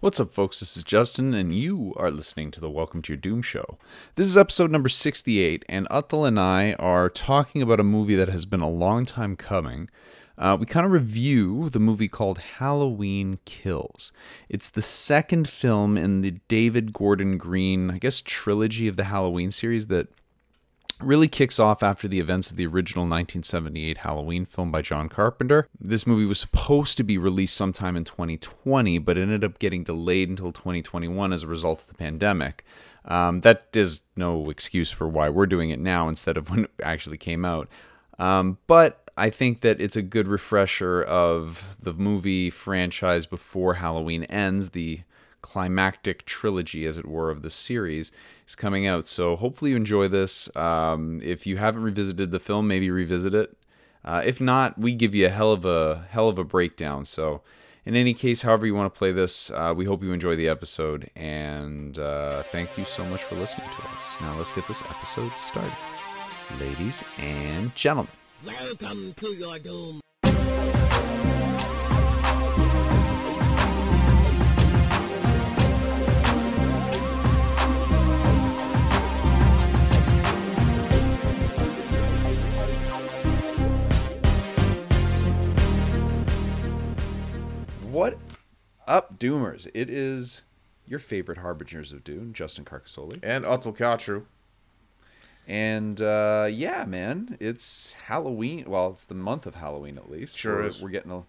What's up, folks? This is Justin, and you are listening to the Welcome to Your Doom show. This is episode number 68, and Atul and I are talking about a movie that has been a long time coming. Uh, we kind of review the movie called Halloween Kills. It's the second film in the David Gordon Green, I guess, trilogy of the Halloween series that really kicks off after the events of the original 1978 Halloween film by John Carpenter. This movie was supposed to be released sometime in 2020, but ended up getting delayed until 2021 as a result of the pandemic. Um, that is no excuse for why we're doing it now instead of when it actually came out. Um, but I think that it's a good refresher of the movie franchise before Halloween ends, the climactic trilogy, as it were, of the series is coming out. So hopefully you enjoy this. Um, if you haven't revisited the film, maybe revisit it. Uh, if not, we give you a hell of a hell of a breakdown. So, in any case, however you want to play this, uh, we hope you enjoy the episode, and uh, thank you so much for listening to us. Now let's get this episode started, ladies and gentlemen. Welcome to your doom. What up, Doomers? It is your favorite harbingers of doom, Justin Carcasoli. and Atul Katru. And uh, yeah, man, it's Halloween. Well, it's the month of Halloween at least. Sure we're, is. We're getting a,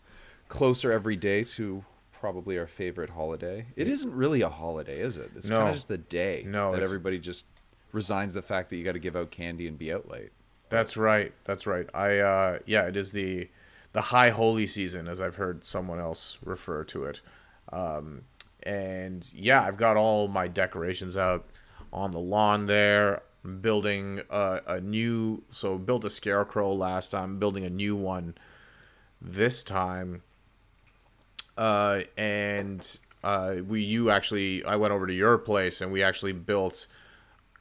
closer every day to probably our favorite holiday. It isn't really a holiday, is it? It's kind No. of just the day No, that everybody just resigns the fact that you got to give out candy and be out late. That's right. That's right. I uh yeah, it is the the high holy season as I've heard someone else refer to it. Um and yeah, I've got all my decorations out on the lawn there. I'm building a, a new so built a scarecrow last time, building a new one this time. Uh and uh we you actually I went over to your place and we actually built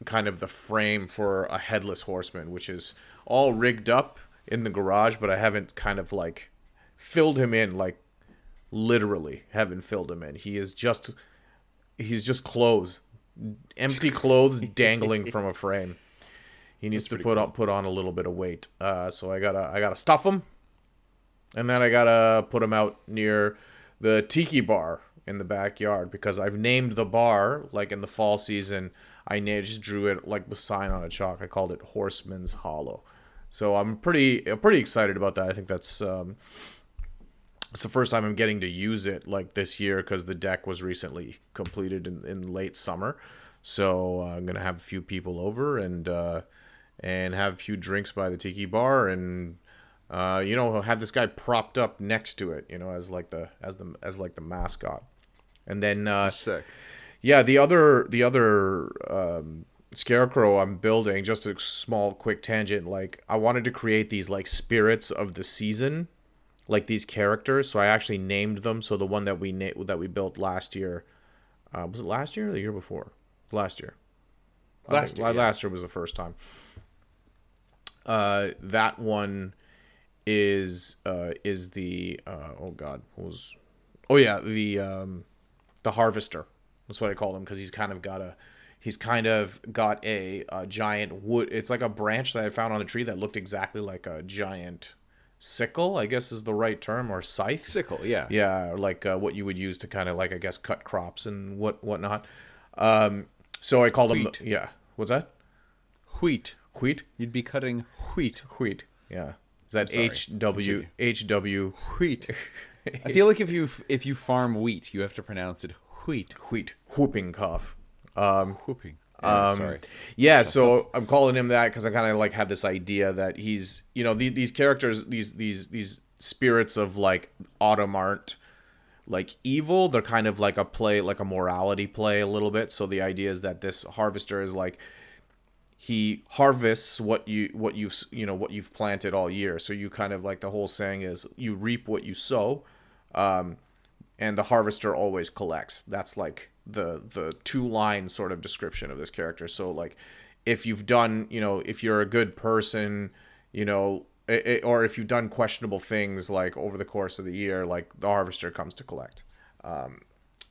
kind of the frame for a headless horseman, which is all rigged up in the garage, but I haven't kind of like filled him in, like literally haven't filled him in. He is just he's just clothes, empty clothes dangling from a frame. He needs to put on put on a little bit of weight. Uh, so I gotta I gotta stuff him, and then I gotta put him out near the tiki bar in the backyard because I've named the bar like in the fall season. I just drew it like the sign on a chalk. I called it Horseman's Hollow. So I'm pretty pretty excited about that. I think that's um, it's the first time I'm getting to use it like this year because the deck was recently completed in, in late summer. So uh, I'm gonna have a few people over and uh, and have a few drinks by the tiki bar and uh, you know have this guy propped up next to it, you know, as like the as the as like the mascot. And then uh, Sick. yeah, the other the other um, scarecrow I'm building, just a small quick tangent. Like I wanted to create these like spirits of the season, like these characters. So I actually named them. So the one that we na- that we built last year, uh, was it last year or the year before? Last year. Last year, yeah. Last year was the first time. Uh, that one is uh is the uh oh god what was oh yeah the um the harvester that's what i call him because he's kind of got a he's kind of got a, a giant wood it's like a branch that i found on a tree that looked exactly like a giant sickle i guess is the right term or scythe Sickle, yeah. yeah or like uh, what you would use to kind of like i guess cut crops and what whatnot um so i called him Wheat. the, yeah what's that Wheat. wheat You'd be cutting wheat. wheat yeah is that h w h w Wheat. I feel like if you if you farm wheat, you have to pronounce it wheat. wheat whooping cough um Whooping. Yeah, Um, sorry. Yeah, so I'm calling him that because I kind of like have this idea that he's, you know, the, these characters, these these these spirits of like autumn aren't like evil. They're kind of like a play, like a morality play a little bit. So the idea is that this harvester is like he harvests what you what you you know what you've planted all year. So you kind of like the whole saying is you reap what you sow. Um, and the harvester always collects. That's like the the two line sort of description of this character. So like if you've done, you know, if you're a good person, you know, i i or if you've done questionable things like over the course of the year, like the harvester comes to collect. Um,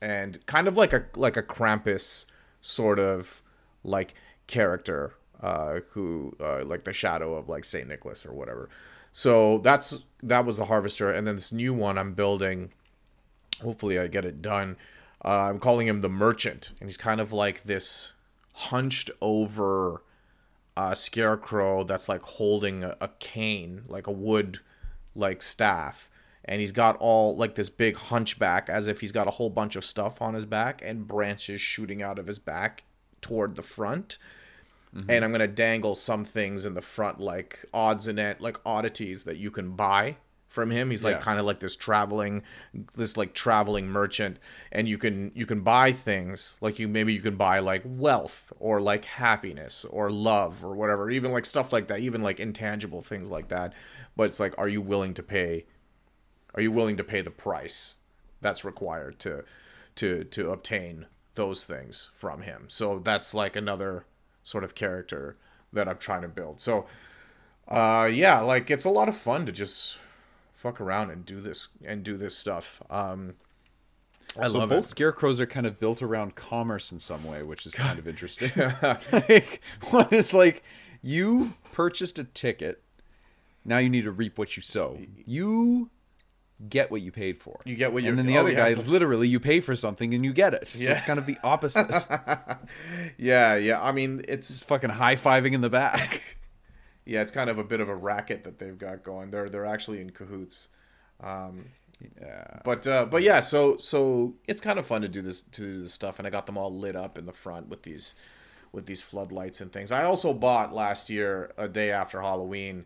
and kind of like a like a Krampus sort of like character uh, who uh, like the shadow of like Saint Nicholas or whatever. So that's that was the harvester, and then this new one I'm building. Hopefully, I get it done. Uh, I'm calling him the merchant, and he's kind of like this hunched over uh, scarecrow that's like holding a, a cane, like a wood like staff, and he's got all like this big hunchback as if he's got a whole bunch of stuff on his back and branches shooting out of his back toward the front. And i'm going to dangle some things in the front like odds and it like oddities that you can buy from him. He's like Yeah. kind of like this traveling this like traveling merchant. And you can you can buy things like you maybe you can buy like wealth or like happiness or love or whatever even like stuff like that even like intangible things like that. But it's like are you willing to pay are you willing to pay the price that's required to to to obtain those things from him? So that's like another sort of character that i'm trying to build. So uh yeah like it's a lot of fun to just fuck around and do this and do this stuff um i So love both it scarecrows are kind of built around commerce in some way, which is kind of interesting. like, one is like you purchased a ticket, now you need to reap what you sow. You get what you paid for. You get what you- and then the oh, other yeah, guy, so- literally, you pay for something and you get it. So Yeah. it's kind of the opposite. yeah yeah i mean it's it's fucking high fiving in the back. Yeah it's kind of a bit of a racket that they've got going they're they're actually in cahoots Yeah. but uh, but yeah, so so it's kind of fun to do this to do this stuff, and I got them all lit up in the front with these with these floodlights and things. I also bought last year a day after Halloween.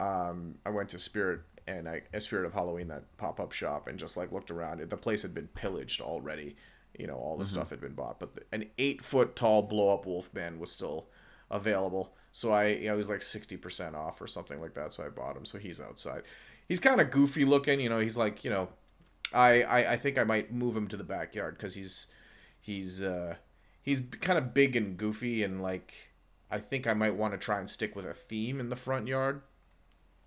Um, I went to Spirit and I a Spirit of Halloween that pop up shop and just like looked around. The place had been pillaged already. You know, all the stuff had been bought, but the, an eight foot tall blow up Wolfman was still available. So I, you know, he was like sixty percent off or something like that. So I bought him. So he's outside. He's kind of goofy looking. You know, he's like, you know, I, I, I think I might move him to the backyard because he's he's uh, he's kind of big and goofy and like I think I might want to try and stick with a theme in the front yard.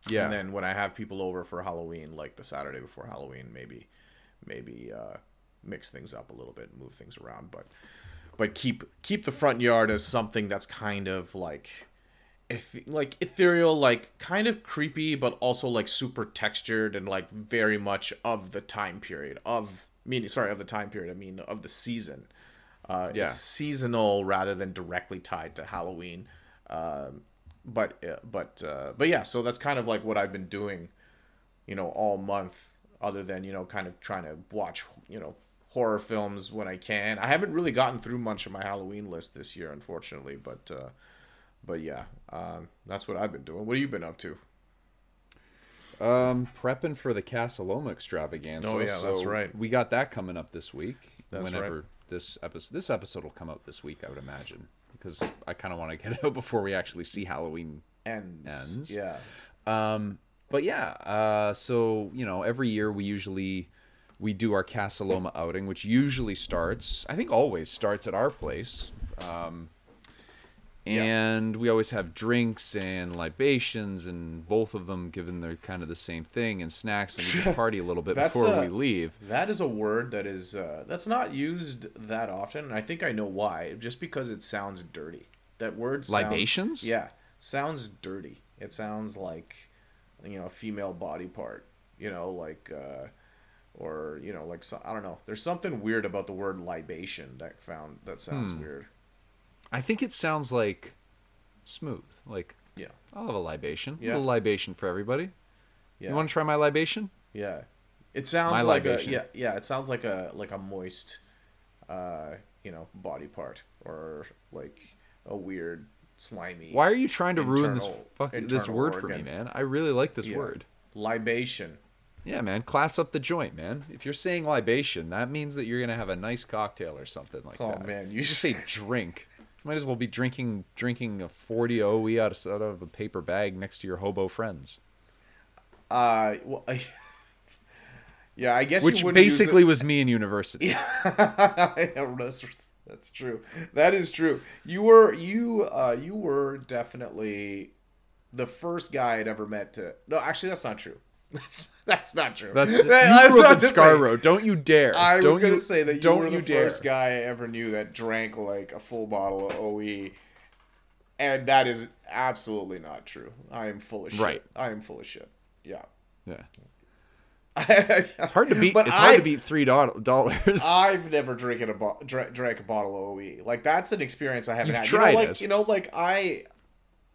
Yeah. And then when I have people over for Halloween, like the Saturday before Halloween, maybe maybe uh, mix things up a little bit, move things around, but but keep keep the front yard as something that's kind of like like ethereal, like kind of creepy, but also like super textured and like very much of the time period of meaning sorry of the time period. I mean of the season. Uh, Yeah. It's seasonal rather than directly tied to Halloween. Um, but uh, but uh, but yeah, so that's kind of like what I've been doing, you know, all month. Other than you know, kind of trying to watch you know horror films when I can. I haven't really gotten through much of my Halloween list this year, unfortunately. But uh, but yeah, um, that's what I've been doing. What have you been up to? Um, prepping for the Casa Loma extravaganza. Oh, yeah, so that's right. We got that coming up this week. That's whenever right. this episode this episode will come out this week, I would imagine, because I kind of want to get it out before we actually see Halloween. Ends. Ends. Yeah. Um, but yeah, uh, so you know, every year we usually we do our Casa Loma outing, which usually starts, I think, always starts at our place. Um, and we always have drinks and libations, and both of them given they're kind of the same thing, and snacks, and we just party a little bit before uh, we leave. That is a word that is uh, that's not used that often, and I think I know why. Just because it sounds dirty. That word sounds, Libations? Yeah, sounds dirty. It sounds like you know a female body part. You know, like uh, or you know, like I don't know. There's something weird about the word libation that found that sounds Hmm. weird. I think it sounds like smooth. Like Yeah, I'll have a libation, Yeah. a little libation for everybody. yeah, You want to try my libation? yeah. It sounds My like libation. a yeah, yeah. It sounds like a like a moist, uh, you know, body part or like a weird slimy. Why are you trying to ruin this Internal- fuck, this internal word for me, man? I really like this Yeah. word. libation? Yeah, man, class up the joint, man. If you're saying libation, that means that you're gonna have a nice cocktail or something like Oh, that. Oh man, you you just say drink. Might as well be drinking drinking a 40 OE out of, out of a paper bag next to your hobo friends, Uh, well, yeah, I guess which you wouldn't use basically was me in university. Yeah, that's, that's true. That is true. You were you uh you were definitely the first guy I'd ever met to. No, actually, that's not true. That's that's not true. That's That- you that's grew up in to say- Don't you dare. I was don't gonna say that you don't were the you dare. first guy I ever knew that drank like a full bottle of OE, and that is absolutely not true. I am full of shit. Right. I am full of shit. Yeah. Yeah. it's hard to beat. But it's hard to beat three dollars. I've never drinking a bo- dra- drank a bottle of OE. Like that's an experience I haven't You've had. tried you know, like it. you know, like I.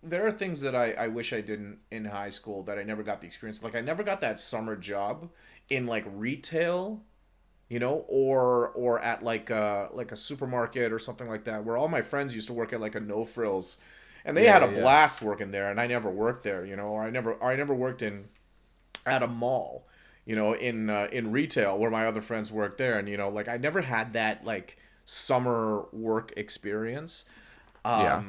There are things that I, I wish I didn't in high school that I never got the experience. Like I never got that summer job in like retail, you know, or or at like a like a supermarket or something like that, where all my friends used to work at like a no frills, and they Yeah, had a yeah. blast working there, and I never worked there, you know, or I never or I never worked in at a mall, you know, in uh, in retail where my other friends worked there, and you know, like I never had that like summer work experience. Um, Yeah.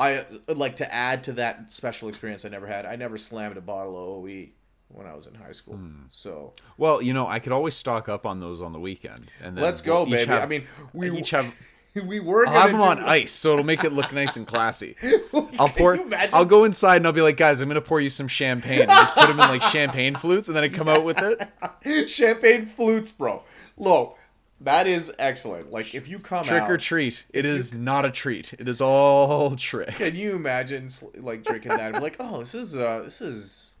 I uh, like to add to that special experience I never had. I never slammed a bottle of OE when I was in high school. Hmm. So well, you know, I could always stock up on those on the weekend, and then let's go, we'll each baby. have- I mean, we each have. we were. I'll have them on ice, so it'll make it look nice and classy. I'll pour. I'll go inside and I'll be like, guys, I'm gonna pour you some champagne. And just put them in like champagne flutes, and then I come out with it. champagne flutes, bro. Lo, that is excellent. Like if you come Trick out, or treat. It is not a treat. It is all trick. Can you imagine like drinking that and like, "Oh, this is uh this is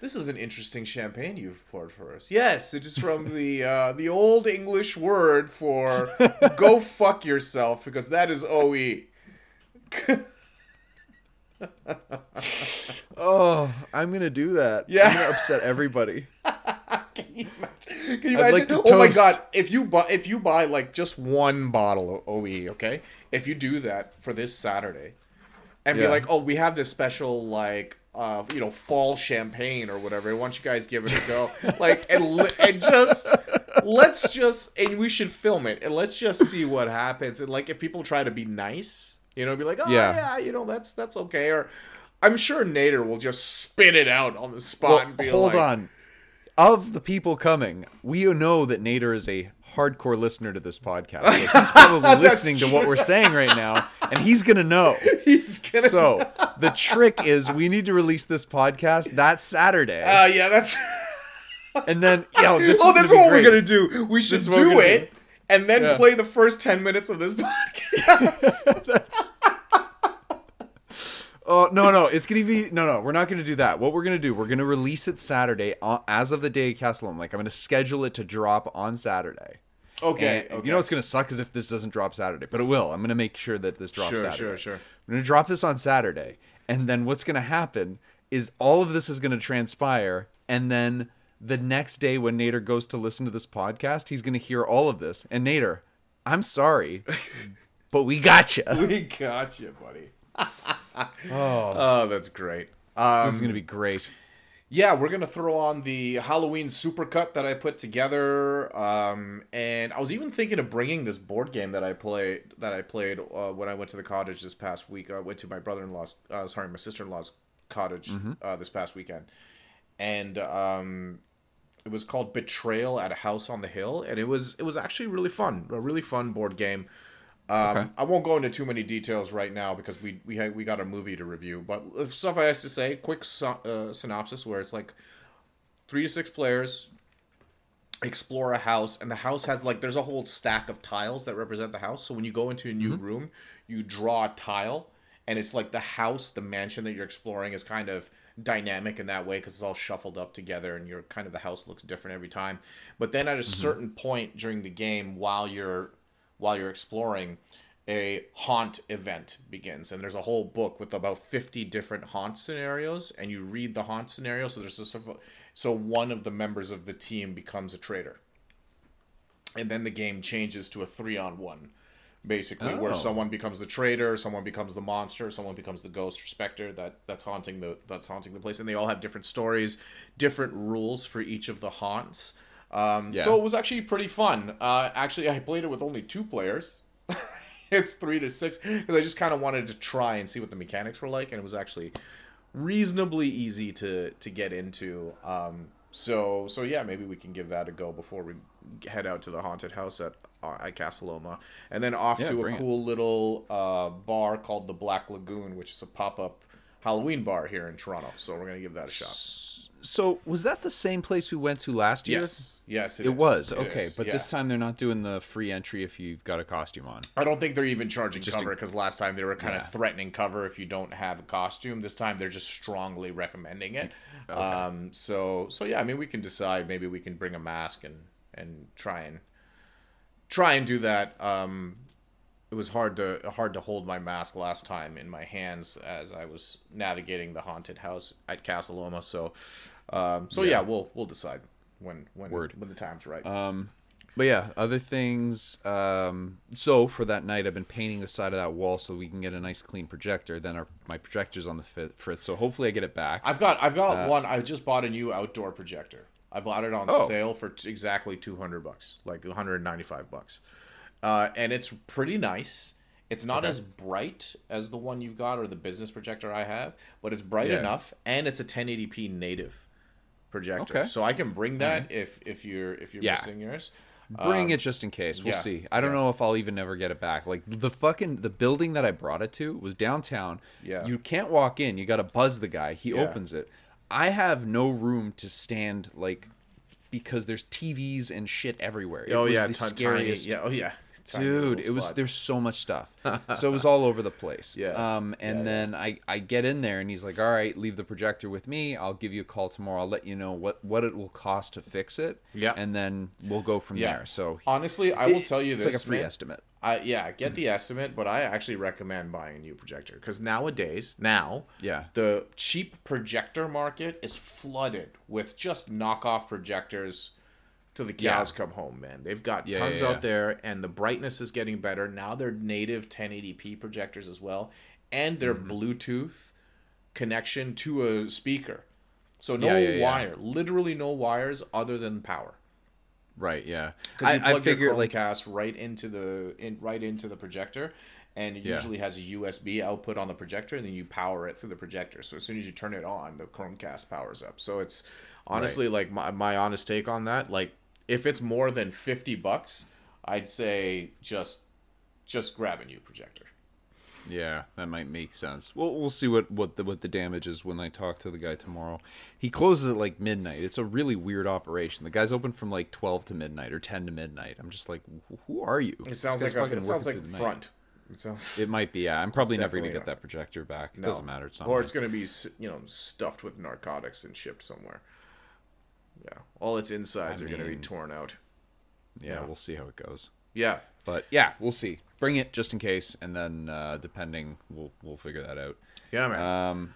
this is an interesting champagne you've poured for us." Yes, it is from the uh the old English word for go fuck yourself because that is OE. Oh, I'm gonna do that. Yeah. I'm gonna upset everybody. Can you imagine? Can you I'd imagine? like oh my god! If you buy if you buy like just one bottle of OE, okay? If you do that for this Saturday, and be like, oh, we have this special like uh you know fall champagne or whatever. Why don't you guys give it a go? like and and just let's just and we should film it and let's just see what happens. And like if people try to be nice, you know, be like, oh Yeah. yeah, you know that's that's okay. Or I'm sure Nader will just spit it out on the spot Well, and be hold like, on. Of the people coming, we know that Nader is a hardcore listener to this podcast. He's probably listening to what we're saying right now, and he's gonna know. He's gonna. So the trick is we need to release this podcast that Saturday, uh, yeah, that's. and then yo, this oh, is that's what we're gonna do. We should is what we're do it, do. and then Yeah. play the first ten minutes of this podcast. No no! It's gonna be no no. We're not gonna do that. What we're gonna do? We're gonna release it Saturday uh, as of the day of Castle. Like I'm gonna schedule it to drop on Saturday. okay, And You know what's gonna suck is if this doesn't drop Saturday, but it will. I'm gonna make sure that this drops Sure, Saturday. sure, sure. I'm gonna drop this on Saturday, and then what's gonna happen is all of this is gonna transpire, and then the next day when Nader goes to listen to this podcast, he's gonna hear all of this. And Nader, I'm sorry, but we got you. we got you, buddy. Oh, Oh, that's great. Um, this is gonna be great. yeah, we're gonna throw on the Halloween supercut that I put together, um, and I was even thinking of bringing this board game that I played that I played uh, when I went to the cottage this past week. I went to my brother-in-law's, uh, sorry, my sister-in-law's cottage uh, this past weekend, and um, it was called Betrayal at a House on the Hill, and it was it was actually really fun, a really fun board game. Um, Okay. I won't go into too many details right now because we we had, we got a movie to review. But if suffice to say, quick so, uh, synopsis where it's like three to six players explore a house, and the house has like there's a whole stack of tiles that represent the house. So when you go into a new room, you draw a tile, and it's like the house, the mansion that you're exploring is kind of dynamic in that way because it's all shuffled up together and you're kind of the house looks different every time but then at a certain point during the game while you're while you're exploring, a haunt event begins. And there's a whole book with about 50 different haunt scenarios, and you read the haunt scenario. So there's this, so one of the members of the team becomes a traitor. And then the game changes to a three on one, basically, Oh. where someone becomes the traitor, someone becomes the monster, someone becomes the ghost or specter that that's haunting the that's haunting the place, and they all have different stories, different rules for each of the haunts. Um, Yeah. So it was actually pretty fun. Uh, actually, I played it with only two players. it's three to six because I just kind of wanted to try and see what the mechanics were like, and it was actually reasonably easy to to get into. Um, so so yeah, maybe we can give that a go before we head out to the haunted house at uh, at Casa Loma, and then off Yeah, to a bring it. cool little uh, bar called the Black Lagoon, which is a pop up Halloween bar here in Toronto. So we're gonna give that a shot. So was that the same place we went to last year? Yes, yes, It is. was It okay, is, but yeah. this time they're not doing the free entry if you've got a costume on. I don't think they're even charging Just cover because last time they were kind Yeah. of threatening cover if you don't have a costume. This time they're just strongly recommending it. Um, so so yeah, I mean we can decide. Maybe we can bring a mask and and try and try and do that. Um, it was hard to hard to hold my mask last time in my hands as I was navigating the haunted house at Casa Loma. So um, so yeah. we'll we'll decide when when Word. when the time's right. Um, But yeah, other things. Um, so for that night, I've been painting the side of that wall so we can get a nice clean projector. Then our my projector's on the fit, fritz, so hopefully I get it back. I've got I've got one. I just bought a new outdoor projector. I bought it on Oh. sale for t- exactly two hundred bucks, like one hundred ninety five bucks, uh, and it's pretty nice. It's not as bright as the one you've got or the business projector I have, but it's bright Yeah. enough, and it's a 1080p native projector. Okay. So I can bring that mm-hmm. if if you're if you're Yeah. missing yours. Bring um, it just in case. We'll yeah, see. I don't know if I'll even ever get it back. Like the fucking the building that I brought it to was downtown. Yeah. You can't walk in. You got to buzz the guy. He Yeah. opens it. I have no room to stand like because there's TVs and shit everywhere. It Oh was yeah, the tiny. scariest. Yeah. Oh yeah. Dude, it was spot. there's so much stuff. so it was all over the place. Yeah. Um and Yeah, yeah. then I I get in there and he's like, "All right, leave the projector with me. I'll give you a call tomorrow. I'll let you know what what it will cost to fix it." Yeah. And then we'll go from Yeah. there. So Honestly, I will tell you it's this. like a free man. estimate. I yeah, get the estimate, but I actually recommend buying a new projector because nowadays, now, Yeah. the cheap projector market is flooded with just knockoff projectors to the Yeah. come home, man. They've got Yeah, tons yeah, out there, and the brightness is getting better. Now they're native 1080p projectors as well, and they're Mm-hmm. Bluetooth connection to a speaker. So no wire, literally no wires other than power. Right. Yeah. Because you I, plug I figure your like Chromecast right into the in right into the projector, and it usually has a USB output on the projector, and then you power it through the projector. So as soon as you turn it on, the Chromecast powers up. So it's honestly like my my honest take on that. Like if it's more than fifty bucks, I'd say just just grab a new projector. yeah, that might make sense. We'll we'll see what what the what the damage is when I talk to the guy tomorrow. He closes at like midnight. It's a really weird operation. The guy's open from like twelve to midnight or ten to midnight. I'm just like, who are you? It sounds like a, it sounds like through the night. front. It sounds It might be. Yeah, I'm probably never gonna get not. that projector back. It no. doesn't matter. It's not. or mine. it's gonna be you know stuffed with narcotics and shipped somewhere. Yeah, all its insides I are gonna be torn out. yeah, yeah. we'll see how it goes. Yeah. But yeah, we'll see. Bring it just in case, and then uh, depending, we'll we'll figure that out. Yeah, man. Um,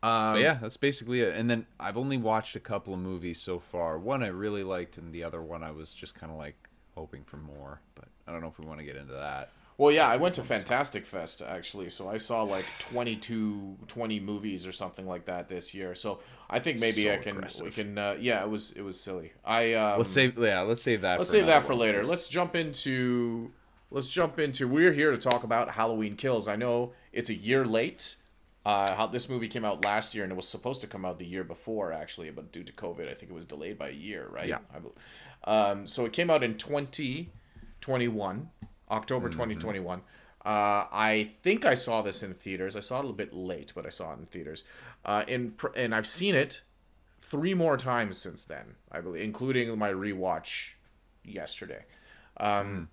but yeah, that's basically it. And then I've only watched a couple of movies so far. One I really liked, and the other one I was just kind of like hoping for more. But I don't know if we want to get into that. Well, yeah, I went to Fantastic Fest actually, so I saw like 22, 20 movies or something like that this year. So I think maybe So I can we can uh, yeah, it was it was silly. I um, Let's save yeah, let's save that. let's for save that for one. later. Let's jump into let's jump into we're here to talk about Halloween Kills. I know it's a year late. Uh, how this movie came out last year and it was supposed to come out the year before actually, but due to COVID, I think it was delayed by a year, right? Yeah. I um, so it came out in 2021, October 2021. Uh, I think I saw this in theaters. I saw it a little bit late, but I saw it in theaters. Uh, in pr- and I've seen it three more times since then, I believe, including my rewatch yesterday. Um,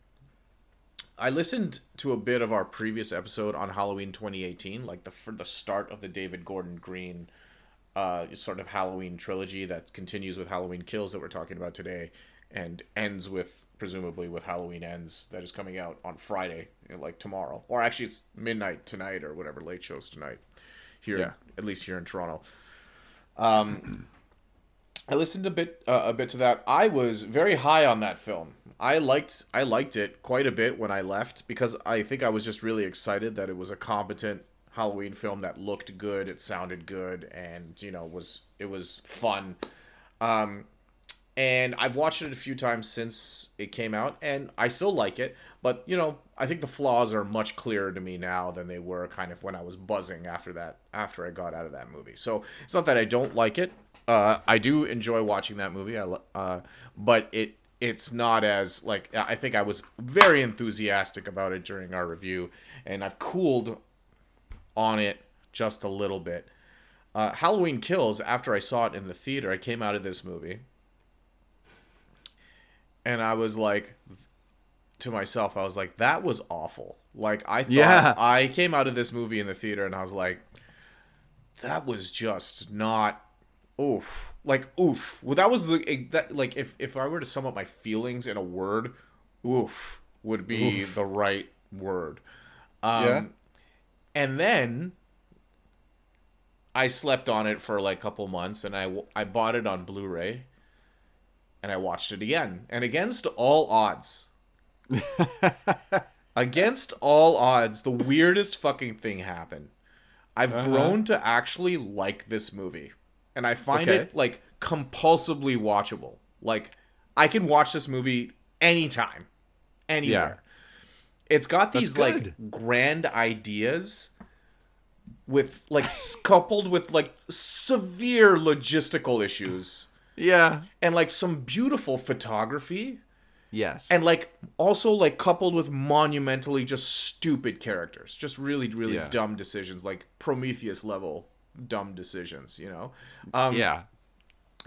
I listened to a bit of our previous episode on Halloween 2018, like the for the start of the David Gordon Green uh, sort of Halloween trilogy that continues with Halloween Kills that we're talking about today, and ends with presumably with Halloween Ends that is coming out on Friday, like tomorrow, or actually it's midnight tonight or whatever late shows tonight here, Yeah. at least here in Toronto. Um, I listened a bit uh, a bit to that. I was very high on that film. I liked I liked it quite a bit when I left because I think I was just really excited that it was a competent Halloween film that looked good, it sounded good, and you know was it was fun. Um, and I've watched it a few times since it came out, and I still like it. But you know, I think the flaws are much clearer to me now than they were kind of when I was buzzing after that after I got out of that movie. So it's not that I don't like it. Uh, I do enjoy watching that movie. I uh, but it it's not as like I think I was very enthusiastic about it during our review, and I've cooled on it just a little bit. Uh, Halloween Kills. After I saw it in the theater, I came out of this movie, and I was like, to myself, I was like, that was awful. Like I thought, Yeah. I came out of this movie in the theater, and I was like, that was just not oof like oof well that was the that like if if i were to sum up my feelings in a word oof would be the right word um Yeah. and then i slept on it for like a couple months and i i bought it on blu-ray and i watched it again and against all odds against all odds the weirdest fucking thing happened I've Uh-huh. grown to actually like this movie. And I find Okay. it like compulsively watchable. Like I can watch this movie anytime. Anywhere. It's got these like grand ideas with like s- coupled with like severe logistical issues Yeah. and like some beautiful photography Yes. and like also like coupled with monumentally just stupid characters just really really Yeah. dumb decisions like prometheus level dumb decisions you know um yeah.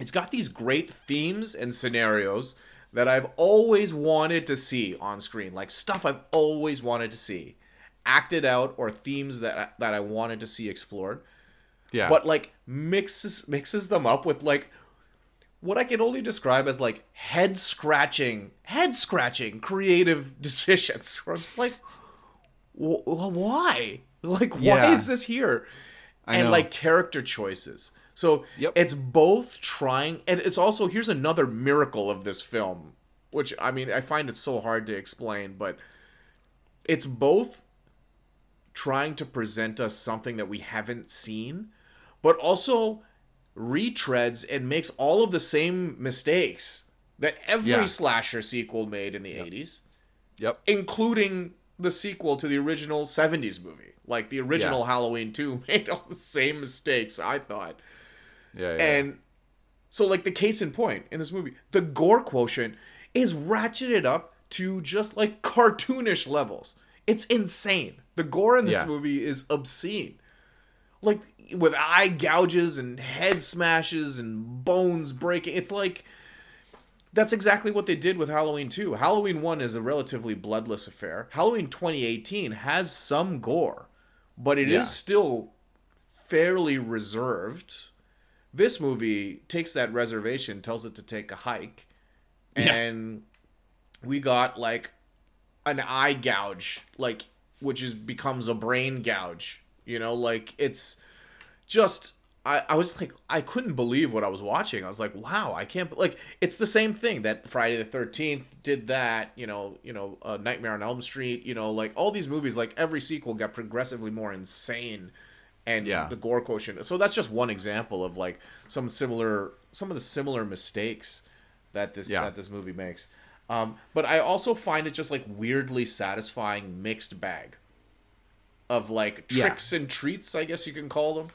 it's got these great themes and scenarios that i've always wanted to see on screen like stuff i've always wanted to see acted out or themes that I, that i wanted to see explored Yeah. but like mixes mixes them up with like what I can only describe as like head scratching, head scratching creative decisions. Where I'm just like, wh- wh- why? Like, why Yeah. is this here? and know. like character choices. So Yep. it's both trying, and it's also here's another miracle of this film, which I mean I find it so hard to explain, but it's both trying to present us something that we haven't seen, but also retreads and makes all of the same mistakes that every Yeah. slasher sequel made in the 80s, yep. including the sequel to the original 70s movie. Like the original Yeah. Halloween 2 made all the same mistakes, I thought. Yeah. yeah. And so, like, the case in point in this movie, the gore quotient is ratcheted up to just like cartoonish levels. It's insane. The gore in this Yeah. movie is obscene. Like, with eye gouges and head smashes and bones breaking. It's like. That's exactly what they did with Halloween 2. Halloween 1 is a relatively bloodless affair. Halloween 2018 has some gore, but it is Yeah. still fairly reserved this movie takes that reservation, tells it to take a hike, and we got like an eye gouge, like which is becomes a brain gouge. You know, like it's just I, I was like I couldn't believe what I was watching. I was like, wow, I can't like it's the same thing that Friday the Thirteenth did that. You know, you know, uh, Nightmare on Elm Street. You know, like all these movies, like every sequel got progressively more insane and Yeah. the gore quotient. So that's just one example of like some similar some of the similar mistakes that this Yeah. that this movie makes. Um, but I also find it just like weirdly satisfying mixed bag of like Yeah. tricks and treats, I guess you can call them.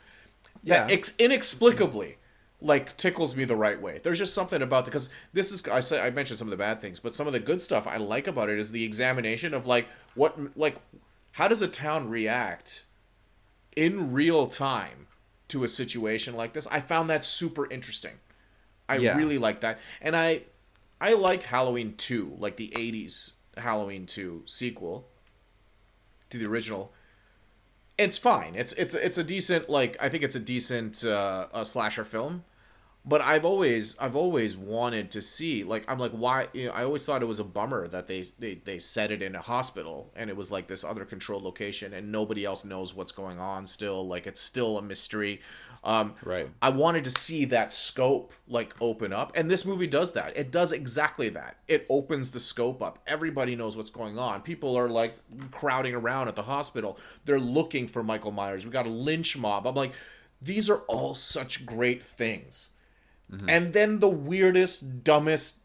Yeah. That ex- inexplicably like tickles me the right way. There's just something about the because this is I say I mentioned some of the bad things, but some of the good stuff I like about it is the examination of like what like how does a town react in real time to a situation like this. I found that super interesting. I Yeah. really like that. And I I like Halloween 2, like the 80s Halloween 2 sequel to the original. It's fine. It's it's it's a decent like I think it's a decent uh, a slasher film. But I've always I've always wanted to see like I'm like why you know, I always thought it was a bummer that they, they they set it in a hospital and it was like this other controlled location and nobody else knows what's going on still like it's still a mystery. Um, Right. I wanted to see that scope like open up, and this movie does that. It does exactly that. It opens the scope up. Everybody knows what's going on. People are like crowding around at the hospital. They're looking for Michael Myers. We got a lynch mob. I'm like, these are all such great things. And then the weirdest, dumbest,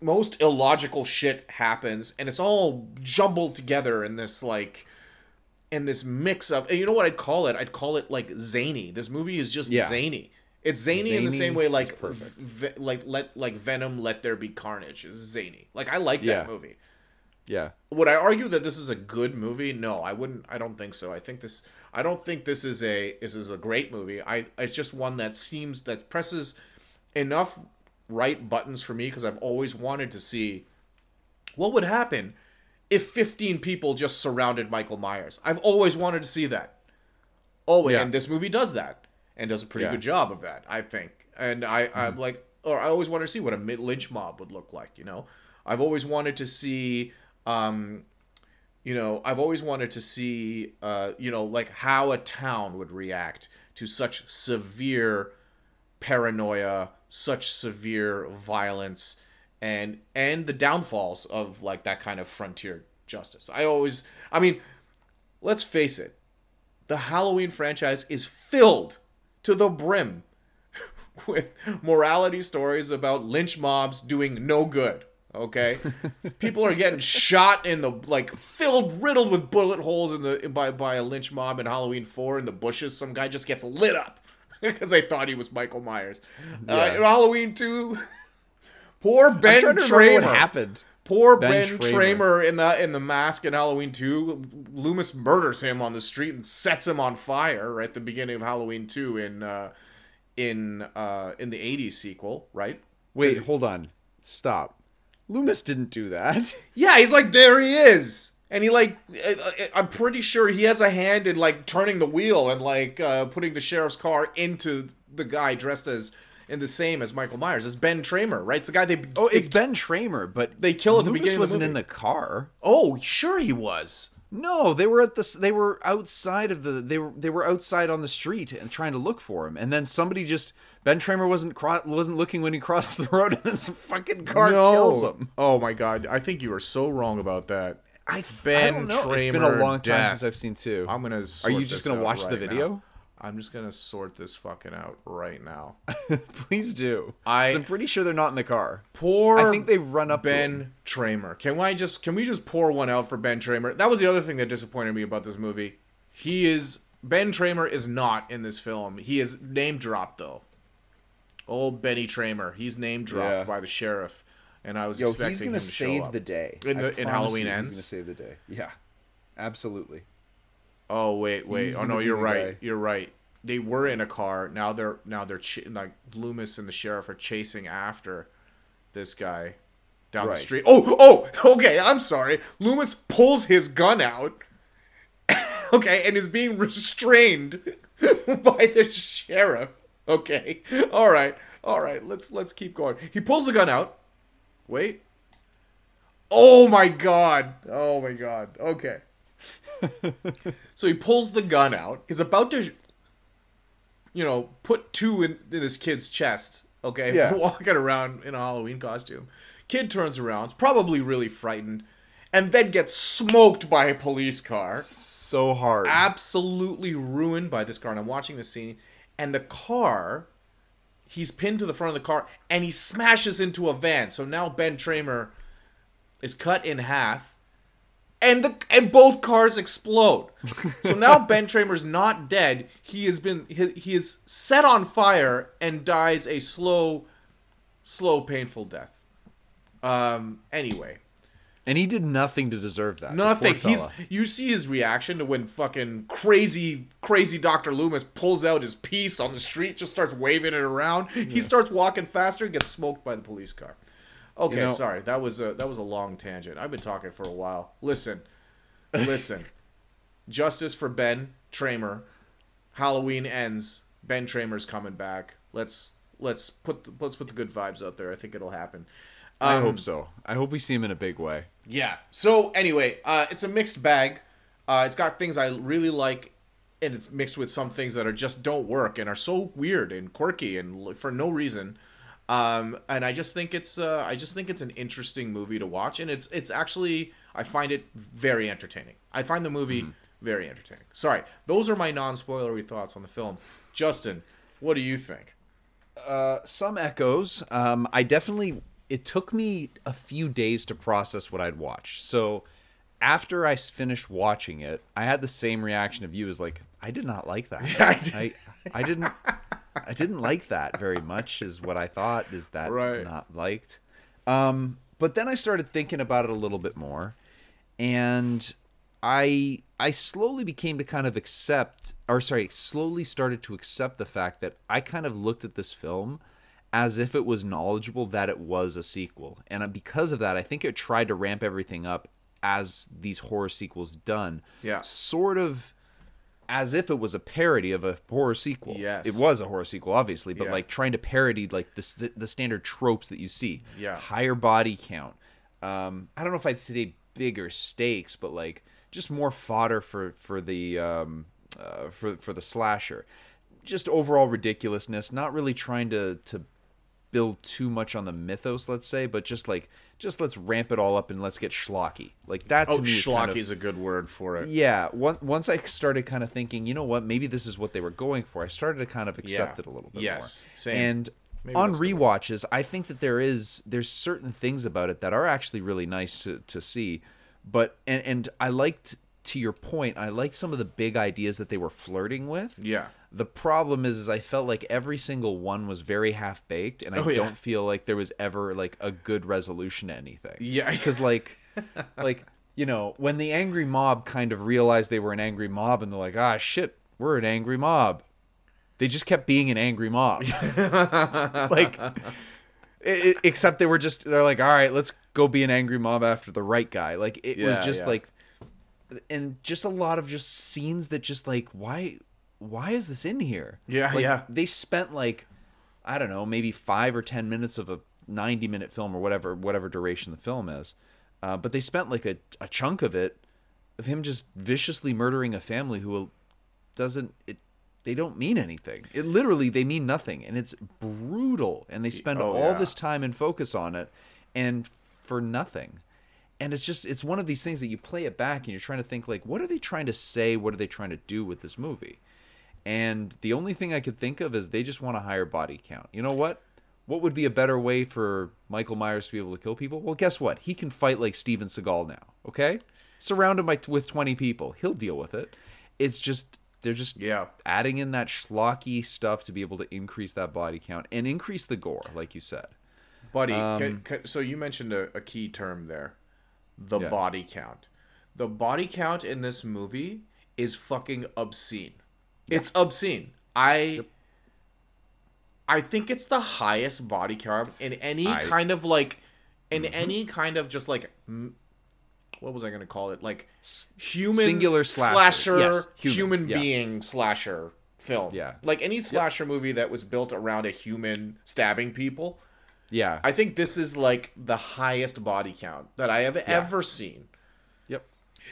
most illogical shit happens, and it's all jumbled together in this like in this mix of and you know what I'd call it? I'd call it like zany. This movie is just Yeah. zany. It's zany, in the same way like v- like let like Venom Let There Be Carnage is zany. Like I like that movie. Yeah. would I argue that this is a good movie? No, I wouldn't. I don't think so. I think this. I don't think this is a this is a great movie. I it's just one that seems that presses enough right buttons for me because I've always wanted to see what would happen if 15 people just surrounded Michael Myers. I've always wanted to see that. Oh, Yeah. and this movie does that and does a pretty Yeah. good job of that, I think. And I, I'm like, or I always wanted to see what a lynch mob would look like. You know, I've always wanted to see, um, you know, I've always wanted to see, uh, you know, like how a town would react to such severe paranoia, such severe violence, and and the downfalls of like that kind of frontier justice. I always, I mean, let's face it, the Halloween franchise is filled to the brim with morality stories about lynch mobs doing no good. Okay, people are getting shot in the like filled, riddled with bullet holes in the by by a lynch mob in Halloween Four in the bushes. Some guy just gets lit up because they thought he was Michael Myers. Uh, Yeah. in Halloween Two, poor Ben Tramer. what happened. Poor Ben Ben, Tramer. Tramer. in the in the mask in Halloween 2. Loomis murders him on the street and sets him on fire at the beginning of Halloween 2 in uh in uh in the 80s sequel, right? Wait, hold on. Stop. Loomis didn't do that. Yeah, he's like there he is. And he like I'm pretty sure he has a hand in like turning the wheel and like uh putting the sheriff's car into the guy dressed as in the same as Michael Myers. It's Ben Tramer, right? It's the guy they Oh, it's they, Ben Tramer, but They kill at the Loomis beginning of the wasn't in the car. Oh, sure he was. No, they were at the. They were outside of the. They were. They were outside on the street and trying to look for him. And then somebody just. Ben Tramer wasn't cro- wasn't looking when he crossed the road, and this fucking car kills him. Oh my god, I think you are so wrong about that. I, Ben I don't know. It's been Tramer a long time death. since I've seen two. I'm gonna. Are you just gonna watch the video? now. I'm just gonna sort this fucking out right now. Please do. I, I'm pretty sure they're not in the car. Poor. I think they run up. Ben Tramer. Can I just? Can we just pour one out for Ben Tramer? That was the other thing that disappointed me about this movie. He is Ben Tramer is not in this film. He is name dropped though. Old Benny Tramer. He's name dropped Yeah. by the sheriff, and I was Yo, expecting he's him gonna to show save up. the day In the- in Halloween Ends? He's gonna save the day. Yeah, absolutely. Oh wait, wait. He's oh no, you're right. guy. You're right. They were in a car. Now they're now they're ch- like Loomis and the sheriff are chasing after this guy down Right. the street. Oh, oh, okay. I'm sorry. Loomis pulls his gun out. okay, and is being restrained by the sheriff. Okay. All right. All right. Let's let's keep going. He pulls the gun out. Wait. Oh my god. Oh my god. Okay. So he pulls the gun out. He's about to, you know, put two in, in this kid's chest. Okay, Yeah. walking around in a Halloween costume. Kid turns around, probably really frightened, and then gets smoked by a police car. So hard. Absolutely ruined by this car. And I'm watching the scene, and the car, he's pinned to the front of the car, and he smashes into a van. So now Ben Tramer is cut in half and the and both cars explode. so now Ben Tramer's not dead. He has been he, he is set on fire and dies a slow, slow, painful death. Um. Anyway, and he did nothing to deserve that. nothing. He's you see his reaction to when fucking crazy, crazy Doctor Loomis pulls out his piece on the street, just starts waving it around. He starts walking faster, and gets smoked by the police car. Okay, You know- sorry. That was a that was a long tangent. I've been talking for a while. Listen, listen. Justice for Ben Tramer. Halloween ends. Ben Tramer's coming back. Let's let's put the, let's put the good vibes out there. I think it'll happen. I Um, hope so. I hope we see him in a big way. Yeah. So anyway, uh, it's a mixed bag. Uh, it's got things I really like, and it's mixed with some things that are just don't work and are so weird and quirky and for no reason. Um, and I just think it's uh, I just think it's an interesting movie to watch, and it's it's actually I find it very entertaining. I find the movie very entertaining. Sorry, those are my non-spoilery thoughts on the film. Justin, what do you think? some echoes. Um, I definitely. It took me a few days to process what I'd watched. So after I finished watching it, I had the same reaction of you as like, I did not like that. I did. I, I didn't. I didn't like that very much. Is what I thought. Is that Right. not liked? Um, but then I started thinking about it a little bit more, and I I slowly became to kind of accept or sorry, slowly started to accept the fact that I kind of looked at this film as if it was knowledgeable that it was a sequel. And uh, because of that, I think it tried to ramp everything up as these horror sequels done. Yeah. Sort of as if it was a parody of a horror sequel. Yes. It was a horror sequel obviously, but Yeah. like trying to parody like the the standard tropes that you see. Yeah. Higher body count. Um I don't know if I'd say bigger stakes, but like just more fodder for for the um uh, for for the slasher. Just overall ridiculousness, not really trying to to build too much on the mythos, let's say, but just like just let's ramp it all up and let's get schlocky. Like that to Oh, me is kind of- schlocky's a good word for it. yeah, one, once I started kind of thinking, you know what, maybe this is what they were going for. I started to kind of accept Yeah. it a little bit Yes, more. same. And Maybe on that's rewatches, I think that there is there's certain things about it that are actually really nice to to see. But and and I liked to your point, I liked some of the big ideas that they were flirting with. Yeah. The problem is, is I felt like every single one was very half baked, and I Oh, yeah. don't feel like there was ever like a good resolution to anything. Yeah. because like, like you know, when the angry mob kind of realized they were an angry mob, and they're like, ah, shit, we're an angry mob. They just kept being an angry mob. like, i i- except they were just they're like, all right, let's go be an angry mob after the right guy. Like it was just yeah. like and just a lot of just scenes that just like why why is this in here? Yeah, Like, yeah. they spent like i don't know maybe five or ten minutes of a 90 minute film or whatever whatever duration the film is uh, but they spent like a, a chunk of it of him just viciously murdering a family who doesn't it they don't mean anything. It literally they mean nothing and it's brutal and they spend Oh, all yeah. this time and focus on it and for nothing. And it's just it's one of these things that you play it back and you're trying to think like what are they trying to say? What are they trying to do with this movie and the only thing i could think of is they just want a higher body count you know what what would be a better way for michael myers to be able to kill people well guess what he can fight like steven seagal now okay surround him by, with 20 people he'll deal with it it's just they're just Yeah. adding in that schlocky stuff to be able to increase that body count and increase the gore like you said Buddy, Um, can, can, so you mentioned a, a key term there the Yes. body count. The body count in this movie is fucking obscene. It's obscene. I I think it's the highest body count in any I- kind of like in mm-hmm. any kind of just like what was I going to call it? Like human Singular slasher. slasher, Yes, human, human, yeah. being slasher film. Yeah. Like any slasher movie that was built around a human stabbing people. yeah I think this is like the highest body count that I have ever seen.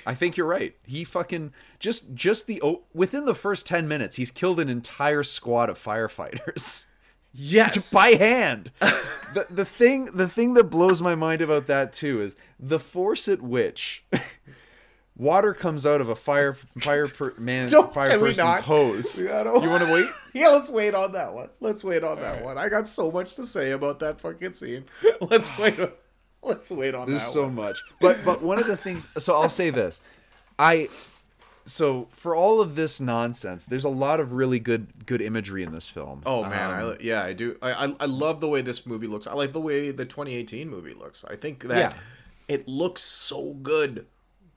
I think you're right. He fucking just just the oh, within the first 10 minutes he's killed an entire squad of firefighters. Yes. by hand. the the thing the thing that blows my mind about that too is the force at which water comes out of a fire fire per, man Don't- fire person's not? hose. You want to wait? Yeah, let's wait on that one. Let's wait on that one. I got so much to say about that fucking scene. Let's wait. on- Let's wait on There's that There's so one. much. But but one of the things so I'll say this. I so for all of this nonsense, there's a lot of really good good imagery in this film. Oh man, Um, I, yeah, I do. I, I I love the way this movie looks. I like the way the 2018 movie looks. I think that Yeah. it looks so good.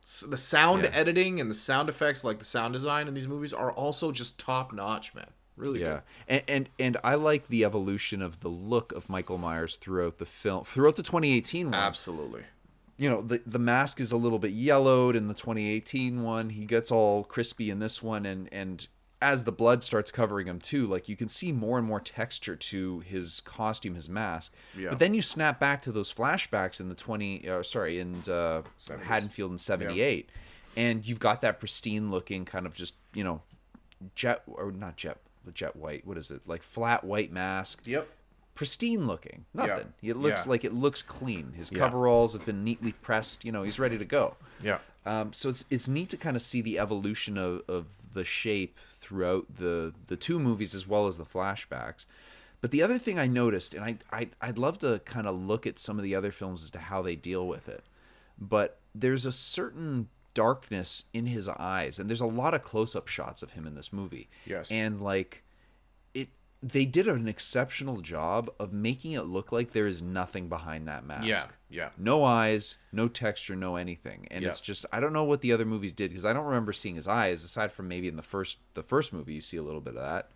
S- The sound Yeah. editing and the sound effects, like the sound design in these movies, are also just top notch, man. Really Yeah, good. and, and and I like the evolution of the look of Michael Myers throughout the film, throughout the 2018 one. Absolutely. You know, the the mask is a little bit yellowed in the 2018 one. He gets all crispy in this one, and and as the blood starts covering him too, like you can see more and more texture to his costume, his mask. Yeah. But then you snap back to those flashbacks in the 20, uh, sorry, in uh, 70s. Haddonfield in 78, and you've got that pristine looking kind of just you know jet or not jet jet white what is it? Like flat white mask. Yep. pristine looking. Nothing. It looks Yeah. like it looks clean. His Yeah. coveralls have been neatly pressed. You know he's ready to go. Yeah. um, so it's it's neat to kind of see the evolution of, of the shape throughout the the two movies as well as the flashbacks. But the other thing I noticed, and I, I I'd love to kind of look at some of the other films as to how they deal with it, but there's a certain darkness in his eyes, and there's a lot of close-up shots of him in this movie. Yes. and like it, they did an exceptional job of making it look like there is nothing behind that mask. Yeah, yeah. No eyes, no texture, no anything. And Yeah. it's just I don't know what the other movies did because I don't remember seeing his eyes aside from maybe in the first the first movie you see a little bit of that.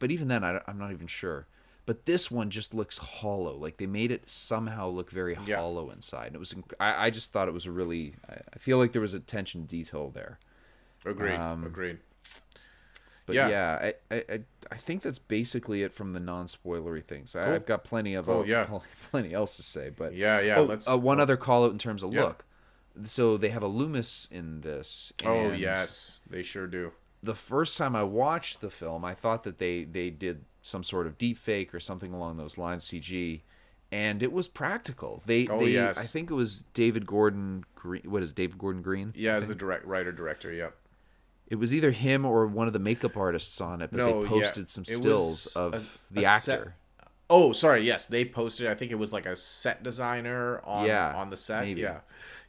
But even then I, am not even sure. But this one just looks hollow. Like they made it somehow look very Yeah. hollow inside. And it was inc- I, I just thought it was a really I, I feel like there was attention to detail there. Agreed. Um, agreed. But Yeah. yeah, I, I I I think that's basically it from the non-spoilery things. I, Cool. I've got plenty of Cool, uh, yeah. plenty else to say. But Yeah, yeah, Oh, let's- uh, one other call out in terms of Yeah. look. So they have a Loomis in this. Oh yes, they sure do. The first time I watched the film, I thought that they they did some sort of deep fake or something along those lines, CG, and it was practical. They Oh, they yes. I think it was David Gordon Green. What is David Gordon Green? Yeah, as the direct writer director. Yep. It was either him or one of the makeup artists on it, but No, they yeah. posted some stills of a- the a set- actor. Oh, sorry. Yes, they posted. I think it was like a set designer on Yeah, on the set. maybe. Yeah,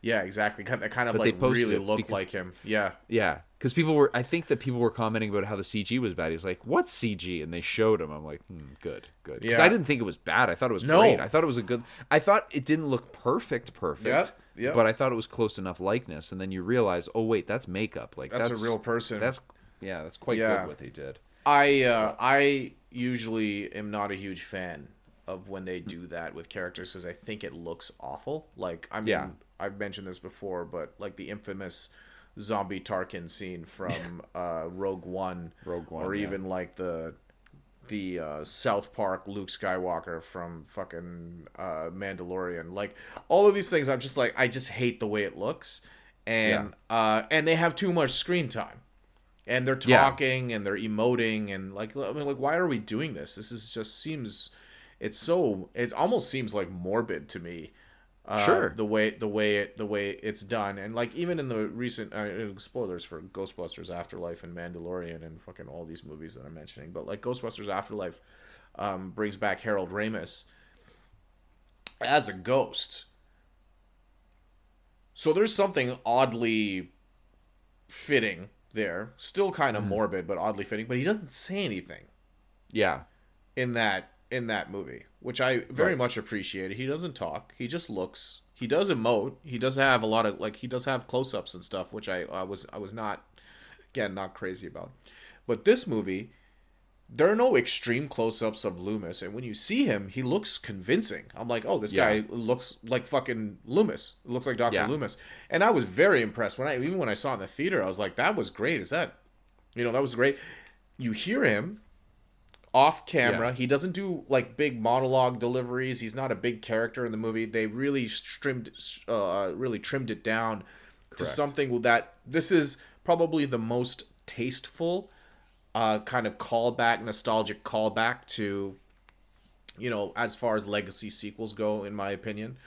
yeah, exactly. Kind of, kind of But like really looked because- like him. Yeah, Yeah, because people were. I think that people were commenting about how the CG was bad. He's like, "What's CG?" And they showed him. I'm like, hmm, "Good, good." Because Yeah. I didn't think it was bad. I thought it was No. great. I thought it was a good. I thought it didn't look perfect, perfect. Yeah, yeah. But I thought it was close enough likeness. And then you realize, oh wait, that's makeup. Like That's that's, a real person. That's yeah, that's quite Yeah. good what they did. I uh, I usually am not a huge fan of when they do that with characters because I think it looks awful. Like I mean, Yeah. I've mentioned this before, but like the infamous zombie Tarkin scene from uh, Rogue One, Rogue One, or yeah. even like the the uh, South Park Luke Skywalker from fucking uh, Mandalorian. Like all of these things, I'm just like I just hate the way it looks, and uh, and they have too much screen time and they're Yeah. talking and they're emoting and like I mean like why are we doing this? This is just seems it's so it almost seems like morbid to me. Uh, Sure. The way the way it the way it's done and like even in the recent uh, spoilers for Ghostbusters Afterlife and Mandalorian and fucking all these movies that I'm mentioning, but like Ghostbusters Afterlife um, brings back Harold Ramis as a ghost. So there's something oddly fitting there. Still kind of Mm-hmm. morbid, but oddly fitting. But he doesn't say anything Yeah, in that in that movie, which I very Right. much appreciated. He doesn't talk. He just looks. He does emote. He does have a lot of like he does have close ups and stuff, which I, I was I was not again not crazy about. But this movie, there are no extreme close ups of Loomis, and when you see him, he looks convincing. I'm like, oh, this Yeah. guy looks like fucking Loomis. Looks like Doctor Yeah. Loomis, and I was very impressed when I even when I saw it in the theater, I was like, that was great. Is that, you know, that was great. You hear him off camera. Yeah. He doesn't do like big monologue deliveries. He's not a big character in the movie. They really trimmed, uh, really trimmed it down to Correct. something that this is probably the most tasteful, uh, kind of callback, nostalgic callback to, you know, as far as legacy sequels go, in my opinion.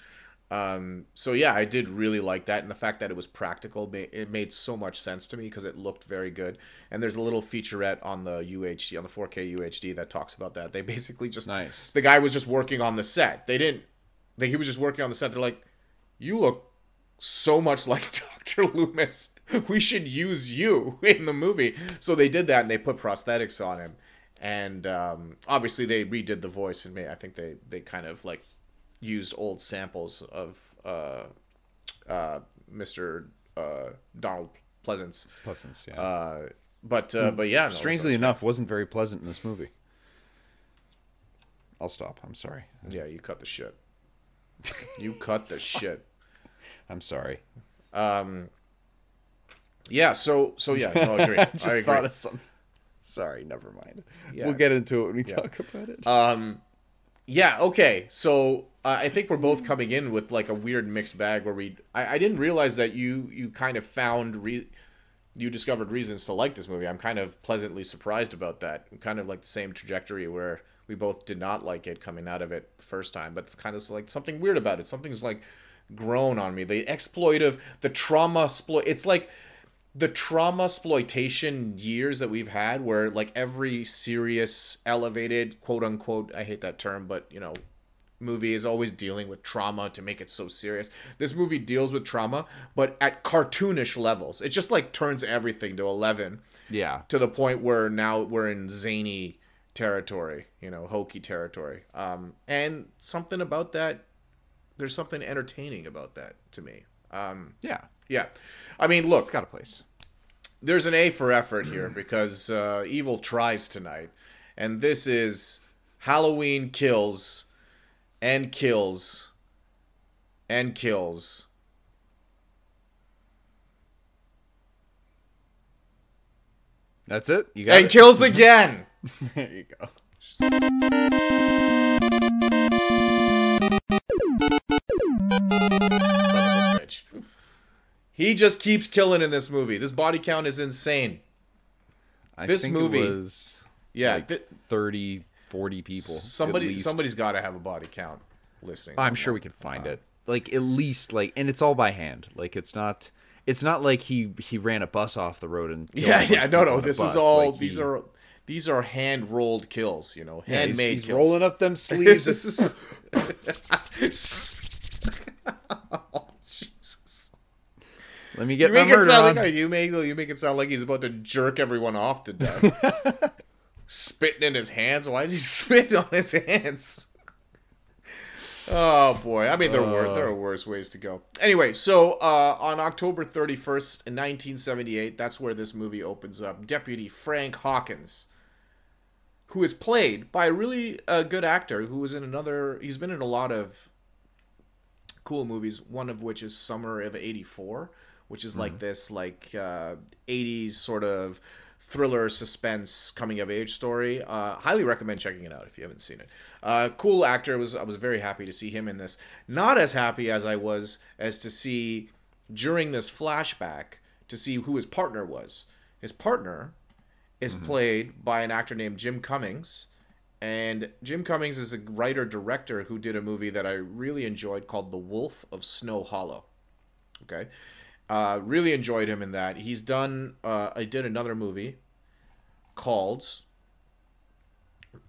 Um, so yeah, I did really like that, and the fact that it was practical, it made so much sense to me because it looked very good. And there's a little featurette on the UHD, on the 4K UHD, that talks about that. They basically just Nice. The guy was just working on the set. They didn't. They, he was just working on the set. They're like, "You look so much like Dr. Loomis. We should use you in the movie." So they did that, and they put prosthetics on him. And um, obviously, they redid the voice, and made, I think they they kind of like used old samples of uh, uh, Mr. Uh, Donald Pleasence. Pleasence. Yeah. Uh, but uh, but yeah, no, Strangely so- enough, wasn't very pleasant in this movie. I'll stop. I'm sorry. yeah, you cut the shit. You cut the shit. I'm sorry. Um. Yeah. So so yeah, no, I agree. I just I agree. thought of some. Sorry, never mind. Yeah. We'll get into it when we talk about it. Um, yeah. Okay. So uh, I think we're both coming in with like a weird mixed bag where we. I, I didn't realize that you you kind of found re. You discovered reasons to like this movie. I'm kind of pleasantly surprised about that. Kind of like the same trajectory where we both did not like it coming out of it the first time, but it's kind of like something weird about it. Something's like grown on me. The exploitive, the trauma exploit. It's like the trauma exploitation years that we've had where like every serious elevated quote unquote i hate that term but you know movie is always dealing with trauma to make it so serious this movie deals with trauma but at cartoonish levels it just like turns everything to 11 yeah. to the point where now we're in zany territory, you know, hokey territory. Um, and something about that, there's something entertaining about that to me. Um, Yeah, yeah, I mean, look, it's got a place. there's an A for effort here because uh, Evil tries tonight, and this is Halloween kills and kills and kills. That's it. You got And it? kills again. there you go. Son of a bitch. He just keeps killing in this movie. This body count is insane. I This think movie- it was Yeah, like th- 30, 40 people. somebody somebody's got to have a body count listing. I'm sure we can find uh-huh. it. Like at least like, and it's all by hand. Like it's not. It's not like he he ran a bus off the road and Yeah, yeah, no, no. This bus. is all. Like, these he- are these are hand rolled kills. You know, yeah, he's- handmade. He's, rolling up them sleeves. oh, Jesus. Let me get You my make it sound on. like you make you make it sound like he's about to jerk everyone off to death. Spitting in his hands. Why is he spitting on his hands? Oh boy! I mean, there were there are worse ways to go. Anyway, so uh, on October thirty first, in nineteen seventy eight, that's where this movie opens up. Deputy Frank Hawkins, who is played by a really uh, good actor who was in another. He's been in a lot of cool movies. One of which is Summer of '84, which is like this like uh, '80s sort of thriller suspense coming of age story. Uh, highly recommend checking it out if you haven't seen it. Uh, cool actor. Was I was very happy to see him in this. Not as happy as I was as to see during this flashback to see who his partner was. His partner is played by an actor named Jim Cummings. And Jim Cummings is a writer director who did a movie that I really enjoyed called The Wolf of Snow Hollow. Okay. Uh, really enjoyed him in that. He's done, uh, I did another movie called,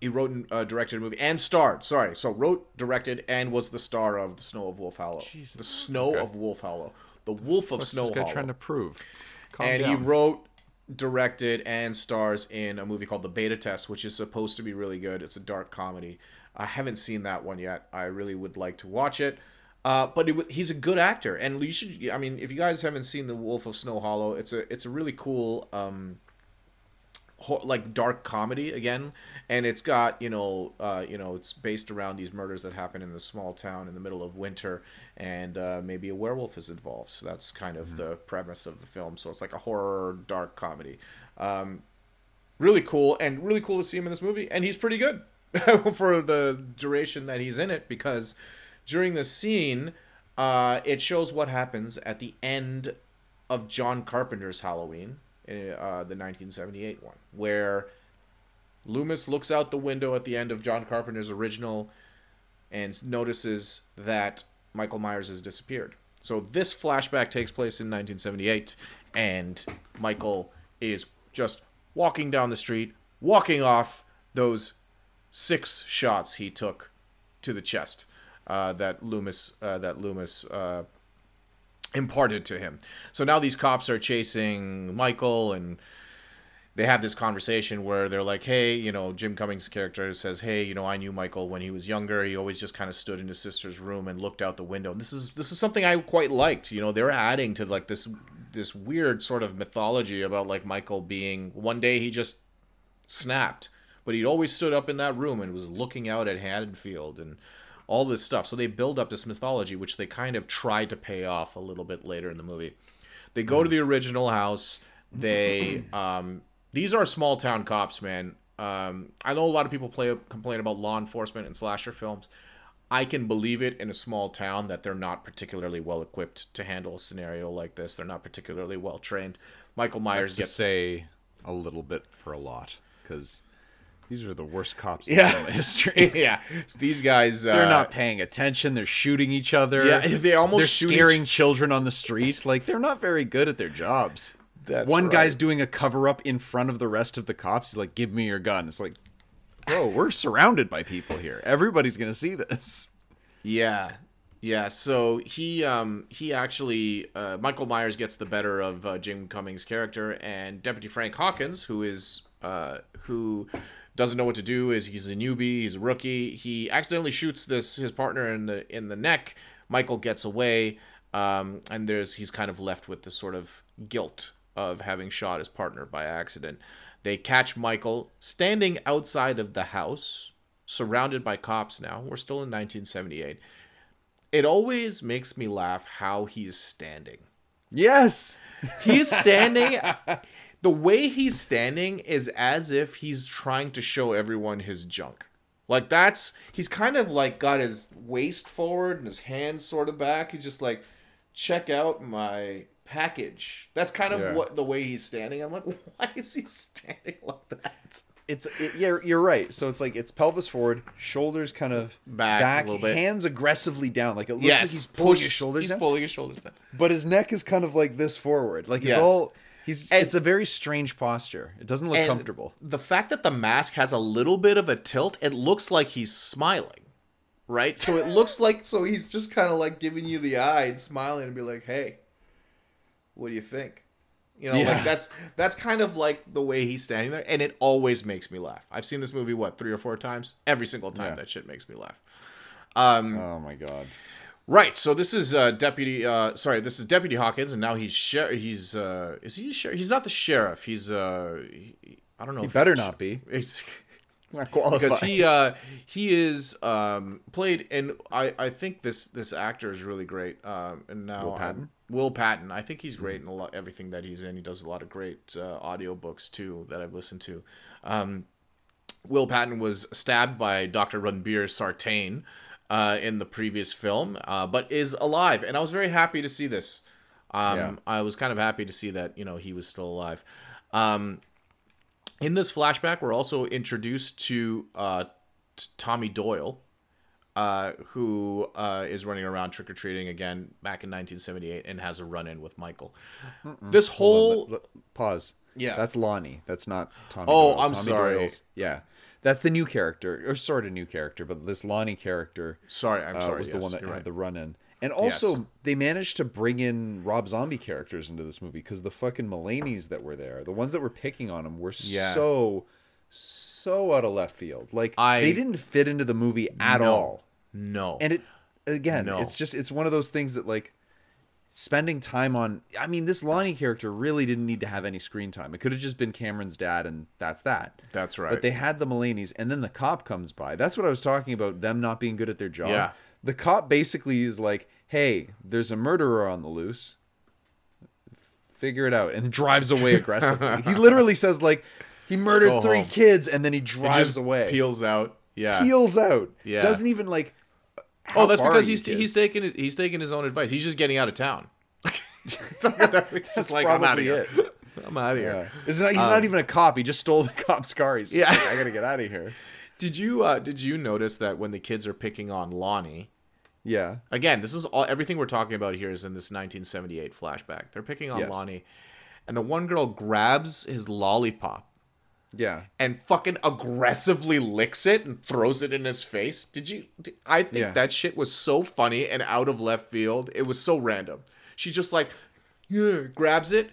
he wrote and uh, directed a movie and starred, sorry. So wrote, directed, and was the star of The Snow of Wolf Hollow. The Snow of Wolf Hollow. The Wolf of What's Snow this guy Hollow trying to prove? Calm and he wrote directed and stars in a movie called the beta test which is supposed to be really good it's a dark comedy i haven't seen that one yet i really would like to watch it uh, but it was, he's a good actor and you should i mean if you guys haven't seen the wolf of snow hollow it's a it's a really cool um ho- like dark comedy again and it's got you know uh, you know it's based around these murders that happen in a small town in the middle of winter and uh, maybe a werewolf is involved. So that's kind of the premise of the film. So it's like a horror dark comedy. Um, really cool and really cool to see him in this movie and he's pretty good for the duration that he's in it because during the scene uh, it shows what happens at the end of john carpenter's halloween uh, the 1978 one where loomis looks out the window at the end of john carpenter's original and notices that michael myers has disappeared. So this flashback takes place in 1978 and michael is just walking down the street walking off those six shots he took to the chest uh, that Loomis uh, that Loomis uh, imparted to him. So now these cops are chasing Michael and they have this conversation where they're like, "Hey, you know, Jim Cummings' character says, "Hey, you know, I knew Michael when he was younger. He always just kind of stood in his sister's room and looked out the window." And this is this is something I quite liked. You know, they're adding to like this this weird sort of mythology about like Michael being one day he just snapped, but he'd always stood up in that room and was looking out at Haddonfield and all this stuff. So they build up this mythology, which they kind of try to pay off a little bit later in the movie. They go to the original house. They um, these are small town cops, man. Um, I know a lot of people play complain about law enforcement in slasher films. I can believe it in a small town that they're not particularly well equipped to handle a scenario like this. They're not particularly well trained. Michael Myers to gets say a little bit for a lot because these are the worst cops in Yeah. cinema history. yeah, so these guys uh, They're not paying attention. They're shooting each other. Yeah, they almost They're shoot scaring each- children on the street. Like they're not very good at their jobs. That's One right. guy's doing a cover up in front of the rest of the cops. He's like, "Give me your gun." It's like, bro, we're surrounded by people here. Everybody's gonna see this. Yeah. Yeah, so he um he actually uh, Michael Myers gets the better of uh, Jim Cummings' character and Deputy Frank Hawkins, who is uh who doesn't know what to do. Is he's a newbie, he's a rookie. He accidentally shoots this his partner in the in the neck. Michael gets away, um, and there's he's kind of left with this sort of guilt of having shot his partner by accident. They catch Michael standing outside of the house, surrounded by cops. Now we're still in 1978. It always makes me laugh how he's standing. Yes. He's standing. the way he's standing is as if he's trying to show everyone his junk. Like that's he's kind of like got his waist forward and his hands sort of back. He's just like, check out my package. That's kind of Yeah. what the way he's standing. I'm like, why is he standing like that? It's it, yeah, you're right. So it's like it's pelvis forward, shoulders kind of Back a little bit. hands aggressively down. Like it looks yes, like he's pulling push- his shoulders He's down, pulling his shoulders down. but his neck is kind of like this forward. Like it's Yes. all he's. And- it's a very strange posture. It doesn't look And comfortable. The fact that the mask has a little bit of a tilt, it looks like he's smiling. Right? So it looks like so he's just kind of like giving you the eye and smiling and be like, "Hey, what do you think?" You know, Yeah. like that's that's kind of like the way he's standing there and it always makes me laugh. I've seen this movie what, 3 or 4 times? Every single time Yeah. that shit makes me laugh. Um, Oh my god. Right. So this is uh, deputy. Uh, sorry, this is Deputy Hawkins, and now he's sher- He's uh, is he a sheriff? He's not the sheriff. He's uh, he- I don't know. He if better not be. He's, Not qualified. because he uh, he is um, played, and I, I think this this actor is really great. Um, and now Will I'm- Patton? Will Patton. I think he's great in a lot everything that he's in. He does a lot of great uh, audio books too that I've listened to. Um, Will Patton was stabbed by Dr. Ranbir Sartain uh, in the previous film, uh, but is alive, and I was very happy to see this. Um, Yeah. I was kind of happy to see that you know he was still alive. Um, in this flashback, we're also introduced to uh, t- Tommy Doyle, uh, who uh, is running around trick or treating again back in 1978 and has a run in with Michael. This whole L- pause. Yeah. That's Lonnie. That's not Tommy. Oh, Doyle. I'm Tommy sorry. Doyle's- yeah, that's the new character, or sort of new character, but this Lonnie character sorry, I'm uh, sorry, was the one that had right. the run in. And also, Yes. they managed to bring in Rob Zombie characters into this movie because the fucking Mulaney's that were there, the ones that were picking on him, were Yeah. so, so out of left field. Like I- they didn't fit into the movie at No. all. No, And it again, No. it's just it's one of those things that like spending time on. I mean, this Lonnie character really didn't need to have any screen time. It could have just been Cameron's dad, and that's that. That's right. But they had the Mulaney's, and then the cop comes by. That's what I was talking about. Them not being good at their job. Yeah. The cop basically is like, "Hey, there's a murderer on the loose. Figure it out," and drives away aggressively. he literally says like, "He murdered Go three home. kids," and then he drives away. peels out. Yeah. Peels out. Yeah. Doesn't even like. Oh, that's because he's kids? he's taking his, he's taking his own advice. He's just getting out of town. it's just like I'm out of here. it. I'm out of Yeah. here. It's not, he's not even a cop. He just stole the cop's car. He's Yeah. like, I gotta get out of here. Did you uh, did you notice that when the kids are picking on Lonnie? Yeah. Again, this is all everything we're talking about here is in this 1978 flashback. They're picking on Yes. Lonnie, and the one girl grabs his lollipop Yeah. and fucking aggressively licks it and throws it in his face. Did you? I think Yeah. that shit was so funny and out of left field. It was so random. She just like, yeah, grabs it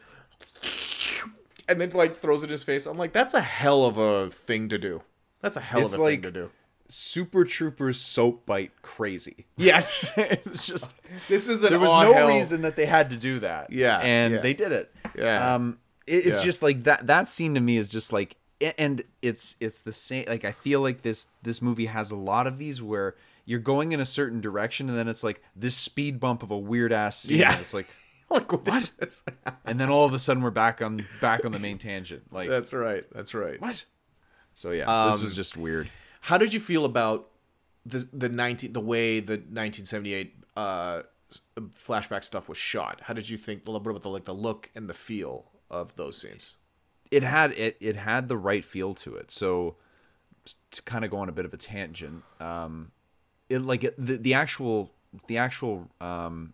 and then like throws it in his face. I'm like, that's a hell of a thing to do. That's a hell It's of a like- thing to do. Super Troopers soap bite crazy. Yes, it was just this is an there was no hell- reason that they had to do that. Yeah, And yeah. they did it. Yeah. Um it, it's Yeah. just like that that scene to me is just like and it's it's the same like I feel like this this movie has a lot of these where you're going in a certain direction and then it's like this speed bump of a weird ass scene. Yeah. It's like Like what? is this? and then all of a sudden we're back on back on the main tangent. Like That's right. That's right. what? So yeah, this Um, was just weird. How did you feel about the the nineteen the way the nineteen seventy eight uh, flashback stuff was shot? How did you think a little bit about the like the look and the feel of those scenes? It had it it had the right feel to it. So to kind of go on a bit of a tangent, um, it like it, the the actual the actual um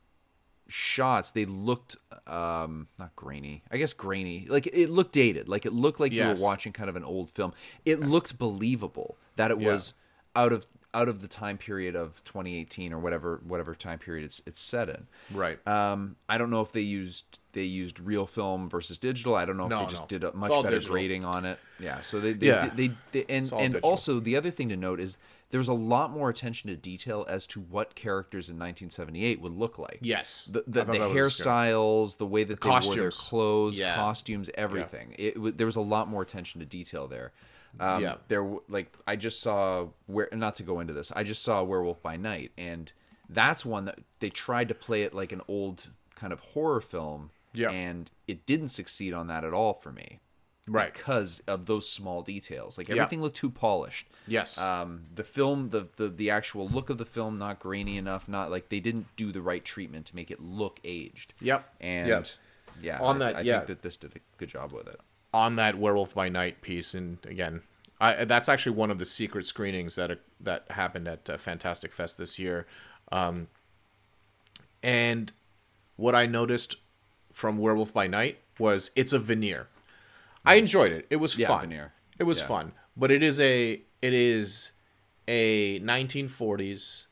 shots they looked um not grainy i guess grainy like it looked dated like it looked like you were watching kind of an old film it looked believable that it Yeah. was out of out of the time period of 2018 or whatever whatever time period it's it's set in. Right. Um, I don't know if they used they used real film versus digital. I don't know if No, they just no. did a much better digital. grading on it. Yeah. So they they, Yeah. they, they, and and digital. also the other thing to note is there's a lot more attention to detail as to what characters in 1978 would look like. Yes. The, the, the that was good. hairstyles, the way that they wore their costumes. clothes, Yeah. costumes, everything. It there was a lot more attention to detail there. Um, Yeah. There, like I just saw where not to go into this. I just saw Werewolf by Night, and that's one that they tried to play it like an old kind of horror film. Yeah. And it didn't succeed on that at all for me. Right. Because of those small details. Like Yeah. everything looked too polished. Yes. Um, the film, the, the the actual look of the film, not grainy enough. Not like they didn't do the right treatment to make it look aged. Yep. And Yep. yeah, On I, that- I yeah. think that this did a good job with it. On that Werewolf by Night piece, and again, I, that's actually one of the secret screenings that are, that happened at uh, Fantastic Fest this year. Um, and what I noticed from Werewolf by Night was it's a veneer. I enjoyed it. It was Yeah, fun. veneer. It was Yeah. fun, but it is a it is a 1940s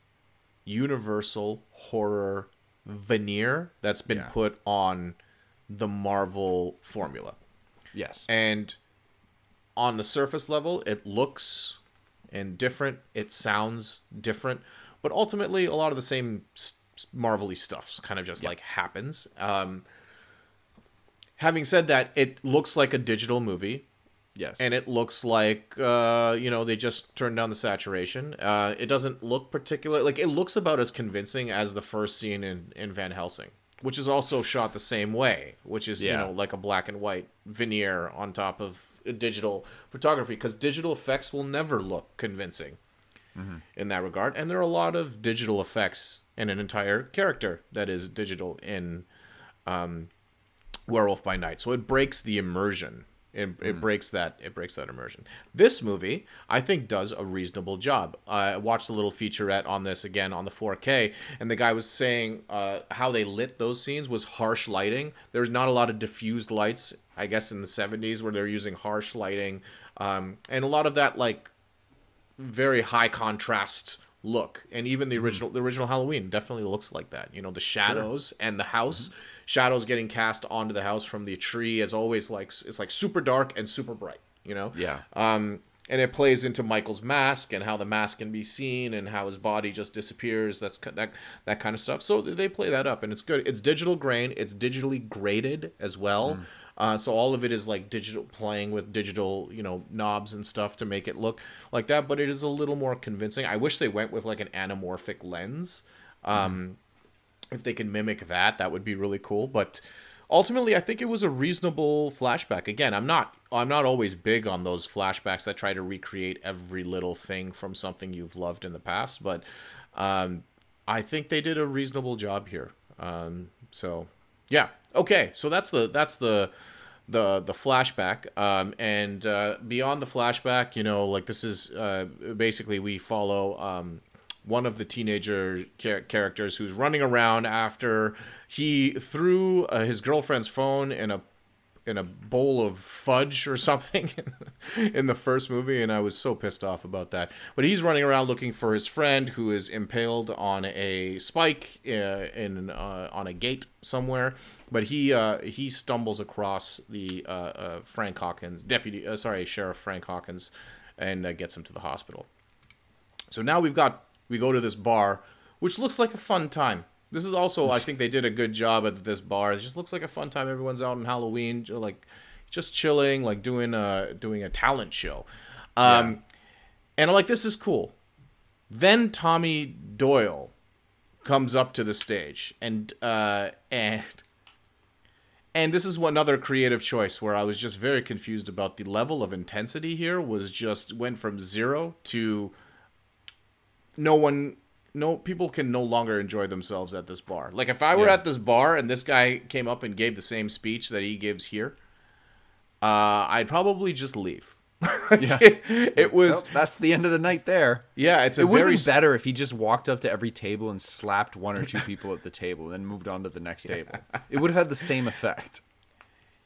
universal horror veneer that's been Yeah. put on the Marvel formula. Yes. And on the surface level, it looks and different. It sounds different, but ultimately, a lot of the same marvelly stuff kind of just like happens. Um, having said that, it looks like a digital movie yes. and it looks like uh, you know they just turned down the saturation. Uh, it doesn't look particular like it looks about as convincing as the first scene in in Van Helsing, which is also shot the same way, which is you know like a black and white veneer on top of digital photography because digital effects will never look convincing in that regard. And there are a lot of digital effects in an entire character that is digital in um, Werewolf by Night. So it breaks the immersion. It, it breaks that it breaks that immersion. This movie, I think, does a reasonable job. I watched a little featurette on this again on the 4K, and the guy was saying uh, how they lit those scenes was harsh lighting. There's not a lot of diffused lights, I guess, in the 70s where they're using harsh lighting, um, and a lot of that like very high contrast look. And even the original the original halloween definitely looks like that. You know the shadows and the house shadows getting cast onto the house from the tree is always like it's like super dark and super bright you know? Yeah. um and it plays into michael's mask and how the mask can be seen and how his body just disappears that's that that kind of stuff. So they play that up and it's good. It's digital grain it's digitally graded as well. Uh, so all of it is like digital playing with digital you know knobs and stuff to make it look like that but it is a little more convincing. I wish they went with like an anamorphic lens. Um, if they can mimic that that would be really cool. But ultimately i think it was a reasonable flashback. Again i'm not i'm not always big on those flashbacks. That try to recreate every little thing from something you've loved in the past. But um, i think they did a reasonable job here. Um, so yeah. Okay. So that's the that's the the the flashback. Um, and uh, beyond the flashback you know like this is uh, basically we follow um, one of the teenager char- characters who's running around after he threw uh, his girlfriend's phone in a in a bowl of fudge or something in the first movie and I was so pissed off about that. But he's running around looking for his friend who is impaled on a spike uh, in uh, on a gate somewhere. But he uh, he stumbles across the uh, uh, Frank Hawkins deputy sorry Sheriff Frank Hawkins and gets him to the hospital. So now we've got we go to this bar, which looks like a fun time. This is also I think they did a good job at this bar. It just looks like a fun time. Everyone's out on Halloween, like just chilling, like doing a doing a talent show. Um, and I'm like, this is cool. Then Tommy Doyle comes up to the stage, and uh, and and this is one other creative choice where I was just very confused about the level of intensity here. Was just went from zero to no one no people can no longer enjoy themselves at this bar. Like if I were Yeah. at this bar and this guy came up and gave the same speech that he gives here, uh, I'd probably just leave. Yeah. it was that's the end of the night there. yeah, it's a It would have very been better if he just walked up to every table and slapped one or two people at the table, and then moved on to the next table. It would have had the same effect.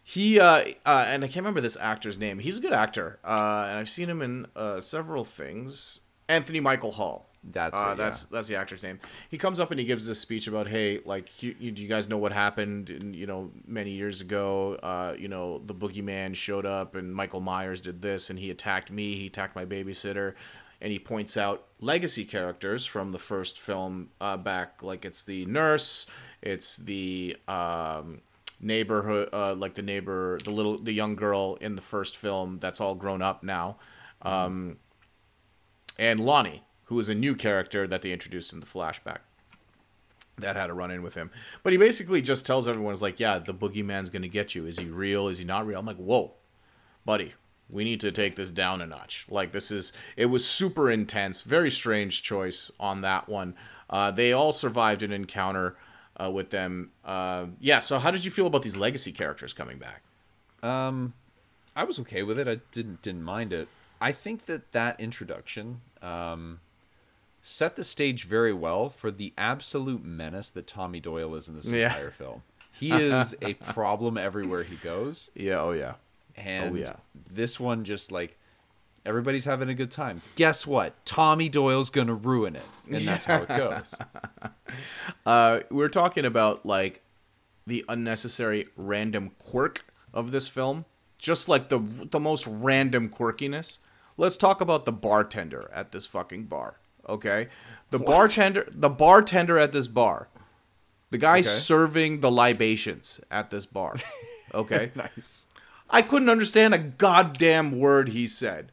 He uh, uh, and I can't remember this actor's name. He's a good actor, uh, and I've seen him in uh, several things. Anthony Michael Hall. That's uh, it, that's yeah. that's the actor's name. He comes up and he gives this speech about, hey, like, you, you, do you guys know what happened? In, you know, many years ago, uh, you know, the boogeyman showed up and Michael Myers did this and he attacked me. He attacked my babysitter, and he points out legacy characters from the first film uh, back, like it's the nurse, it's the um, neighborhood, uh, like the neighbor, the little, the young girl in the first film that's all grown up now. Um, and Lonnie, who is a new character that they introduced in the flashback. That had a run in with him. But he basically just tells everyone, is like, yeah, the boogeyman's to get you. Is he real? Is he not real? I'm like, whoa, buddy, we need to take this down a notch. Like, this is, it was super intense. Very strange choice on that one. Uh, they all survived an encounter uh, with them. Uh, yeah, so how did you feel about these legacy characters coming back? Um, I was okay with it. I didn't didn't mind it. I think that that introduction um, set the stage very well for the absolute menace that Tommy Doyle is in this Yeah. entire film. He is a problem everywhere he goes, Yeah, oh yeah. and yeah. this one just like everybody's having a good time. Guess what? Tommy Doyle's gonna ruin it, and that's how it goes. Uh, we're talking about like the unnecessary random quirk of this film, just like the the most random quirkiness. Let's talk about the bartender at this fucking bar. Okay, the bartender, the bartender at this bar, the guy serving the libations at this bar. Okay, nice. I couldn't understand a goddamn word he said.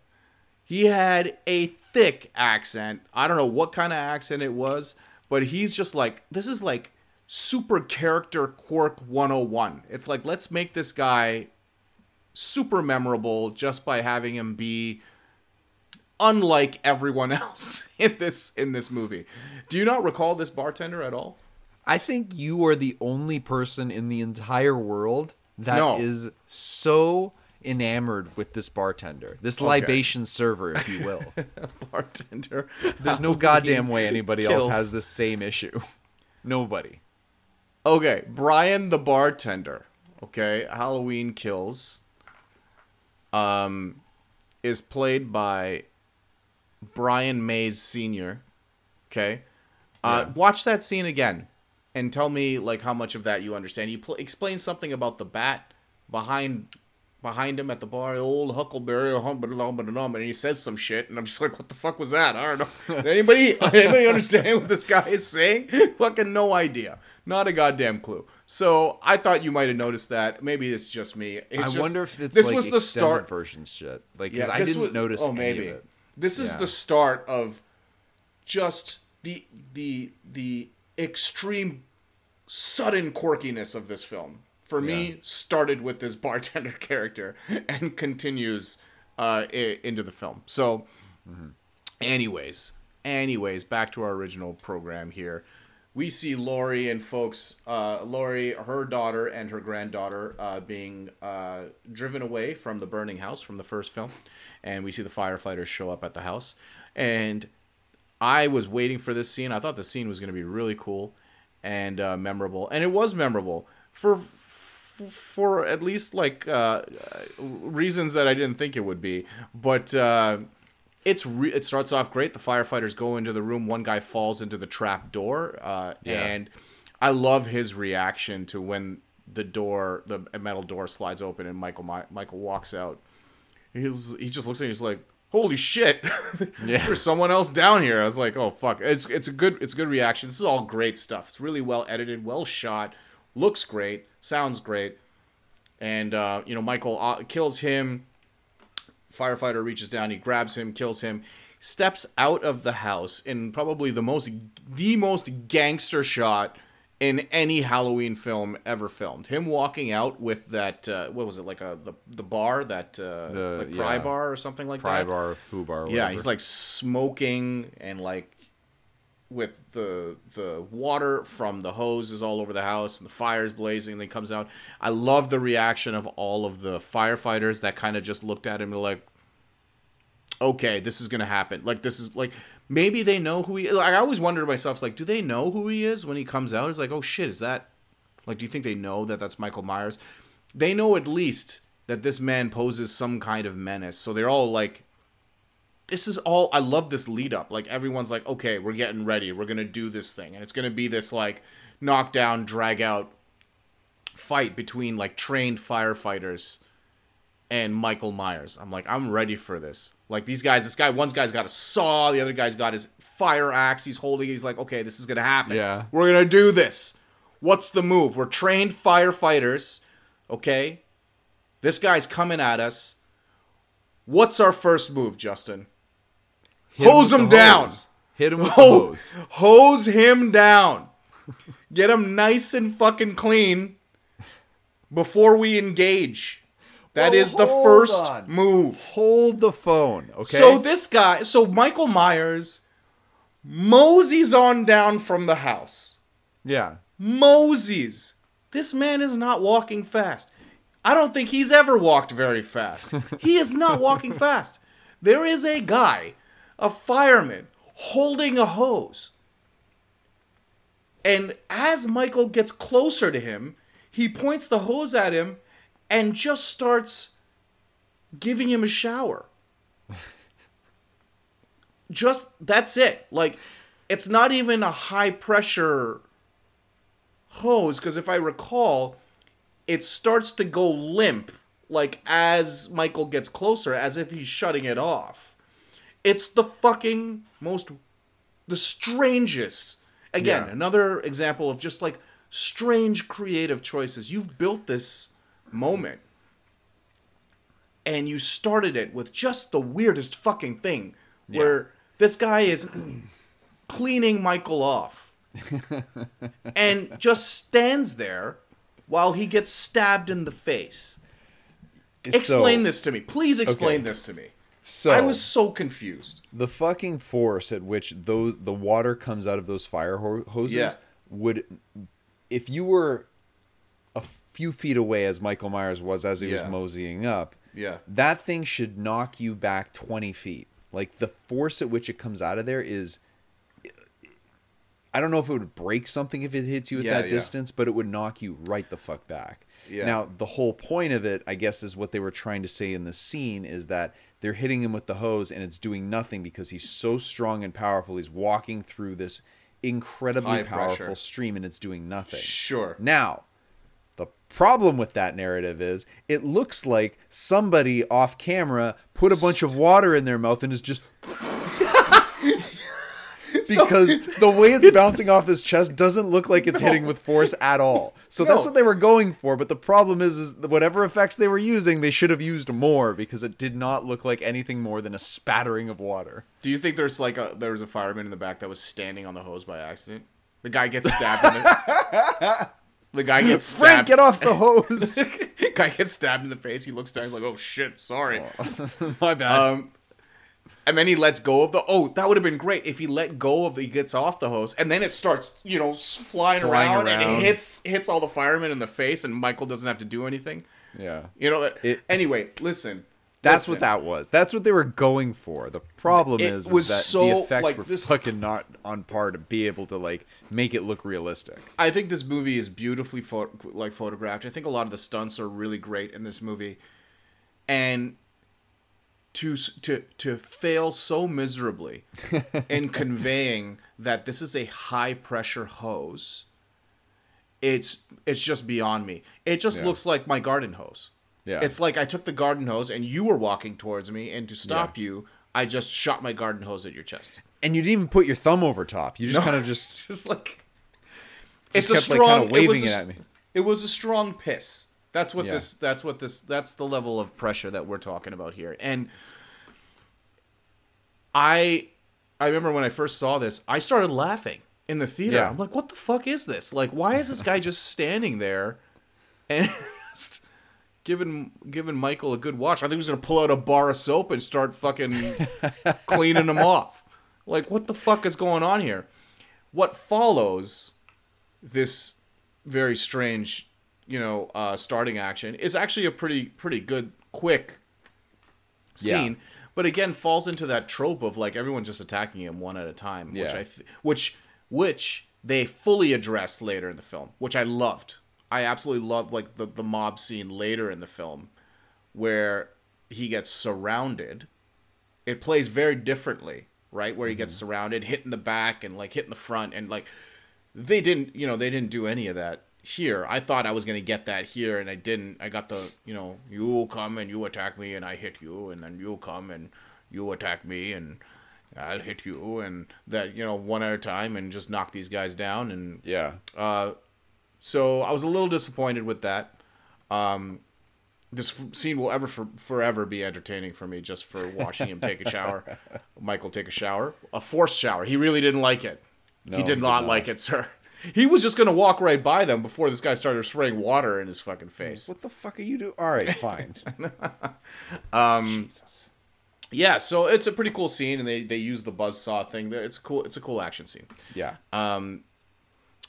He had a thick accent. I don't know what kind of accent it was, but he's just like, this is like super character quirk 101. It's like, let's make this guy super memorable just by having him be unlike everyone else in this in this movie. Do you not recall this bartender at all? I think you are the only person in the entire world that is No. so enamored with this bartender, this libation server, if you will. Bartender. There's no goddamn way anybody else has the same issue. Nobody. Okay, Brian the bartender. Okay, Halloween Kills. Um, is played by Brian Mays Senior. Okay, uh, watch that scene again, and tell me like how much of that you understand. You pl- explains something about the bat behind behind him at the bar, old Huckleberry, hum, ba, da, ba, da, dum, and he says some shit, and I'm just like, what the fuck was that? I don't know. anybody anybody understand what this guy is saying? Fucking no idea. Not a goddamn clue. So I thought you might have noticed that. Maybe it's just me. It's I just- wonder if it's this like was the start. version shit. Like, Yeah, I didn't was- notice Oh, maybe it. This is Yeah. the start of just the the the extreme sudden quirkiness of this film. For me, started with this bartender character and continues uh, i- into the film. So, anyways, anyways, back to our original program here. We see Laurie and folks, uh, Laurie, her daughter, and her granddaughter uh, being uh, driven away from the burning house from the first film. And we see the firefighters show up at the house. And I was waiting for this scene. I thought the scene was going to be really cool and uh, memorable, and it was memorable for for at least like uh, reasons that I didn't think it would be. But uh, it's re- it starts off great. The firefighters go into the room. One guy falls into the trap door, uh, Yeah. and I love his reaction to when the door, the metal door, slides open and Michael Mi- Michael walks out. He's he just looks at me. He's like, "Holy shit! Yeah. There's someone else down here." I was like, "Oh fuck!" It's it's a good it's a good reaction. This is all great stuff. It's really well edited, well shot, looks great, sounds great, and uh, you know Michael uh, kills him. Firefighter reaches down, he grabs him, kills him, steps out of the house in probably the most the most gangster shot in any Halloween film ever filmed. Him walking out with that uh, what was it like a the the bar that uh, The- like pry yeah. bar or something like Pry that. bar, foo bar. Yeah, he's like smoking and like with the the water from the hoses all over the house and the fires blazing. And then he comes out. I love the reaction of all of the firefighters that kind of just looked at him and like, "Okay, this is gonna happen." Like this is like maybe they know who he. Like I always wonder to myself, like, do they know who he is when he comes out? It's like, oh shit, is that like? Do you think they know that that's Michael Myers? They know at least that this man poses some kind of menace. So they're all like this is all I love this lead up. Like everyone's like, okay, we're getting ready. We're gonna do this thing, and it's gonna be this like knockdown, drag out fight between like trained firefighters and Michael Myers. I'm like, I'm ready for this. Like these guys, this guy, one guy's got a saw, the other guy's got his fire axe. He's holding it. He's like, okay, this is gonna happen. Yeah. we're gonna do this. What's the move? We're trained firefighters. Okay, this guy's coming at us. What's our first move, Justin? Hit Hose him down. hose. Hit him with hose. hose him down. Get him nice and fucking clean before we engage. That Well, is the first on. move. Hold the phone, okay? So this guy, so Michael Myers moseys on down from the house. yeah. Moseys. This man is not walking fast. I don't think he's ever walked very fast. He is not walking fast. There is a guy, a fireman, holding a hose. And as Michael gets closer to him, he points the hose at him and just starts giving him a shower. just that's it. Like it's not even a high pressure hose because if I recall, it starts to go limp like as Michael gets closer, as if he's shutting it off. It's the fucking most, the strangest. Again, Yeah. another example of just like strange creative choices. You've built this moment and you started it with just the weirdest fucking thing where this guy is cleaning Michael off and just stands there while he gets stabbed in the face. Explain So- this to me. Please explain Okay. this to me. So I was so confused. the fucking force at which those the water comes out of those fire ho- hoses Yeah. would if you were a few feet away as Michael Myers was as he Yeah. was moseying up Yeah. that thing should knock you back 20 feet like the force at which it comes out of there is I don't know if it would break something if it hits you at Yeah, that distance, but it would knock you right the fuck back. Yeah. Now, the whole point of it, I guess, is what they were trying to say in the scene is that they're hitting him with the hose and it's doing nothing because he's so strong and powerful. He's walking through this incredibly High powerful pressure. stream and it's doing nothing. Sure. Now, the problem with that narrative is it looks like somebody off camera put a bunch of water in their mouth and is just because the way it's bouncing off his chest doesn't look like it's hitting with force at all. So that's what they were going for, but the problem is is that whatever effects they were using, they should have used more because it did not look like anything more than a spattering of water. Do you think there's like a there was a fireman in the back that was standing on the hose by accident? The guy gets stabbed in the The guy gets stabbed. Frank, get off the hose. guy gets stabbed in the face. He looks down. He's like, "Oh shit, sorry." My bad. Um, and then he lets go of the. Oh, that would have been great if he let go of the. He gets off the hose, and then it starts, you know, flying, Flying around, and it hits hits all the firemen in the face, and Michael doesn't have to do anything. yeah. You know that. It- anyway, listen. That's listen. what that was. That's what they were going for. The problem It is, is was that so, the effects like, were this- fucking not on par to be able to like make it look realistic. I think this movie is beautifully pho- like photographed. I think a lot of the stunts are really great in this movie, and to to to fail so miserably in conveying that this is a high pressure hose, it's it's just beyond me. It just Yeah. looks like my garden hose. Yeah. It's like I took the garden hose and you were walking towards me, and to stop you, I just shot my garden hose at your chest. And you didn't even put your thumb over top. You just kind of just Just like it's a kept, like, strong. kinda waving it, was it at me. It was a strong piss. That's what Yeah. this. That's what this. That's the level of pressure that we're talking about here. And I, I remember when I first saw this, I started laughing in the theater. Yeah. I'm like, "What the fuck is this? Like, why is this guy just standing there and just giving giving Michael a good watch? I think he was gonna pull out a bar of soap and start fucking cleaning him off. Like, what the fuck is going on here? What follows this very strange, you know, uh, starting action is actually a pretty pretty good quick scene. Yeah. But again, falls into that trope of like everyone just attacking him one at a time, which Yeah. I th- which which they fully address later in the film, which I loved. I absolutely loved like the the mob scene later in the film where he gets surrounded it plays very differently, right? Where he gets surrounded, hit in the back and like hit in the front, and like they didn't, you know, they didn't do any of that here. I thought I was gonna get that here, and I didn't. I got the, you know, you come and you attack me, and I hit you, and then you come and you attack me, and I'll hit you, and that, you know, one at a time, and just knock these guys down, and Yeah. uh, so I was a little disappointed with that. Um, this f- scene will ever for, forever be entertaining for me just for watching him take a shower. Michael take a shower, a forced shower. He really didn't like it. No, he he did did not not. like it, sir. He was just gonna walk right by them before this guy started spraying water in his fucking face. What the fuck are you doing? All right, fine. Um, Jesus. Yeah, so it's a pretty cool scene, and they they use the buzzsaw thing. It's cool. It's a cool action scene. Yeah. Um.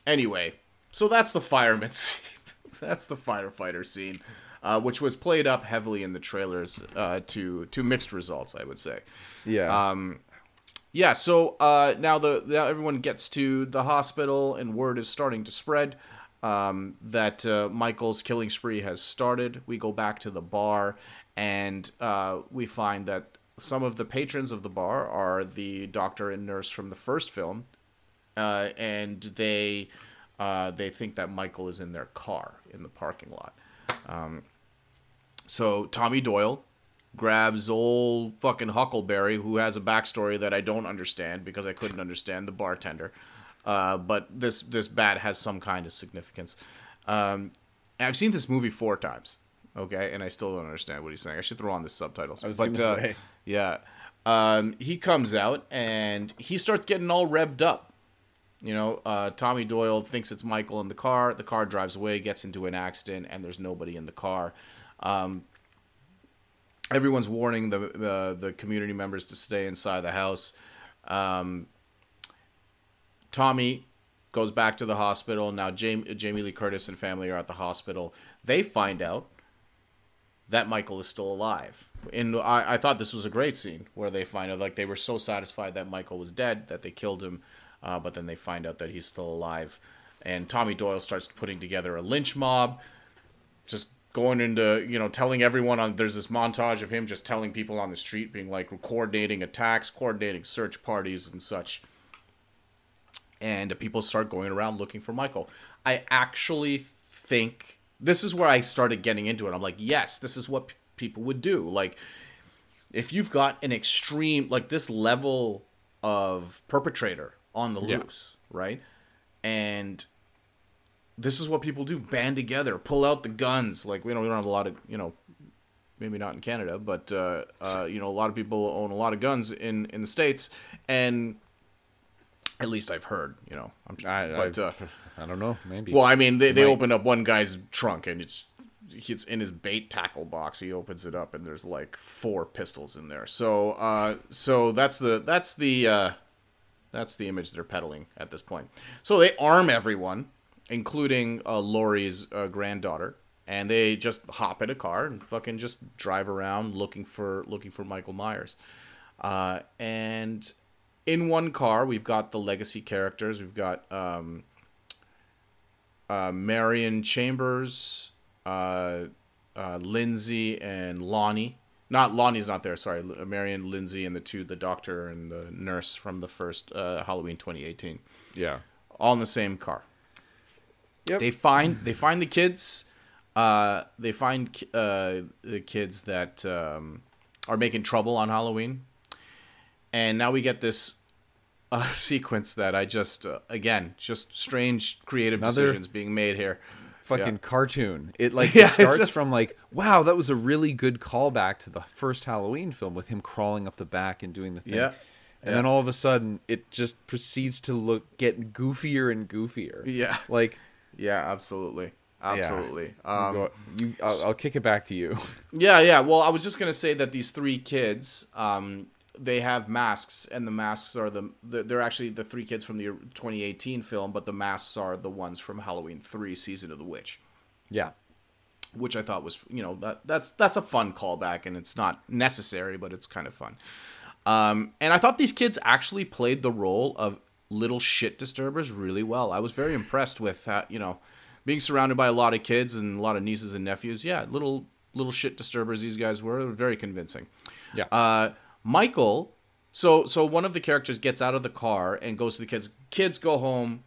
Anyway, so that's the fireman scene. that's the firefighter scene, uh, which was played up heavily in the trailers uh, to to mixed results, I would say. yeah. Um, yeah, so uh, now the now everyone gets to the hospital, and word is starting to spread um, that uh, Michael's killing spree has started. We go back to the bar, and uh, we find that some of the patrons of the bar are the doctor and nurse from the first film, uh, and they uh, they think that Michael is in their car in the parking lot. Um, so Tommy Doyle grabs old fucking Huckleberry, who has a backstory that I don't understand because I couldn't understand the bartender. Uh, but this this bat has some kind of significance. Um, I've seen this movie four times, okay, and I still don't understand what he's saying. I should throw on the subtitles. I was but, uh, say. yeah, um, he comes out and he starts getting all revved up. You know, uh, Tommy Doyle thinks it's Michael in the car. The car drives away, gets into an accident, and there's nobody in the car. Um, everyone's warning the, the the community members to stay inside the house. Um, Tommy goes back to the hospital. Now Jamie, Jamie Lee Curtis and family are at the hospital. They find out that Michael is still alive. And I, I thought this was a great scene where they find out like they were so satisfied that Michael was dead that they killed him, uh, but then they find out that he's still alive. And Tommy Doyle starts putting together a lynch mob, just going into you know telling everyone on. There's this montage of him just telling people on the street, being like coordinating attacks, coordinating search parties and such and people start going around looking for Michael. I actually think this is where I started getting into it. I'm like, yes, this is what p- people would do. Like, if you've got an extreme, like this level of perpetrator on the Yeah. loose, right? And this is what people do band together, pull out the guns. Like, we don't, we don't have a lot of, you know, maybe not in Canada, but, uh, uh, you know, a lot of people own a lot of guns in, in the States. And at least I've heard, you know. I'm, I, but, I, uh, I don't know. Maybe. well, I mean, they, they opened up one guy's trunk and it's it's in his bait tackle box. He opens it up and there's like four pistols in there. So uh, so that's the that's the uh, that's the image they're peddling at this point. So they arm everyone, including uh, Laurie's uh, granddaughter, and they just hop in a car and fucking just drive around looking for looking for Michael Myers. Uh, and in one car, we've got the legacy characters. We've got um, uh, Marion Chambers, uh, uh, Lindsay, and Lonnie. Not Lonnie's not there. Sorry, Marion, Lindsay, and the two, the doctor and the nurse from the first uh, Halloween 2018, yeah. all in the same car. Yep. They find they find the kids. Uh, they find uh, the kids that um, are making trouble on Halloween, and now we get this uh, sequence that I just uh, again just strange creative Another- decisions being made here. Fucking Yeah. cartoon. It like Yeah, it starts just- from like, wow, that was a really good callback to the first Halloween film with him crawling up the back and doing the thing. Yeah. And then all of a sudden, it just proceeds to look get goofier and goofier. Yeah. Like, Yeah, absolutely, absolutely. you Um, go- you, I'll, I'll kick it back to you. Yeah, yeah. Well, I was just gonna say that these three kids, um, they have masks, and the masks are the the- they're actually the three kids from the 2018 film, but the masks are the ones from Halloween Three: Season of the Witch, Yeah. which I thought was you know that that's that's a fun callback, and it's not necessary, but it's kind of fun. Um, and I thought these kids actually played the role of little shit disturbers really well. I was very impressed with you know being surrounded by a lot of kids and a lot of nieces and nephews. Yeah, little little shit disturbers these guys were very convincing. Yeah. Uh, Michael, so so one of the characters gets out of the car and goes to the kids. Kids go home.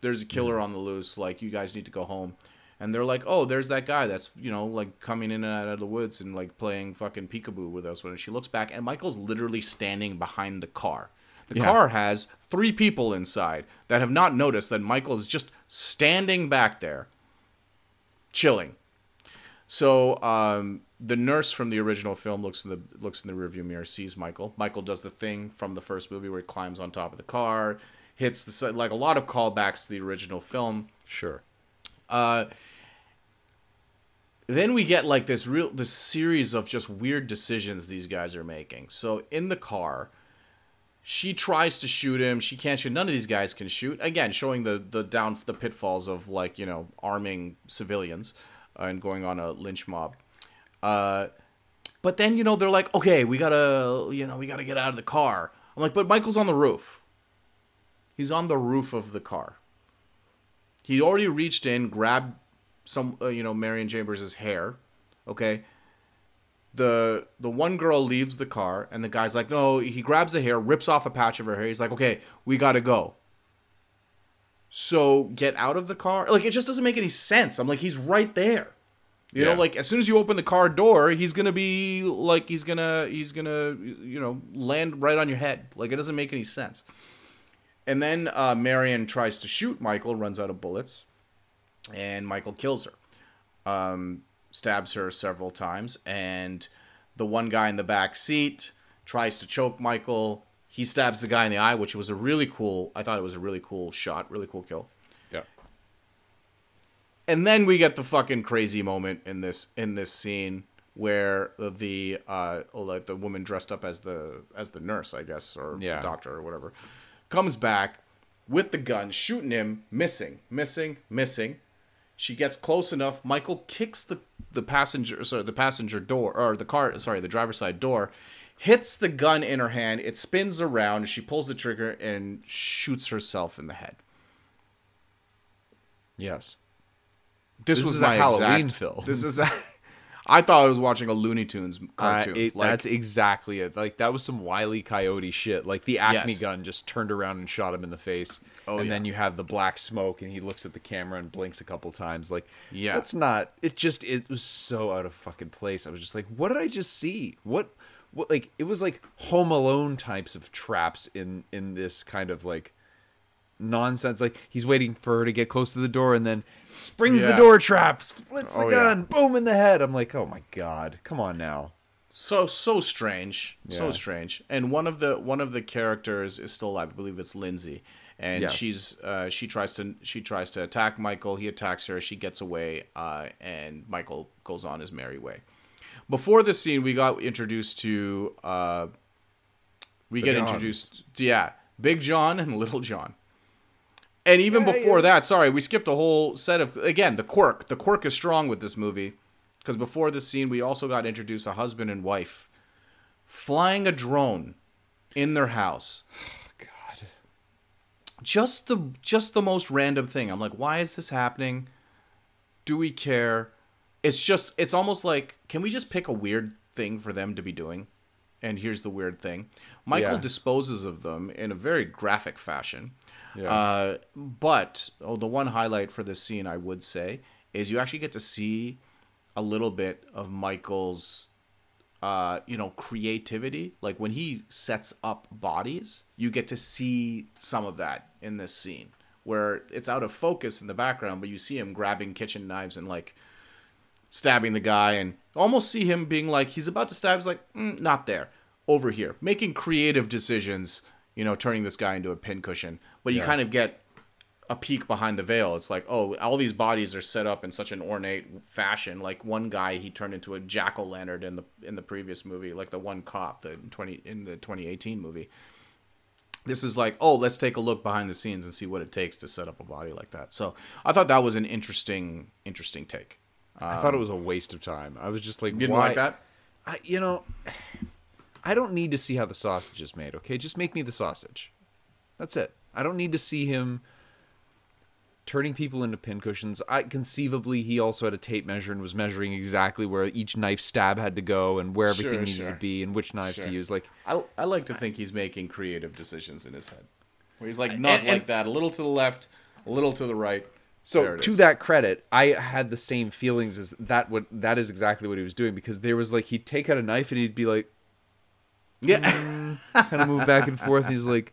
There's a killer on the loose. Like you guys need to go home. And they're like, oh, there's that guy that's you know like coming in and out of the woods and like playing fucking peekaboo with us. When she looks back, and Michael's literally standing behind the car. The Yeah. car has three people inside that have not noticed that Michael is just standing back there, chilling. So um, the nurse from the original film looks in the looks in the rearview mirror, sees Michael. Michael does the thing from the first movie where he climbs on top of the car, hits the like a lot of callbacks to the original film. Sure. Uh, then we get like this real this series of just weird decisions these guys are making. So in the car, she tries to shoot him. She can't shoot. None of these guys can shoot. Again, showing the the down the pitfalls of like you know arming civilians and going on a lynch mob. Uh, but then you know they're like, okay, we gotta you know we gotta get out of the car. I'm like, but Michael's on the roof. He's on the roof of the car. He already reached in, grabbed some, uh, you know, Marion Chambers' hair. Okay. The the one girl leaves the car, and the guy's like, no. He grabs the hair, rips off a patch of her hair. He's like, okay, we gotta go. So get out of the car. Like it just doesn't make any sense. I'm like, he's right there. You Yeah. know, like as soon as you open the car door, he's gonna be like he's gonna he's gonna you know land right on your head. Like it doesn't make any sense. And then uh, Marion tries to shoot Michael, runs out of bullets, and Michael kills her. Um, stabs her several times, and the one guy in the back seat tries to choke Michael. He stabs the guy in the eye, which was a really cool. I thought it was a really cool shot, really cool kill. Yeah. And then we get the fucking crazy moment in this in this scene where the uh like the woman dressed up as the as the nurse, I guess, or Yeah. doctor or whatever, comes back with the gun, shooting him, missing, missing, missing. She gets close enough. Michael kicks the the passenger, sorry, the passenger door or the car, sorry, the driver's side door, hits the gun in her hand. It spins around. She pulls the trigger and shoots herself in the head. Yes. This, This was my Halloween exact- film. This is. A, I thought I was watching a Looney Tunes Uh, cartoon. it- like, that's exactly it. Like that was some wily coyote shit. Like the acme Yes. gun just turned around and shot him in the face. Oh, and yeah. then you have the black smoke, and he looks at the camera and blinks a couple times. Like, Yeah. that's not. It just it was so out of fucking place. I was just like, what did I just see? What what like it was like Home Alone types of traps in in this kind of like nonsense. Like he's waiting for her to get close to the door, and then springs the door trap, splits the Oh, yeah. gun, boom in the head. I'm like, oh my god, come on now. so so strange. So strange. And one of the one of the characters is still alive. I believe it's lindsay. And Yes. she's uh, she tries to she tries to attack michael. He attacks her. She gets away uh, and michael goes on his merry way. Before this scene we got introduced to uh, we get Johns. introduced to, yeah big john and little john and even Yeah, before yeah. that sorry we skipped a whole set of again the quirk. The quirk is strong with this movie. Because before this scene we also got introduced a husband and wife flying a drone in their house. God. just the just the most random thing. I'm like why is this happening? Do we care? It's just it's almost like can we just pick a weird thing for them to be doing? And here's the weird thing. Michael Yeah. disposes of them in a very graphic fashion Yeah. uh, but oh, the one highlight for this scene i would say is you actually get to see a little bit of michael's uh, you know, creativity. Like when he sets up bodies, you get to see some of that in this scene where it's out of focus in the background, but you see him grabbing kitchen knives and like stabbing the guy and almost see him being like, he's about to stab, he's like, mm, not there, over here, making creative decisions, you know, turning this guy into a pincushion. But you Yeah. kind of get a peek behind the veil. It's like, oh, all these bodies are set up in such an ornate fashion. Like one guy, he turned into a jack o' lantern in the in the previous movie, like the one cop, the twenty in the twenty eighteen movie. This is like, oh, let's take a look behind the scenes and see what it takes to set up a body like that. So I thought that was an interesting, interesting take. I thought it was a waste of time. I was just like, You didn't why? like that? I, you know, I don't need to see how the sausage is made. Okay, just make me the sausage. That's it. I don't need to see him turning people into pincushions. I conceivably he also had a tape measure and was measuring exactly where each knife stab had to go and where everything Sure, needed sure. to be and which knives Sure. to use. Like I, I like to think he's making creative decisions in his head. Where he's like, not and- like that. A little to the left, a little to the right. So to is. that credit, I had the same feelings as that. What that is exactly what he was doing because there was like he'd take out a knife and he'd be like Yeah. Mm, kind of move back and forth. And he's like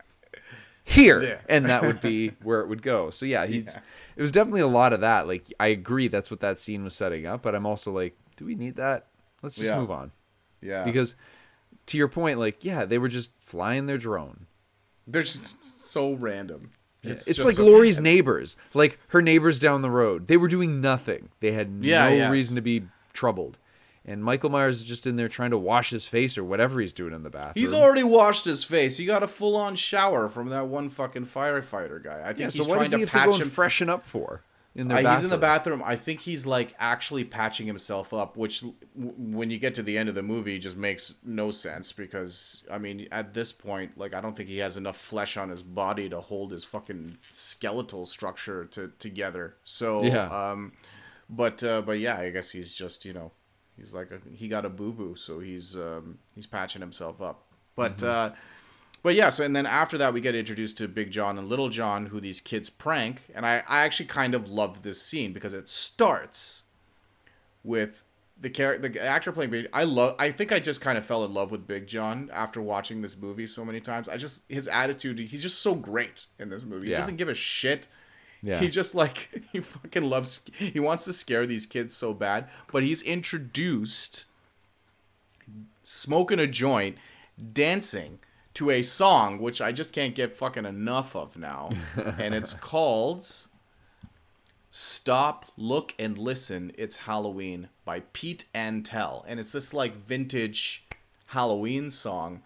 here, There. and that would be where it would go. So yeah, he's it was definitely a lot of that. Like I agree, that's what that scene was setting up. But I'm also like, do we need that? Let's just Yeah. move on yeah. because to your point, like yeah, they were just flying their drone. they're just so random. It's, just like so- Laurie's neighbors, like her neighbors down the road. They were doing nothing. They had Yeah, no reason to be troubled. And Michael Myers is just in there trying to wash his face or whatever he's doing in the bathroom. He's already washed his face. He got a full on shower from that one fucking firefighter guy. I think yeah. he's So trying he to to patch and him. freshen up for? In the Uh, he's in the bathroom. I think he's like actually patching himself up, which w- when you get to the end of the movie just makes no sense because I mean at this point, like I don't think he has enough flesh on his body to hold his fucking skeletal structure to together. So Yeah. um, but uh, but yeah, I guess he's just you know he's like a, he got a boo boo, so he's um, he's patching himself up. But uh, but yeah, so and then after that we get introduced to Big John and Little John, who these kids prank, and I, I actually kind of love this scene because it starts with the character, the actor playing Big. I love. I think I just kind of fell in love with Big John after watching this movie so many times. I just his attitude. He's just so great in this movie. He doesn't give a shit. Yeah. He just like he fucking loves. He wants to scare these kids so bad, but he's introduced smoking a joint, dancing to a song which I just can't get fucking enough of now, and it's called "Stop, Look, and Listen." It's Halloween by Pete Antell, and it's this like vintage Halloween song.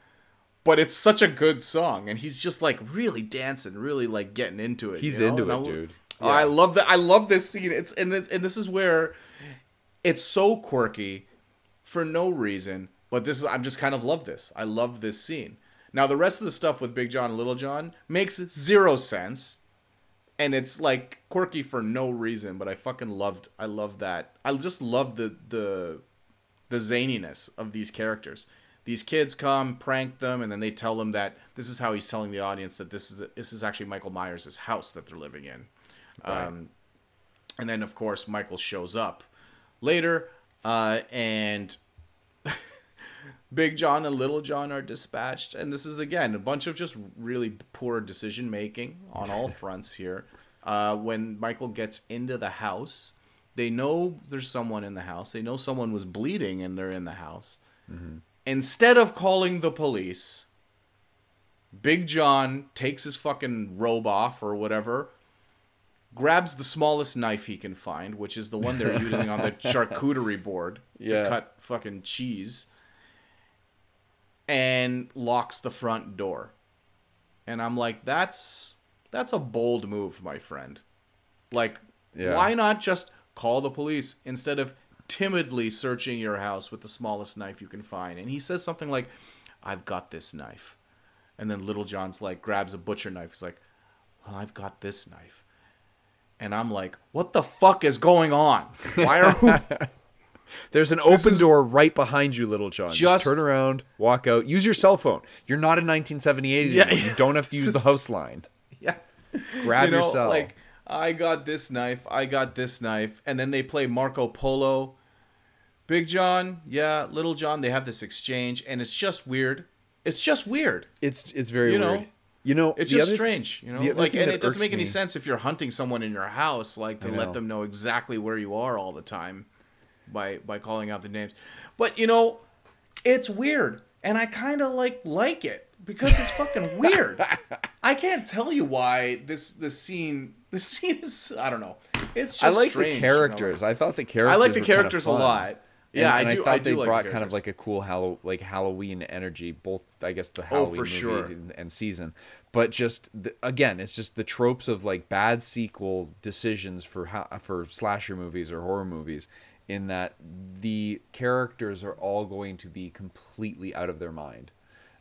But it's such a good song, and he's just like really dancing, really like getting into it. He's you know? into And it, dude. Oh, I love that. I love this scene. It's and this, and this is where it's so quirky for no reason. But this is I'm just kind of love this. I love this scene. Now the rest of the stuff with Big John and Little John makes zero sense. And it's like quirky for no reason, but I fucking loved I love that. I just love the the the zaniness of these characters. These kids come, prank them, and then they tell them that this is how he's telling the audience that this is this is actually Michael Myers' house that they're living in. Um, and then of course Michael shows up later, uh, and Big John and Little John are dispatched, and this is again a bunch of just really poor decision making on all fronts here. Uh, when Michael gets into the house, they know there's someone in the house. They know someone was bleeding, and they're in the house. Instead of calling the police, Big John takes his fucking robe off or whatever, grabs the smallest knife he can find, which is the one they're using on the charcuterie board to Yeah. cut fucking cheese, and locks the front door. And I'm like, that's that's a bold move, my friend. Like, Yeah. why not just call the police instead of timidly searching your house with the smallest knife you can find? And he says something like, I've got this knife. And then Little John's like grabs a butcher knife. He's like, Well, I've got this knife. And I'm like, what the fuck is going on? Why are we There's an open door right behind you, Little John. Just, turn around, walk out, use your cell phone. You're not in 1978 Yeah, anymore. You don't have to use the house line. Yeah. Grab you know, your cell. like I got this knife, I got this knife, and then they play Marco Polo. Big John, yeah, Little John, they have this exchange, and it's just weird. It's just weird. it's it's very you know, weird. You know, It's just strange, you know. Like, and it doesn't make any me- sense if you're hunting someone in your house, like to let them know exactly where you are all the time, by by calling out the names. But you know, it's weird, and I kind of like like it because it's fucking weird. I can't tell you why this this scene this scene is I don't know. It's just I like strange, the you know? characters. I thought the characters. I like the were kinda characters a lot. Yeah, and, and I do. I thought I do they like the brought kind of like a cool Hallow, like Halloween energy, both I guess the Oh, Halloween for movie sure. and, and season, but just the, again, it's just the tropes of like bad sequel decisions for ha- for slasher movies or horror movies, in that the characters are all going to be completely out of their mind.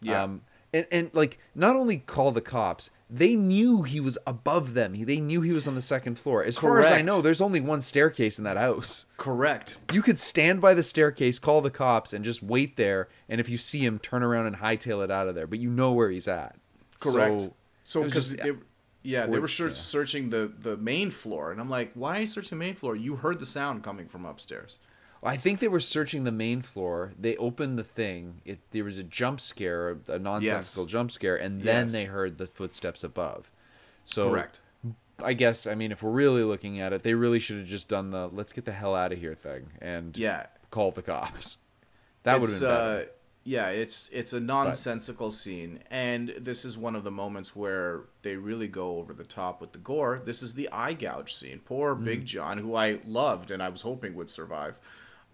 Yeah. Um, and and like not only call the cops, they knew he was above them. They knew he was on the second floor. As far as I know, there's only one staircase in that house. Correct. You could stand by the staircase, call the cops, and just wait there. And if you see him, turn around and hightail it out of there. But you know where he's at. Correct. So, So because just- they, yeah, they We're- were search, yeah. searching the the main floor, and I'm like, why are you searching the main floor? You heard the sound coming from upstairs. I think they were searching the main floor. They opened the thing. It there was a jump scare, a nonsensical Yes. jump scare, and then Yes. they heard the footsteps above. So Correct. I guess I mean if we're really looking at it, they really should have just done the let's get the hell out of here thing and Yeah. call the cops. That would have been better. uh, yeah, it's it's a nonsensical scene, and this is one of the moments where they really go over the top with the gore. This is the eye gouge scene. Poor Mm-hmm. Big John, who I loved and I was hoping would survive,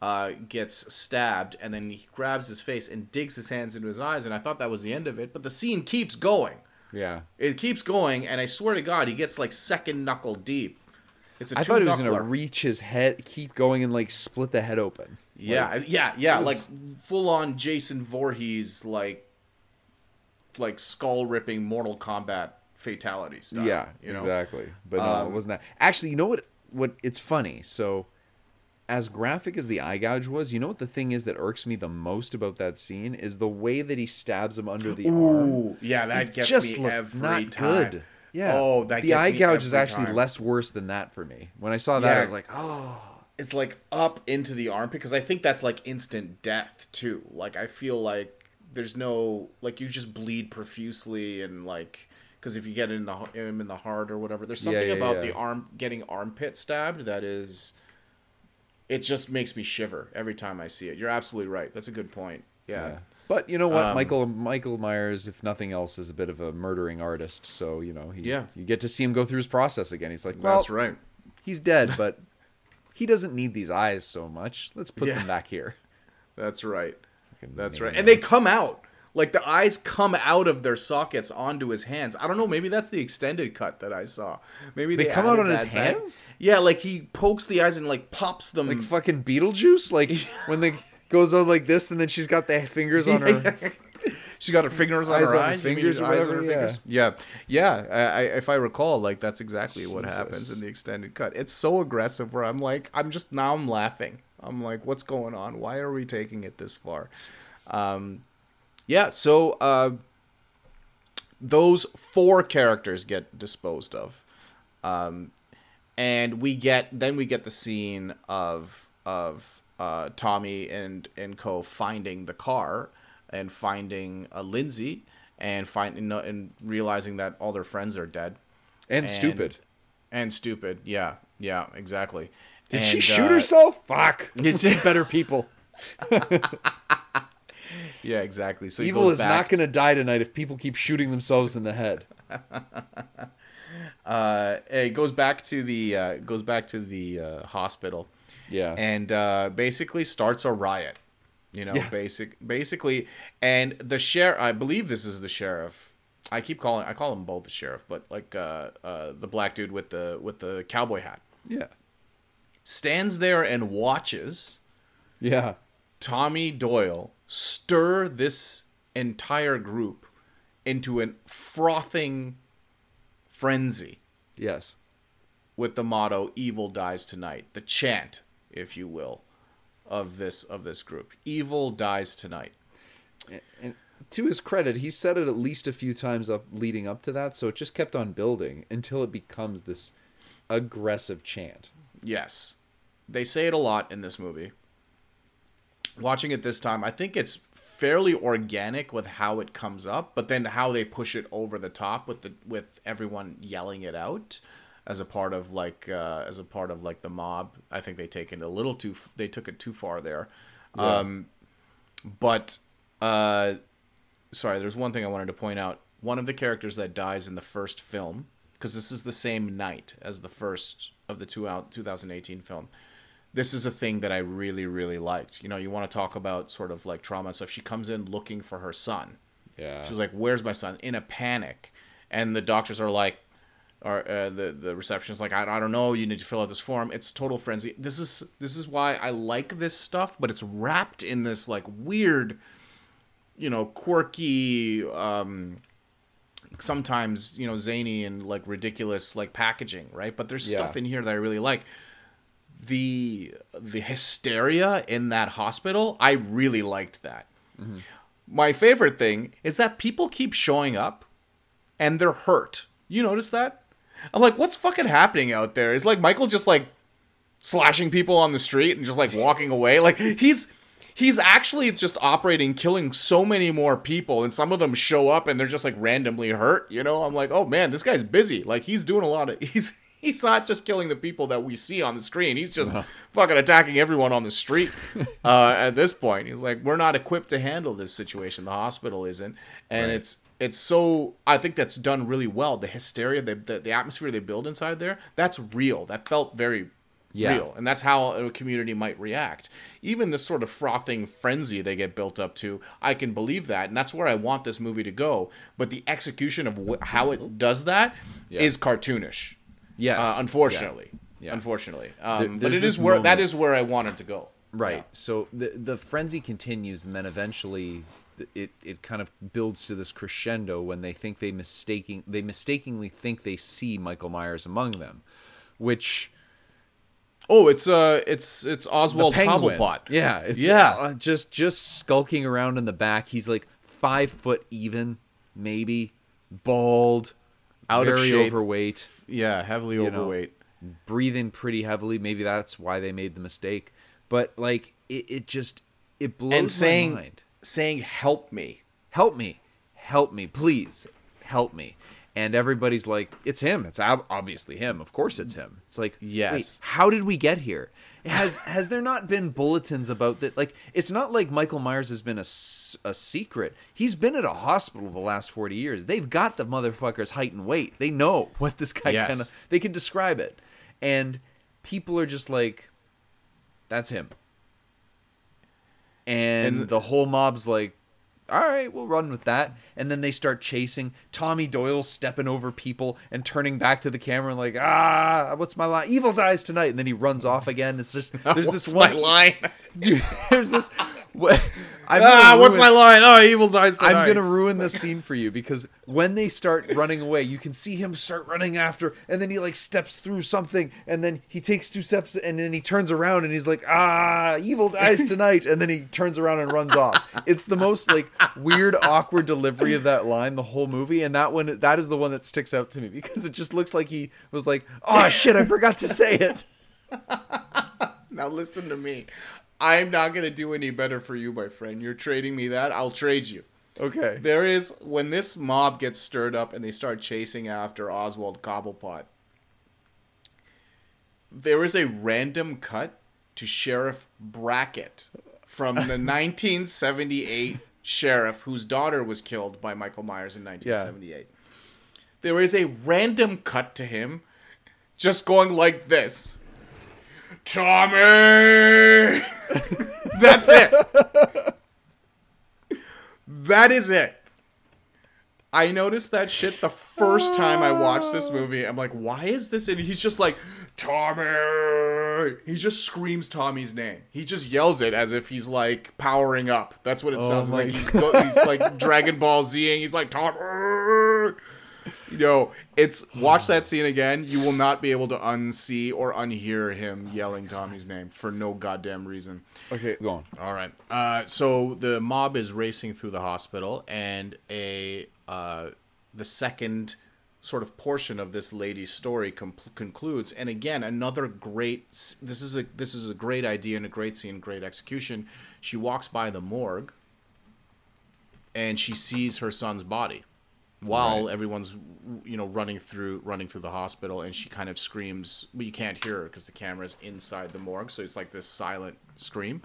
uh, gets stabbed, and then he grabs his face and digs his hands into his eyes, and I thought that was the end of it, but the scene keeps going. yeah. It keeps going, and I swear to God, he gets like second knuckle deep. It's a I thought he was gonna reach his head, keep going, and like split the head open. Yeah, yeah, yeah. was- Like full on Jason Voorhees, like like skull ripping Mortal Kombat fatality style. yeah, you know? exactly. But no, it wasn't that. Actually, you know what? What it's funny. So, as graphic as the eye gouge was, you know what the thing is that irks me the most about that scene is the way that he stabs him under the arm. Ooh, yeah, that It gets just me every not time. good. Yeah. Oh, that the eye gouge is actually time. less worse than that for me. When I saw that, I was like, oh, It's like up into the armpit because I think that's like instant death too. Like I feel like there's no like you just bleed profusely and like because if you get in the him in the heart or whatever, there's Yeah, something yeah, about yeah. the arm getting armpit stabbed that is. It just makes me shiver every time I see it. You're absolutely right. That's a good point. Yeah. Yeah. But you know what, Um, Michael Michael Myers, if nothing else, is a bit of a murdering artist. So you know, he, Yeah. you get to see him go through his process again. He's like, well, That's right. he's dead, but he doesn't need these eyes so much. Let's put Yeah. them back here. That's right. That's right. And they come out. Like the eyes come out of their sockets onto his hands. I don't know. Maybe that's the extended cut that I saw. Maybe They they, come out on his that back. hands? Yeah, like he pokes the eyes and like pops them. Like fucking Beetlejuice, like when they goes on like this, and then she's got the fingers on her. She's got her fingers on Eyes her on eyes. mean fingers eyes on her fingers? Yeah, yeah. I, I, if I recall, like that's exactly what happens in the extended cut. It's so aggressive where I'm like, I'm just now I'm laughing. I'm like, what's going on? Why are we taking it this far? Um, yeah. So uh, those four characters get disposed of, um, and we get then we get the scene of of uh, Tommy and and Co finding the car and finding uh, Lindsay and finding and realizing that all their friends are dead and stupid. and stupid. Yeah, yeah, exactly. Did she shoot uh, herself? Fuck. Need better people. Yeah, exactly. So Evil is not going to die tonight if people keep shooting themselves in the head. uh, it goes back to the uh, goes back to the uh, hospital Yeah. and uh, basically starts a riot. You know, Yeah. basic basically, and the sheriff. I believe this is the sheriff. I keep calling. I call him both the sheriff, but like uh, uh, the black dude with the with the cowboy hat yeah. stands there and watches Yeah. Tommy Doyle stir this entire group into a frothing frenzy Yes. with the motto "Evil dies tonight," the chant, if you will, of this of this group. Evil dies tonight. And to his credit, he said it at least a few times up leading up to that, so it just kept on building until it becomes this aggressive chant. Yes, they say it a lot in this movie. Watching it this time, I think it's fairly organic with how it comes up, but then how they push it over the top with the with everyone yelling it out as a part of like uh, as a part of like the mob. I think they take it a little too they took it too far there. Um, but uh, sorry, there's one thing I wanted to point out. One of the characters that dies in the first film, because this is the same night as the first of the two out 2018 film. This is a thing that I really, really liked. You know, you want to talk about sort of like trauma and stuff. She comes in looking for her son. Yeah. She's like, "Where's my son?" In a panic, and the doctors are like, or uh, the the receptionist like, I, "I don't know. You need to fill out this form." It's total frenzy. This is this is why I like this stuff, but it's wrapped in this like weird you know, quirky, um, sometimes you know, zany and like ridiculous like packaging, right? But there's Yeah. stuff in here that I really like. The the hysteria in that hospital, I really liked that. Mm-hmm. My favorite thing is that people keep showing up and they're hurt. You notice that? I'm like, what's fucking happening out there? Is like Michael just like slashing people on the street and just like walking away? Like he's he's actually just operating, killing so many more people, and some of them show up and they're just like randomly hurt. You know, I'm like, oh man, this guy's busy. Like he's doing a lot of he's. He's not just killing the people that we see on the screen. He's just fucking attacking everyone on the street. uh, at this point, he's like, "We're not equipped to handle this situation. The hospital isn't." And it's it's so I think that's done really well. The hysteria, the, the the atmosphere they build inside there, that's real. That felt very Yeah. real, and that's how a community might react. Even this sort of frothing frenzy they get built up to, I can believe that, and that's where I want this movie to go. But the execution of wh- how it does that is cartoonish. Yes. Uh, unfortunately, Yeah. unfortunately, um, but there's it is where that moment- is where I wanted to go. Right. So the the frenzy continues, and then eventually it it kind of builds to this crescendo when they think they mistaking they mistakenly think they see Michael Myers among them, which Oh, it's uh, it's it's Oswald. Cobblepot. Yeah, it's Yeah. uh, just just skulking around in the back. He's like five foot even, maybe bald, Out of very shape. overweight, yeah, heavily know, overweight. breathing pretty heavily. Maybe that's why they made the mistake. But like it, it just it blows and my saying mind. saying help me. help me help me please help me and everybody's like it's him it's obviously him of course it's him it's like Yes. wait, how did we get here has has there not been bulletins about that? Like it's not like michael myers has been a, a secret. He's been at a hospital the last 40 years. They've got the motherfucker's height and weight. They know what this guy Yes. kind of they can describe it. And people are just like that's him. And, And- the whole mob's like all right we'll run with that. And then they start chasing. Tommy doyle stepping over people and turning back to the camera and like ah what's my line? Evil dies tonight. And then he runs off again. It's just there's this one my line? dude there's this what I'm ah, gonna what's ruin- my line? Oh, evil dies tonight. I'm gonna ruin this scene for you because when they start running away, you can see him start running after, and then he like steps through something, and then he takes two steps, and then he turns around and he's like, "Ah, evil dies tonight," and then he turns around and runs off. It's the most like weird, awkward delivery of that line the whole movie, and that one, that is the one that sticks out to me because it just looks like he was like, "Oh shit, I forgot to say it." Now listen to me. I'm not gonna do any better for you, my friend. You're trading me that. I'll trade you. Okay. There is when this mob gets stirred up and they start chasing after Oswald Cobblepot. There is a random cut to Sheriff Brackett from the 1978 sheriff whose daughter was killed by Michael Myers in 1978. There is a random cut to him just going like this. Tommy! That's it. That is it. I noticed that shit the first time I watched this movie. I'm like, why is this? And he's just like, Tommy. He just screams Tommy's name. He just yells it as if he's like powering up. That's what it oh sounds like. He's, go- he's like Dragon Ball Zing. He's like Tommy. Know, it's watch that scene again. You will not be able to unsee or unhear him yelling Tommy's name for no goddamn reason. Okay, go on. All right. Uh, so the mob is racing through the hospital, and a uh, the second sort of portion of this lady's story com- concludes. And again, another great. This is a this is a great idea and a great scene, great execution. She walks by the morgue, and she sees her son's body while everyone's you know running through running through the hospital and she kind of screams but you can't hear her because the camera's inside the morgue so it's like this silent scream.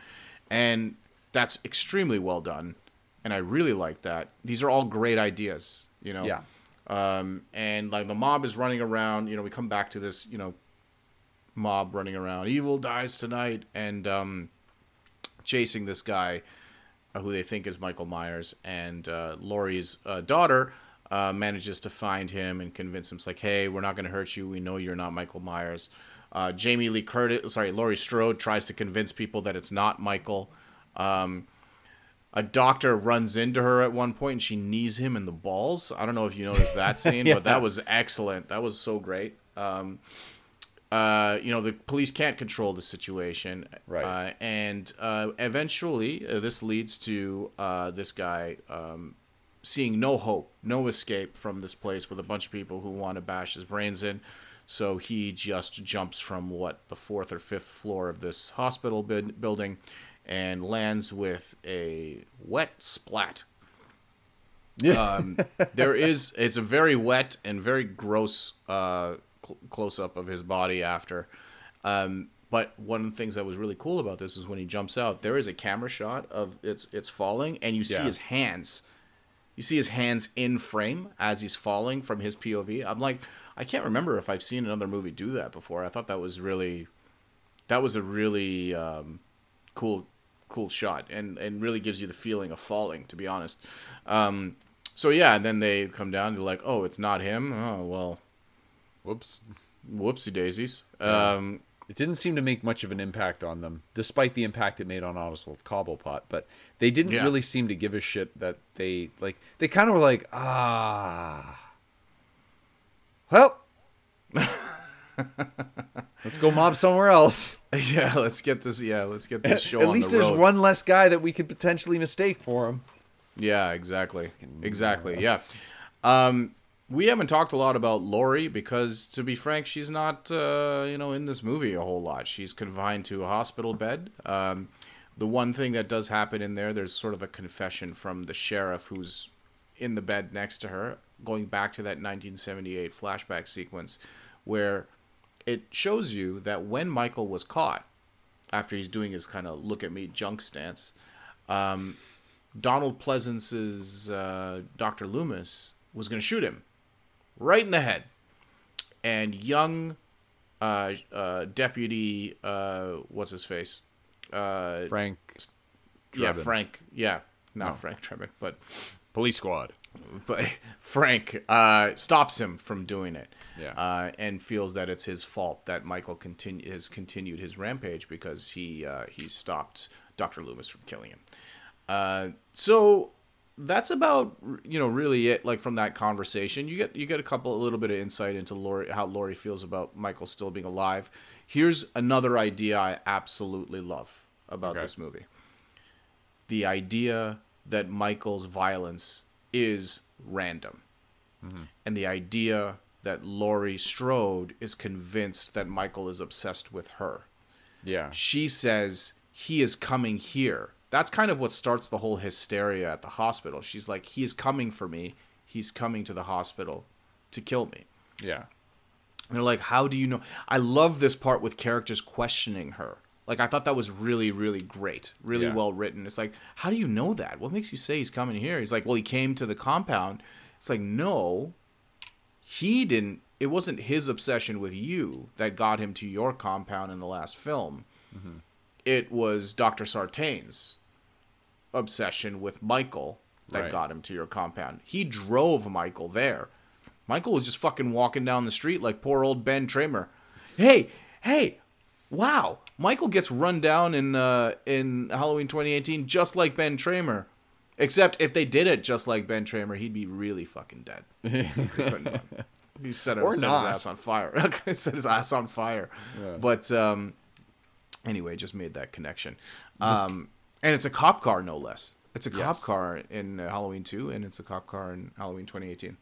And that's extremely well done and i really like that. These are all great ideas you know? Yeah. um and like the mob is running around you know we come back to this you know mob running around evil dies tonight and um chasing this guy uh, who they think is Michael Myers, and uh, Laurie's uh, daughter uh, manages to find him and convince him, it's like, hey, we're not going to hurt you. We know you're not Michael Myers. Uh, Jamie Lee Curtis, sorry, Laurie Strode tries to convince people that it's not Michael. Um, a doctor runs into her at one point and she knees him in the balls. I don't know if you noticed that scene, but that was excellent. That was so great. Um, uh, you know, the police can't control the situation. Right. Uh, and uh, eventually, uh, this leads to uh, this guy um, seeing no hope, no escape from this place with a bunch of people who want to bash his brains in. So he just jumps from what the fourth or fifth floor of this hospital building and lands with a wet splat. Um, there is it's a very wet and very gross uh, cl- close up of his body after. Um, but one of the things that was really cool about this is when he jumps out, there is a camera shot of it's it's falling, and you see Yeah. his hands. You see his hands in frame as he's falling from his POV. I'm like, I can't remember if I've seen another movie do that before. I thought that was really, that was a really um, cool, cool shot, and and really gives you the feeling of falling. To be honest, um, so yeah, and then they come down. They're like, oh, it's not him. Oh well, Whoops. whoopsie daisies. Um, It didn't seem to make much of an impact on them, despite the impact it made on Oswald Cobblepot. But they didn't Yeah. really seem to give a shit that they like. They kind of were like, ah, well, let's go mob somewhere else. yeah, let's get this. Yeah, let's get this show. At least the there's road. one less guy that we could potentially mistake for him. Yeah, exactly. Exactly. Yes. Um, we haven't talked a lot about Laurie because, to be frank, she's not, uh, you know, in this movie a whole lot. She's confined to a hospital bed. Um, the one thing that does happen in there, there's sort of a confession from the sheriff who's in the bed next to her, going back to that 1978 flashback sequence where it shows you that when Michael was caught, after he's doing his kind of look at me junk stance, um, Donald Pleasence's uh, Dr. Loomis was going to shoot him right in the head. And young uh, uh, deputy, uh, what's his face? Uh, Frank, yeah, Frank. Yeah, not Frank Drebin, but police squad. but Frank uh, stops him from doing it. Yeah. Uh, and feels that it's his fault that Michael continue has continued his rampage because he uh, he stopped Doctor Loomis from killing him. Uh, so that's about you know really it. Like from that conversation, you get you get a couple a little bit of insight into Laurie how Laurie feels about Michael still being alive. Here's another idea I absolutely love about Okay. this movie the idea that Michael's violence is random. Mm-hmm. And the idea that Laurie Strode is convinced that Michael is obsessed with her. Yeah. She says, he is coming here. That's kind of what starts the whole hysteria at the hospital. She's like, he is coming for me. He's coming to the hospital to kill me. Yeah. And they're like, how do you know? I love this part with characters questioning her. Like, I thought that was really, really great. Really Yeah. well written. It's like, how do you know that? What makes you say he's coming here? He's like, well, he came to the compound. It's like, no, he didn't. It wasn't his obsession with you that got him to your compound in the last film. Mm-hmm. It was Dr. Sartain's obsession with Michael that Right. got him to your compound. He drove Michael there. Michael was just fucking walking down the street like poor old Ben Tramer. Hey, hey, wow! Michael gets run down in uh, in Halloween 2018 just like Ben Tramer. Except if they did it just like Ben Tramer, he'd be really fucking dead. They couldn't have. he set, set his ass on fire. set his ass on fire. But um, anyway, just made that connection. Um, and it's a cop car, no less. It's a cop car in uh, Halloween 2, and it's a cop car in Halloween 2018.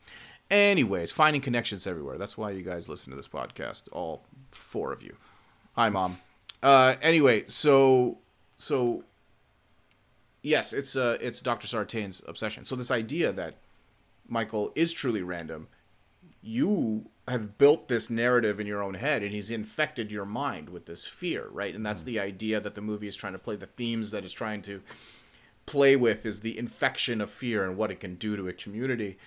Anyways, finding connections everywhere. That's why you guys listen to this podcast, all four of you. Hi, mom. Uh, anyway, so so yes, it's uh, it's Dr. Sartain's obsession. So this idea that Michael is truly random, you have built this narrative in your own head, and he's infected your mind with this fear, right? And that's the idea that the movie is trying to play. The themes that it's trying to play with is the infection of fear and what it can do to a community.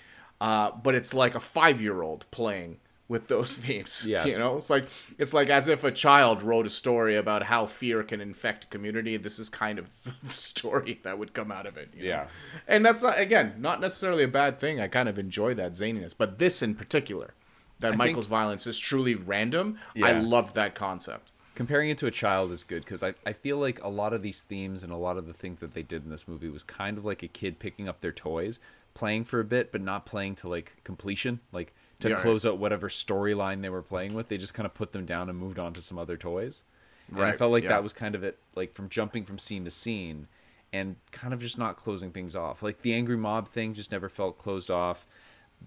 Uh, but it's like a five-year-old playing with those themes. Yes. You know, it's like it's like as if a child wrote a story about how fear can infect a community. This is kind of the story that would come out of it. you know? Yeah. and that's not again not necessarily a bad thing. I kind of enjoy that zaniness, but this in particular, that Michael's violence is truly random. I Yeah. loved that concept. comparing it to a child is good because I, I feel like a lot of these themes and a lot of the things that they did in this movie was kind of like a kid picking up their toys playing for a bit but not playing to like completion like to Yeah, right. close out whatever storyline they were playing with they just kind of put them down and moved on to some other toys and i felt like yeah. that was kind of it like from jumping from scene to scene and kind of just not closing things off like the angry mob thing just never felt closed off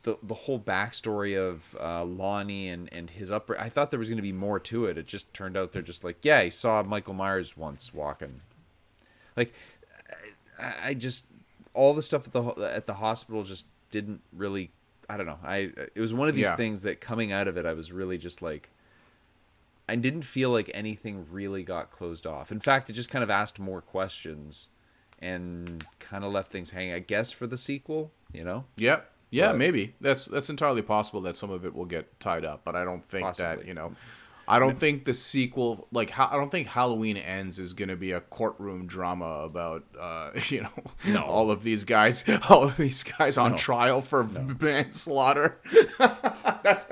the the whole backstory of uh, Lonnie and and his upbringing. I thought there was going to be more to it. It just turned out they're just like, yeah, he saw Michael Myers once walking. Like, I, I just all the stuff at the at the hospital just didn't really. I don't know. I it was one of these Yeah. things that coming out of it, I was really just like. I didn't feel like anything really got closed off. In fact, it just kind of asked more questions, and kind of left things hanging. I guess for the sequel, you know. Yep. Yeah, But- maybe. That's that's entirely possible that some of it will get tied up, but I don't think that you know, I don't think the sequel like I don't think Halloween Ends is going to be a courtroom drama about uh you know all of these guys all of these guys on trial for manslaughter. that's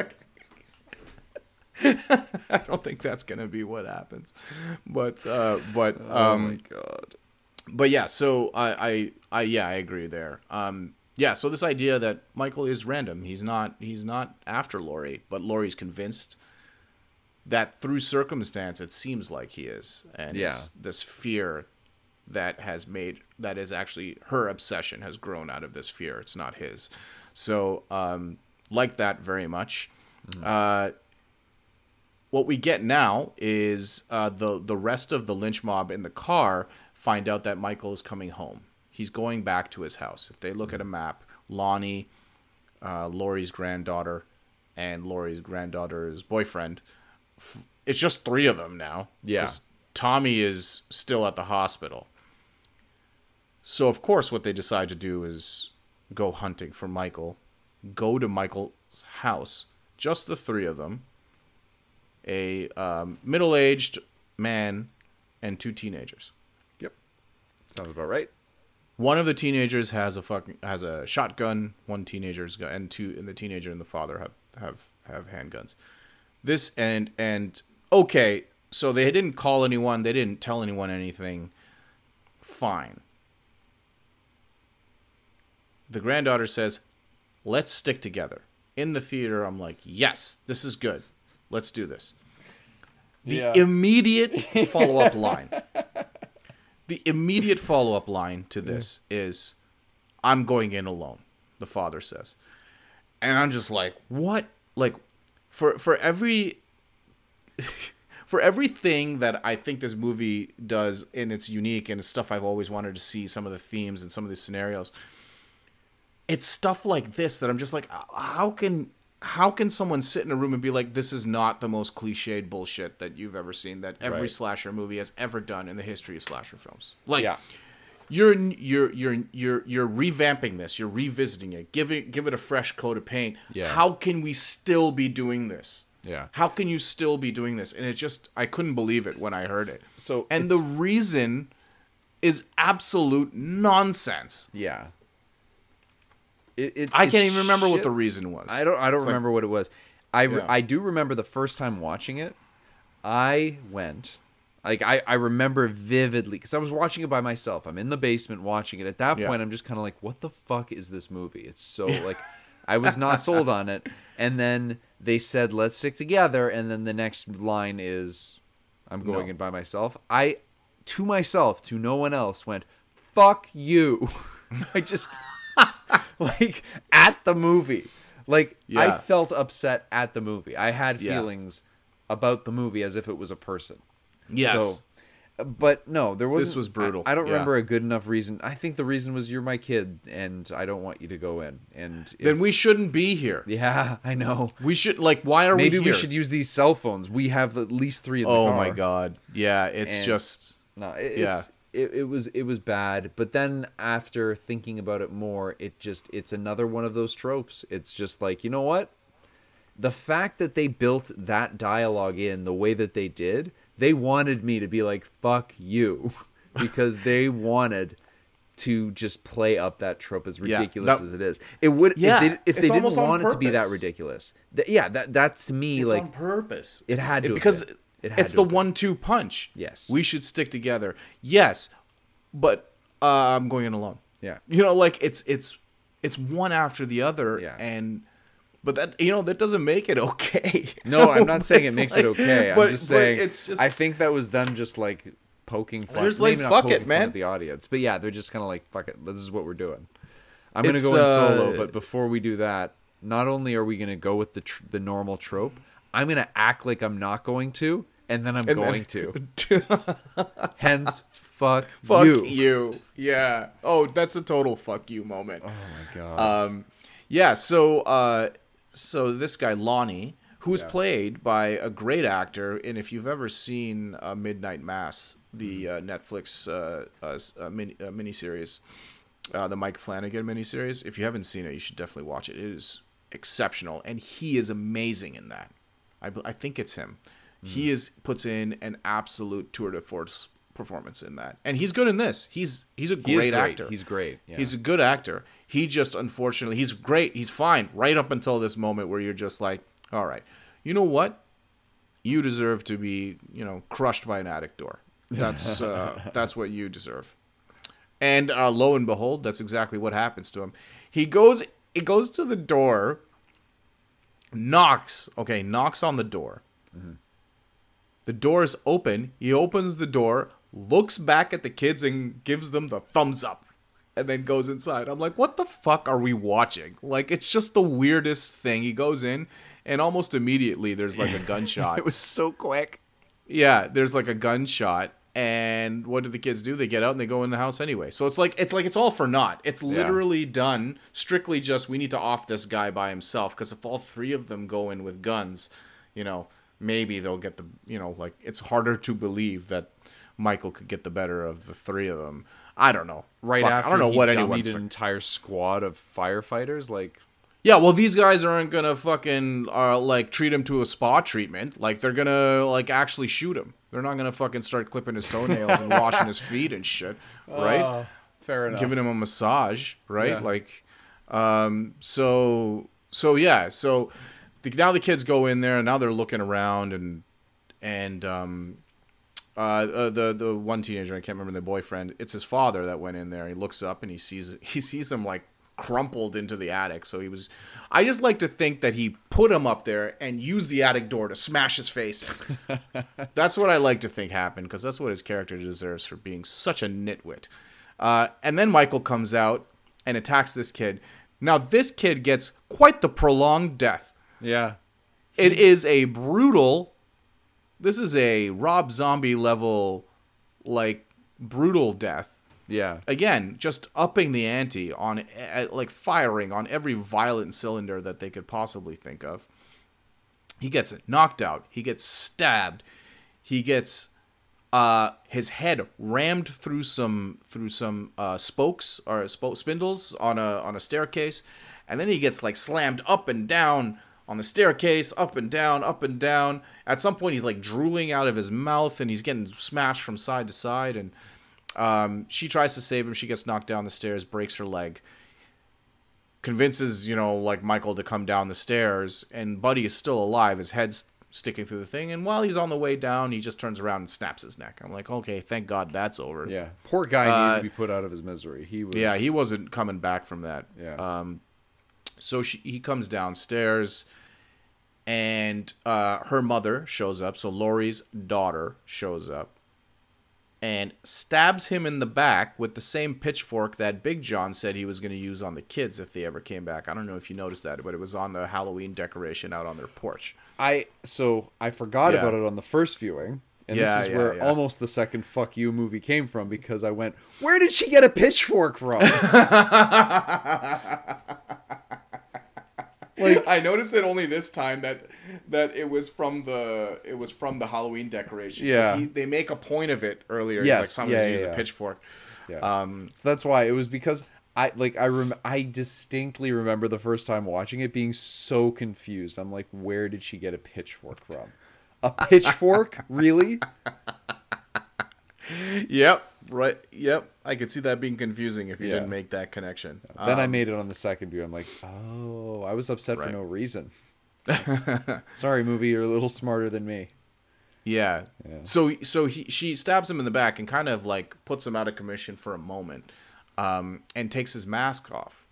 I don't think that's going to be what happens, but uh but um oh my god. but yeah, so I, I, I, yeah, I agree there. Um, yeah, so this idea that Michael is random, he's not, he's not after Laurie, but Laurie's convinced that through circumstance, it seems like he is, and Yeah. it's this fear that has made that is actually her obsession has grown out of this fear. It's not his. So, um, like that very much. Uh, what we get now is uh, the the rest of the lynch mob in the car find out that Michael is coming home. He's going back to his house. If they look at a map, Lonnie, uh, Laurie's granddaughter, and Laurie's granddaughter's boyfriend, f- it's just three of them now. Yeah. Tommy is still at the hospital. So of course, what they decide to do is go hunting for Michael, go to Michael's house, just the three of them, a um, middle-aged man and two teenagers. Yep. Sounds about right. One of the teenagers has a fucking has a shotgun. One teenager's got and two and the teenager and the father have have have handguns. This and and okay, so they didn't call anyone. They didn't tell anyone anything. Fine. The granddaughter says, "Let's stick together." In the theater, I'm like, "Yes, this is good. Let's do this." The Yeah. immediate follow up line. The immediate follow up line to this is, "I'm going in alone." The father says, and I'm just like, "What?" Like, for for every for everything that I think this movie does, and it's unique and it's stuff I've always wanted to see. Some of the themes and some of the scenarios. It's stuff like this that I'm just like, how can how can someone sit in a room and be like, this is not the most cliched bullshit that you've ever seen that every Right. slasher movie has ever done in the history of slasher films? Like, Yeah. you're you're you're you're you're revamping this you're revisiting it give it give it a fresh coat of paint Yeah. how can we still be doing this Yeah. how can you still be doing this and it just i couldn't believe it when i heard it So and the reason is absolute nonsense Yeah. It, it, i can't even remember what shit. the reason was I don't. I don't like- remember what it was. I re- Yeah. I do remember the first time watching it. I went. Like I, I remember vividly because I was watching it by myself. I'm in the basement watching it. At that Yeah. point, I'm just kind of like, "What the fuck is this movie?" It's so like, I was not sold on it. And then they said, "Let's stick together." And then the next line is, "I'm going No. in by myself." I, to myself, to no one else, went, "Fuck you." I just like at the movie. Like I felt upset at the movie. I had Yeah. feelings about the movie as if it was a person. yes So, but no, there was This was brutal. I, I don't Yeah. remember a good enough reason. I think the reason was you're my kid, and I don't want you to go in. And if- then we shouldn't be here yeah, I know. we should like why are Maybe we Maybe we should use these cell phones. We have at least three in the oh car. my god yeah it's And- just No, it, Yeah. It, it was it was bad. But then after thinking about it more, it just it's another one of those tropes. It's just like you know what, the fact that they built that dialogue in the way that they did, they wanted me to be like fuck you, because they wanted to just play up that trope as Yeah, ridiculous that- as it is. It would Yeah, if they, if they didn't want it to be that ridiculous. Th- yeah, that that to me it's like on purpose it It's- had to have because been. It it's the one-two punch. Yes. we should stick together. Yes, but uh, I'm going in alone. Yeah. you know, like it's it's it's one after the other, Yeah. and but that you know that doesn't make it okay. No, I'm not saying it makes like- it okay. I'm but- just saying it's just I think that was them just like poking fun. There's, like, fuck it, man. at the audience, but yeah, they're just kind of like fuck it. This is what we're doing. I'm gonna go in solo, uh, but before we do that, not only are we gonna go with the tr- the normal trope, I'm gonna act like I'm not going to, and then I'm And then- going to. Hence, fuck, fuck you. you. Yeah. Oh, that's a total fuck you moment. Oh my god. Um, yeah. So, uh, so this guy Lonnie, who was played by a great actor, and if you've ever seen uh, Midnight Mass, the uh, Netflix uh, uh, uh, mini uh, miniseries, uh, the Mike Flanagan miniseries, if you haven't seen it, you should definitely watch it. It is exceptional, and he is amazing in that. I, I think it's him. He is puts in an absolute tour de force performance in that, and he's good in this. He's he's a He great, great. actor. He's great. Yeah. He's a good actor. He just unfortunately he's great. He's fine right up until this moment where you're just like, all right, you know what? You deserve to be, you know, crushed by an attic door. That's uh, that's what you deserve. And uh, lo and behold, that's exactly what happens to him. He goes, he goes to the door, knocks. Okay, knocks on the door. The door is open. He opens the door, looks back at the kids, and gives them the thumbs up, and then goes inside. I'm like, what the fuck are we watching? Like, it's just the weirdest thing. He goes in, and almost immediately there's like a gunshot. it was so quick. Yeah, there's like a gunshot, and what do the kids do? They get out and they go in the house anyway. So it's like it's like it's all for naught. It's literally done strictly just we need to off this guy by himself because if all three of them go in with guns, you know, maybe they'll get the you know like it's harder to believe that Michael could get the better of the three of them. I don't know. Right Fuck, after I don't know he what anyone's. an entire squad of firefighters, like Yeah, well, these guys aren't gonna fucking uh, like treat him to a spa treatment. Like they're gonna like actually shoot him. They're not gonna fucking start clipping his toenails and washing his feet and shit, right? fair enough. Giving him a massage, right? Yeah. Like, um, so so yeah, so the, now the kids go in there and now they're looking around and and um, uh, uh, the the one teenager I can't remember the boyfriend. It's his father that went in there. He looks up and he sees he sees him like crumpled into the attic. So he was. I just like to think that he put him up there and used the attic door to smash his face. that's what I like to think happened because that's what his character deserves for being such a nitwit. Uh, and then Michael comes out and attacks this kid. Now this kid gets quite the prolonged death. yeah. It is a brutal. This is a Rob Zombie level, like brutal death. Yeah. Again, just upping the ante on, uh, like firing on every violent cylinder that they could possibly think of. He gets knocked out. He gets stabbed. He gets uh, his head rammed through some through some uh, spokes or spo- spindles on a on a staircase, and then he gets like slammed up and down on the staircase, up and down, up and down. At some point, he's like drooling out of his mouth, and he's getting smashed from side to side. And um, she tries to save him. She gets knocked down the stairs, breaks her leg. Convinces you know like Michael to come down the stairs, and Buddy is still alive. His head's sticking through the thing, and while he's on the way down, he just turns around and snaps his neck. I'm like, okay, thank God that's over. Yeah. Poor guy Uh, needed to be put out of his misery. He was Yeah, he wasn't coming back from that. Yeah. Um, so she, he comes downstairs, and uh, her mother shows up. So Laurie's daughter shows up, and stabs him in the back with the same pitchfork that Big John said he was going to use on the kids if they ever came back. I don't know if you noticed that, but it was on the Halloween decoration out on their porch. I so I forgot Yeah. about it on the first viewing. And Yeah, this is yeah, where almost the second fuck you movie came from because I went, Where did she get a pitchfork from? like I noticed it only this time that that it was from the it was from the Halloween decoration. Yeah. he, they make a point of it earlier. Yes, like someone's yeah, yeah, use yeah. a pitchfork. Yeah. Um, so that's why it was because I like I rem- I distinctly remember the first time watching it being so confused. I'm like, where did she get a pitchfork from? A pitchfork? really? yep, right. Yep, I could see that being confusing if you Yeah. didn't make that connection. then I Um, made it on the second view. I'm like, oh, I was upset for no reason. Sorry, movie, you're a little smarter than me. Yeah. So so he she stabs him in the back and kind of like puts him out of commission for a moment, um, and takes his mask off.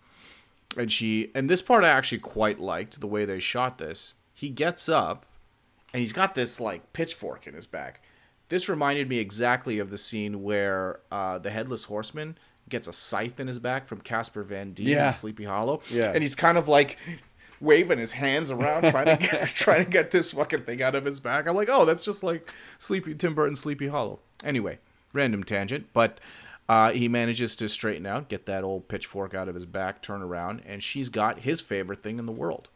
And she and this part I actually quite liked the way they shot this. He gets up, and he's got this like pitchfork in his back. This reminded me exactly of the scene where uh, the headless horseman gets a scythe in his back from Casper Van Dien Yeah. in Sleepy Hollow. Yeah. And he's kind of like waving his hands around trying to get, trying to get this fucking thing out of his back. I'm like, oh, that's just like Sleepy Tim Burton Sleepy Hollow. Anyway, random tangent, but uh, he manages to straighten out, get that old pitchfork out of his back, turn around, and she's got his favorite thing in the world.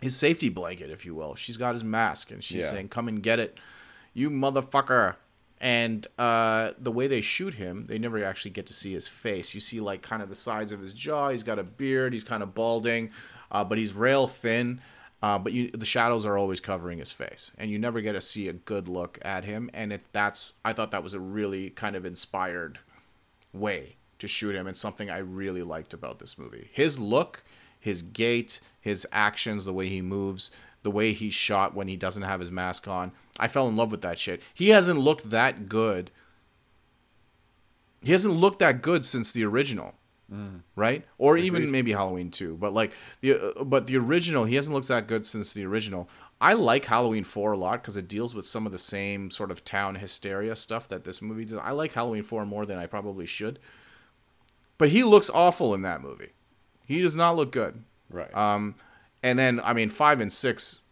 His safety blanket, if you will. She's got his mask, and she's Yeah. saying, "Come and get it, you motherfucker." And uh, the way they shoot him, they never actually get to see his face. You see like kind of the sides of his jaw. He's got a beard. He's kind of balding, uh, but he's rail thin. Uh, but you, the shadows are always covering his face, and you never get to see a good look at him. And it's that's I thought that was a really kind of inspired way to shoot him and something I really liked about this movie. His look, his gait, his actions, the way he moves, the way he's shot when he doesn't have his mask on. I fell in love with that shit. He hasn't looked that good. He hasn't looked that good since the original. Right? Or even maybe Halloween 2, but like the uh, but the original, he hasn't looked that good since the original. I like Halloween 4 a lot cuz it deals with some of the same sort of town hysteria stuff that this movie does. I like Halloween 4 more than I probably should. But he looks awful in that movie. He does not look good. Right. Um, and then I mean five and six.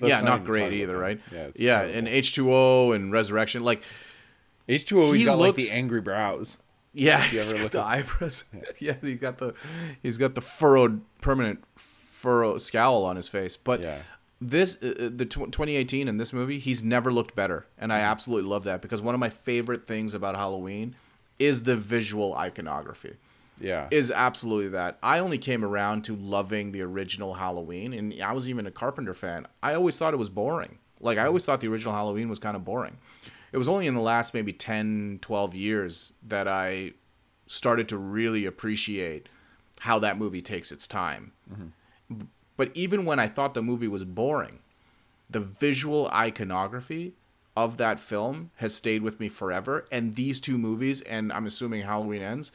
Yeah, not great either, right? Yeah, it's yeah, terrible. and H two O and Resurrection, like H2O, he's he got like the angry brows. yeah, you he's ever got the at- eyebrows. yeah, he's got the he's got the furrowed permanent furrow scowl on his face. But Yeah. this uh, uh, the tw- 2018 in this movie, he's never looked better, and Mm-hmm. I absolutely love that because one of my favorite things about Halloween is the visual iconography Yeah. is absolutely that. I only came around to loving the original Halloween, and I was even a Carpenter fan. I always thought it was boring. Like, I always thought the original Halloween was kind of boring. It was only in the last maybe 10, 12 years that I started to really appreciate how that movie takes its time. Mm-hmm. But even when I thought the movie was boring, the visual iconography of that film has stayed with me forever. And these two movies, and I'm assuming Halloween ends,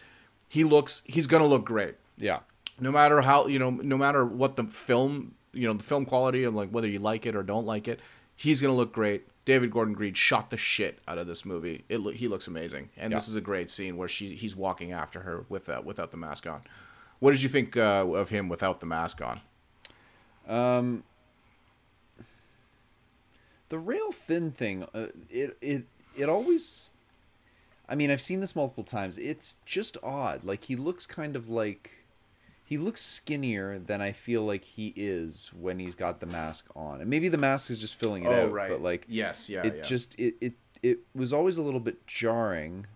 he looks he's gonna look great. yeah. No matter how you know, no matter what the film, you know, the film quality and like whether you like it or don't like it, he's gonna look great. David Gordon Green shot the shit out of this movie. It lo- he looks amazing, and this is a great scene where she he's walking after her with uh, without the mask on. What did you think uh, of him without the mask on? Um, the rail thin thing uh, it it it always i mean i've seen this multiple times it's just odd like he looks kind of like he looks skinnier than i feel like he is when he's got the mask on and maybe the mask is just filling it Oh, out right. but like Yes, yeah, it yeah. just it, it it was always a little bit jarring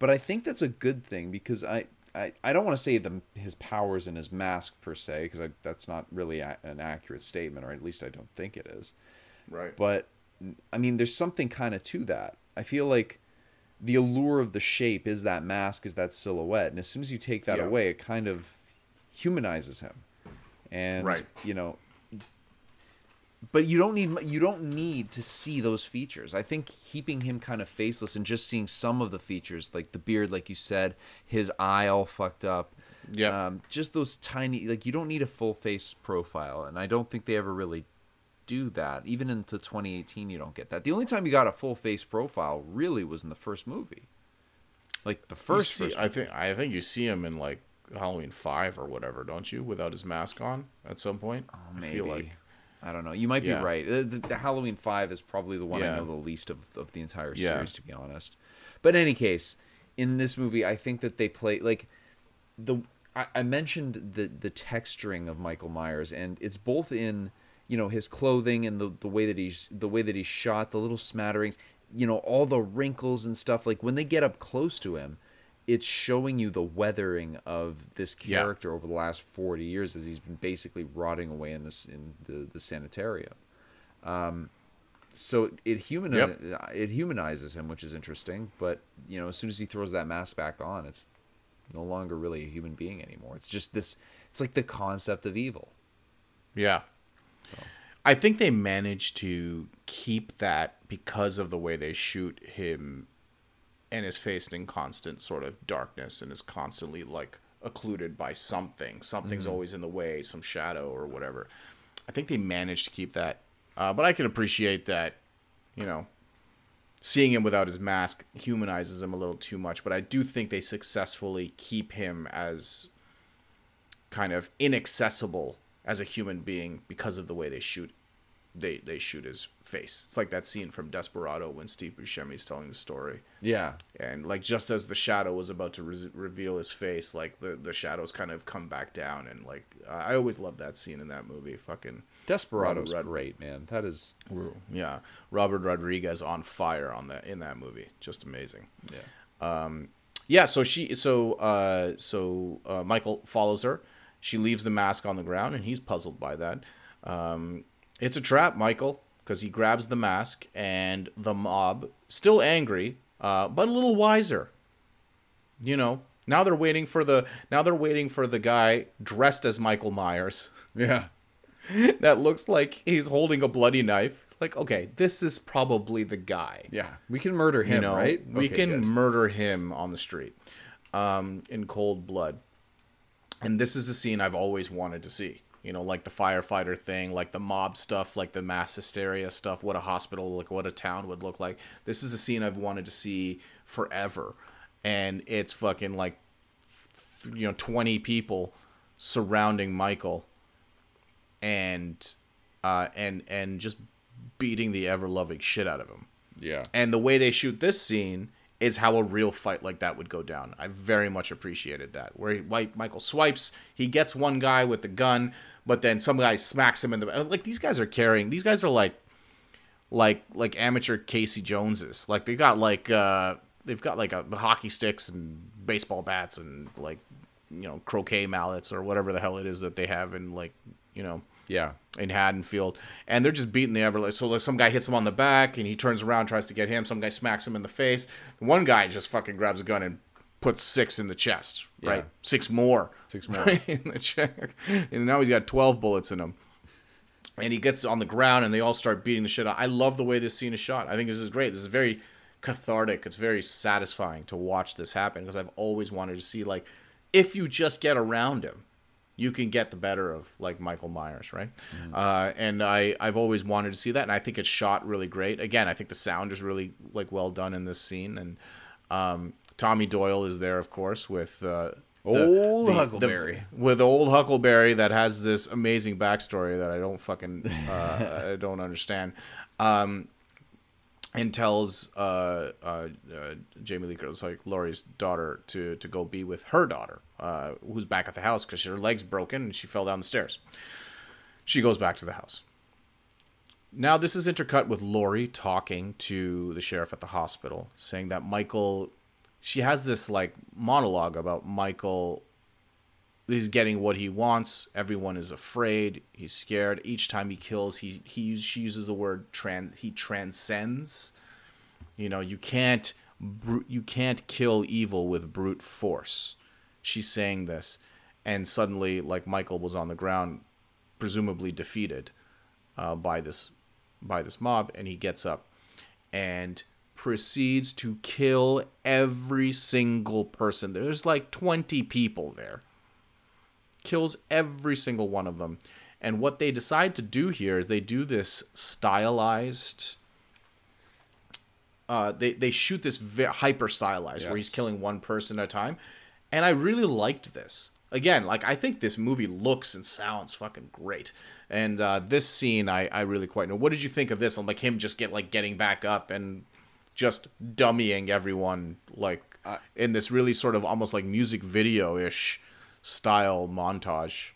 but i think that's a good thing because i I, I don't want to say the his powers in his mask per se because that's not really a, an accurate statement or at least I don't think it is Right. but I mean, there's something kind of to that. I feel like the allure of the shape is that mask, is that silhouette, and as soon as you take that Yeah. away, it kind of humanizes him. And Right. you know, but you don't need you don't need to see those features. I think keeping him kind of faceless and just seeing some of the features, like the beard, like you said, his eye all fucked up. Yeah. Um, just those tiny, like you don't need a full face profile, and I don't think they ever really do that. Even into 2018, you don't get that. The only time you got a full face profile really was in the first movie. Like the first, see- first I think I think you see him in like Halloween five or whatever, don't you? Without his mask on at some point. Oh, I maybe. feel like I don't know. You might Yeah. be right. Uh, The, the Halloween Five is probably the one I know the least of of the entire Yeah. series, to be honest. But in any case, in this movie, I think that they play like the. I, I mentioned the the texturing of Michael Myers, and it's both in you know his clothing and the the way that he's the way that he's shot, the little smatterings, you know, all the wrinkles and stuff. Like when they get up close to him. It's showing you the weathering of this Yeah. character over the last forty years, as he's been basically rotting away in this in the, the sanitarium um, so it humani- Yep. it humanizes him, which is interesting. But you know, as soon as he throws that mask back on, it's no longer really a human being anymore. It's just this. It's like the concept of evil. Yeah. I think they managed to keep that because of the way they shoot him and his faced in constant sort of darkness and is constantly like occluded by something. Something's always in the way, some shadow or whatever. I think they managed to keep that. Uh, but I can appreciate that, you know, seeing him without his mask humanizes him a little too much. But I do think they successfully keep him as kind of inaccessible as a human being because of the way they shoot they they shoot his face. It's like that scene from Desperado when Steve Buscemi's telling the story, Yeah. and like just as the shadow was about to re- reveal his face, like the the shadows kind of come back down, and like I always love that scene in that movie. Fucking Desperado's Robert great, man. That is yeah, Robert Rodriguez on fire on that in that movie, just amazing. yeah. Yeah, so she so uh so uh, Michael follows her. She leaves the mask on the ground and he's puzzled by that. Um it's a trap, Michael, because he grabs the mask and the mob, still angry, uh, but a little wiser. You know, now they're waiting for the now they're waiting for the guy dressed as Michael Myers Yeah. that looks like he's holding a bloody knife. Like, okay, this is probably the guy Yeah. We can murder him, you know, right? We Okay, can good. murder him on the street, um, in cold blood. And this is the scene I've always wanted to see. You know, like the firefighter thing, like the mob stuff, like the mass hysteria stuff. What a hospital, like what a town would look like. This is a scene I've wanted to see forever, and it's fucking like, you know, twenty people surrounding Michael, and, uh, and and just beating the ever loving shit out of him. Yeah. And the way they shoot this scene is how a real fight like that would go down. I very much appreciated that. Where he, Michael swipes, he gets one guy with the gun, but then some guy smacks him in the like. These guys are carrying. These guys are like, like like amateur Casey Joneses. Like they got like uh they've got like a hockey sticks and baseball bats and like you know croquet mallets or whatever the hell it is that they have in like you know Yeah. in Haddonfield, and they're just beating the ever. So like some guy hits him on the back, and he turns around, tries to get him. Some guy smacks him in the face. One guy just fucking grabs a gun and puts six in the chest. Right, Yeah. six more, Six more. right in the chest, and now he's got twelve bullets in him. And he gets on the ground, and they all start beating the shit out. I love the way this scene is shot. I think this is great. This is very cathartic. It's very satisfying to watch this happen because I've always wanted to see like if you just get around him you can get the better of like Michael Myers, right? Uh, and I I've always wanted to see that, and I think it's shot really great. Again, I think the sound is really like well done in this scene, and um, Tommy Doyle is there, of course, with uh, the- Old the- Huckleberry. the- with old Huckleberry that has this amazing backstory that I don't fucking uh, I don't understand. Um, and tells uh, uh, uh, Jamie Lee Curtis, like Laurie's daughter, to to go be with her daughter, uh, who's back at the house because her leg's broken and she fell down the stairs. She goes back to the house. Now this is intercut with Laurie talking to the sheriff at the hospital, saying that Michael. She has this like monologue about Michael he's getting what he wants. Everyone is afraid. He's scared. Each time he kills, he he she uses the word trans. He transcends. You know, you can't you can't kill evil with brute force. She's saying this, and suddenly, like Michael was on the ground, presumably defeated uh, by this by this mob, and he gets up and proceeds to kill every single person. There's like 20 people there kills every single one of them. And what they decide to do here is they do this stylized. Uh, they they shoot this ve- hyper stylized where he's killing one person at a time, and I really liked this. Again, like I think this movie looks and sounds fucking great, and uh, this scene I I really quite know. What did you think of this? I'm like him just get like getting back up and just dummying everyone like in this really sort of almost like music video ish style montage.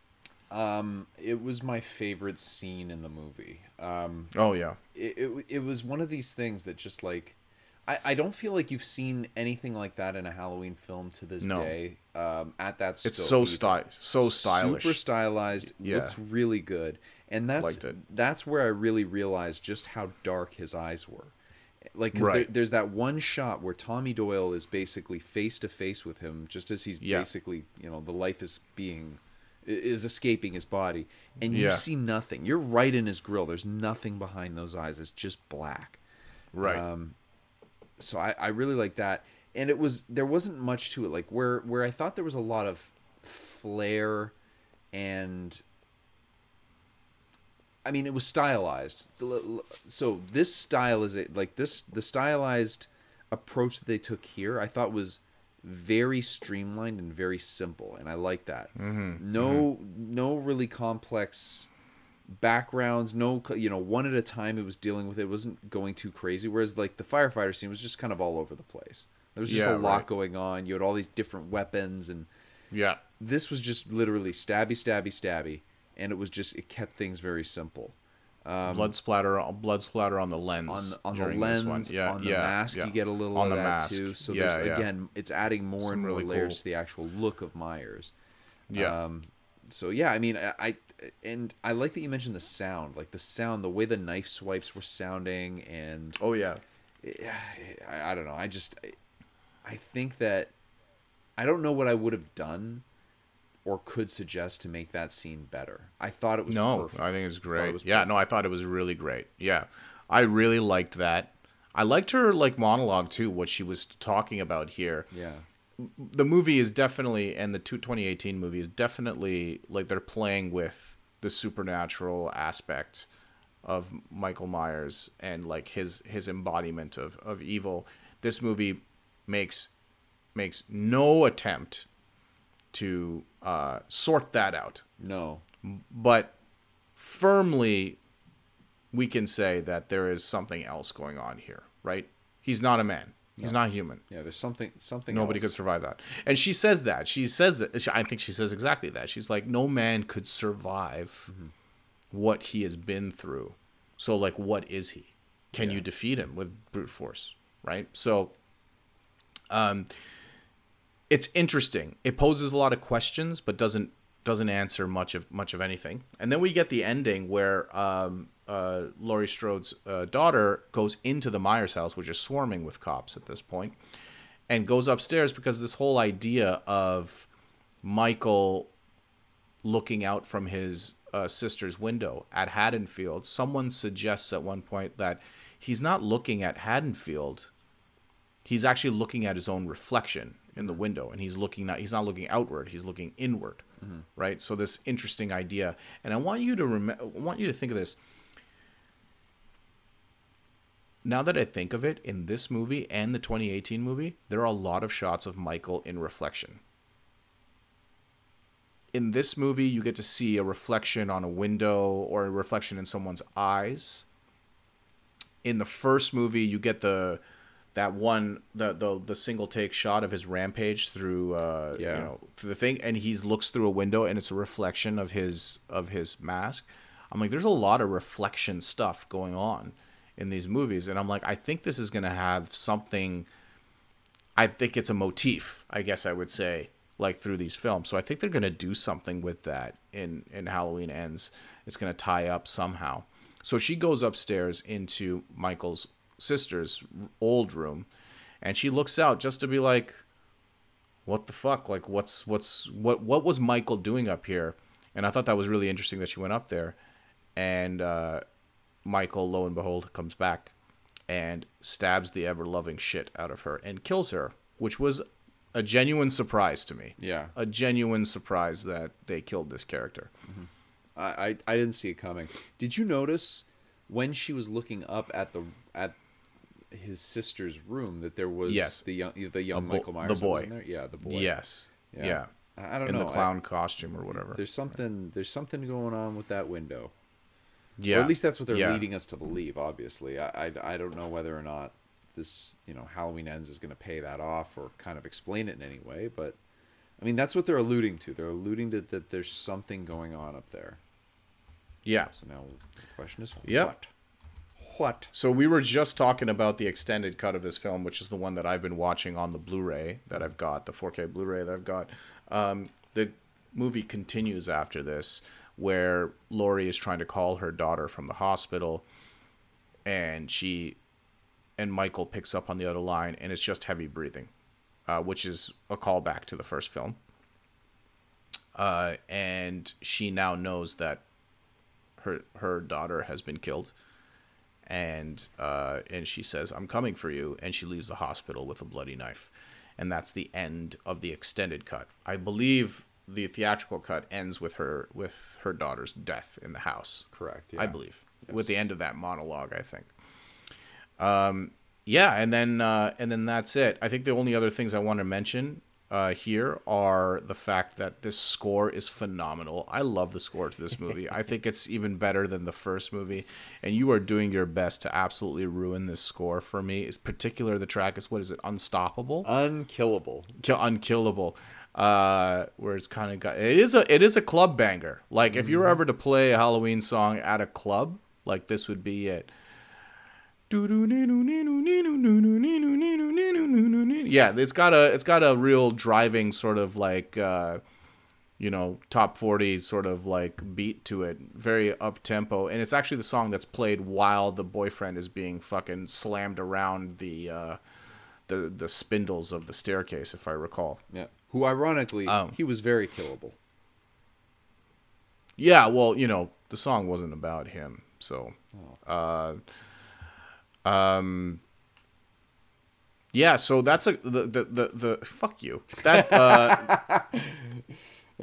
Um, It was my favorite scene in the movie. Um, Oh yeah, it, it, it was one of these things that just like I, I don't feel like you've seen anything like that in a Halloween film to this No. day. Um, at that it's so style so stylish. super stylized. Yeah. looked really good, and that's that's where I really realized just how dark his eyes were. Like, cause there, there's that one shot where Tommy Doyle is basically face to face with him, just as he's Yeah. basically, you know, the life is being is escaping his body, and you Yeah. see nothing. You're right in his grill. There's nothing behind those eyes. It's just black. Right. Um, so I, I really like that and it was there wasn't much to it like where where i thought there was a lot of flair and i mean it was stylized. So this style is it like this the stylized approach that they took here i thought was very streamlined and very simple and i like that. Mm-hmm. Mm-hmm. No no really complex backgrounds no you know one at a time it was dealing with it wasn't going too crazy whereas like the firefighter scene was just kind of all over the place. There was just Yeah, a lot right. going on. You had all these different weapons and yeah. this was just literally stabby stabby stabby and it was just it kept things very simple blood splatter, blood splatter on the lens. on the, on the lens. Yeah, on the yeah, mask yeah. you get a little on of the that mask. too so yeah, there's again it's adding more Some and more really layers cool- to the actual look of myers Yeah. um, so yeah, I mean, I, I and I like that you mentioned the sound, like the sound, the way the knife swipes were sounding, and oh yeah. I, I don't know. I just, I, I think that I don't know what I would have done or could suggest to make that scene better. I thought it was No, perfect. I think it's great. it was yeah, no, I thought it was really great. Yeah, I really liked that. I liked her like monologue too. What she was talking about here. Yeah, the movie is definitely and the two- 2018 movie is definitely like they're playing with the supernatural aspect of Michael Myers and like his his embodiment of of evil. This movie makes makes no attempt to uh, sort that out, no, but firmly we can say that there is something else going on here, right? He's not a man. He's not human. yeah. There's something, something. Nobody could survive that. And she says that. She says that. I think she says exactly that. She's like, no man could survive what he has been through. So, like, what is he? Can you defeat him with brute force? Right. So, um, it's interesting. It poses a lot of questions, but doesn't doesn't answer much of much of anything. And then we get the ending where um, uh, Laurie Strode's uh, daughter goes into the Myers house, which is swarming with cops at this point, and goes upstairs because this whole idea of Michael looking out from his uh, sister's window at Haddonfield. Someone suggests at one point that he's not looking at Haddonfield he's actually looking at his own reflection in the window and he's looking not he's not looking outward he's looking inward right? So this interesting idea and i want you to rem- i want you to think of this. Now that i think of it in this movie and the 2018 movie there are a lot of shots of michael in reflection. In this movie you get to see a reflection on a window or a reflection in someone's eyes. In the first movie you get the that one the the, the single take shot of his rampage through uh Yeah. you know through the thing and he's looks through a window and it's a reflection of his of his mask. I'm like there's a lot of reflection stuff going on in these movies and i'm like i think this is going to have something i think it's a motif i guess i would say like through these films. So i think they're going to do something with that in in halloween ends. It's going to tie up somehow. So she goes upstairs into michael's sister's old room and she looks out just to be like what the fuck? Like what's what's what what was michael doing up here? And i thought that was really interesting that she went up there and uh michael lo and behold comes back and stabs the ever loving shit out of her and kills her which was a genuine surprise to me. Yeah. a genuine surprise that they killed this character. I, I I didn't see it coming. Did you notice when she was looking up at the at his sister's room that there was Yes. the young the young bo- Michael the Myers was boy. in there? Yeah, the boy. yes Yeah. yeah, I I don't in know. In the I- clown costume or whatever there's something there's something going on with that window. yeah Or at least that's what they're Yeah. leading us to believe. Obviously, I, I I don't know whether or not this you know Halloween ends is going to pay that off or kind of explain it in any way, but I mean that's what they're alluding to. They're alluding to that there's something going on up there. yeah So now the question is Yep. what? What? So we were just talking about the extended cut of this film, which is the one that I've been watching on the Blu-ray that I've got, the 4K Blu-ray that I've got. Um, the movie continues after this, where Laurie is trying to call her daughter from the hospital, and she and Michael picks up on the other line, and it's just heavy breathing, uh, which is a callback to the first film. uh, and she now knows that her her daughter has been killed, and uh, and she says, "I'm coming for you," and she leaves the hospital with a bloody knife, and that's the end of the extended cut. I believe the theatrical cut ends with her with her daughter's death in the house. Correct, I yeah. believe with the end of that monologue. I think. Um, yeah, and then uh, and then that's it. I think the only other things I want to mention uh, here are the fact that this score is phenomenal. I love the score to this movie. I think it's even better than the first movie, and you are doing your best to absolutely ruin this score for me. It's particular the track is what is it? Unstoppable, Unkillable. Kill, unkillable. Uh, where it's kind of got it is a it is a club banger. Like if you were ever to play a Halloween song at a club, like this would be it. Yeah, it's got a it's got a real driving sort of like uh you know, top 40 sort of like beat to it, very up tempo, and it's actually the song that's played while the boyfriend is being fucking slammed around the uh the the spindles of the staircase if I recall. Yeah. Who ironically Um, he was very killable. Yeah, well, you know, the song wasn't about him, so uh um yeah, so that's a the the the, the fuck you. That uh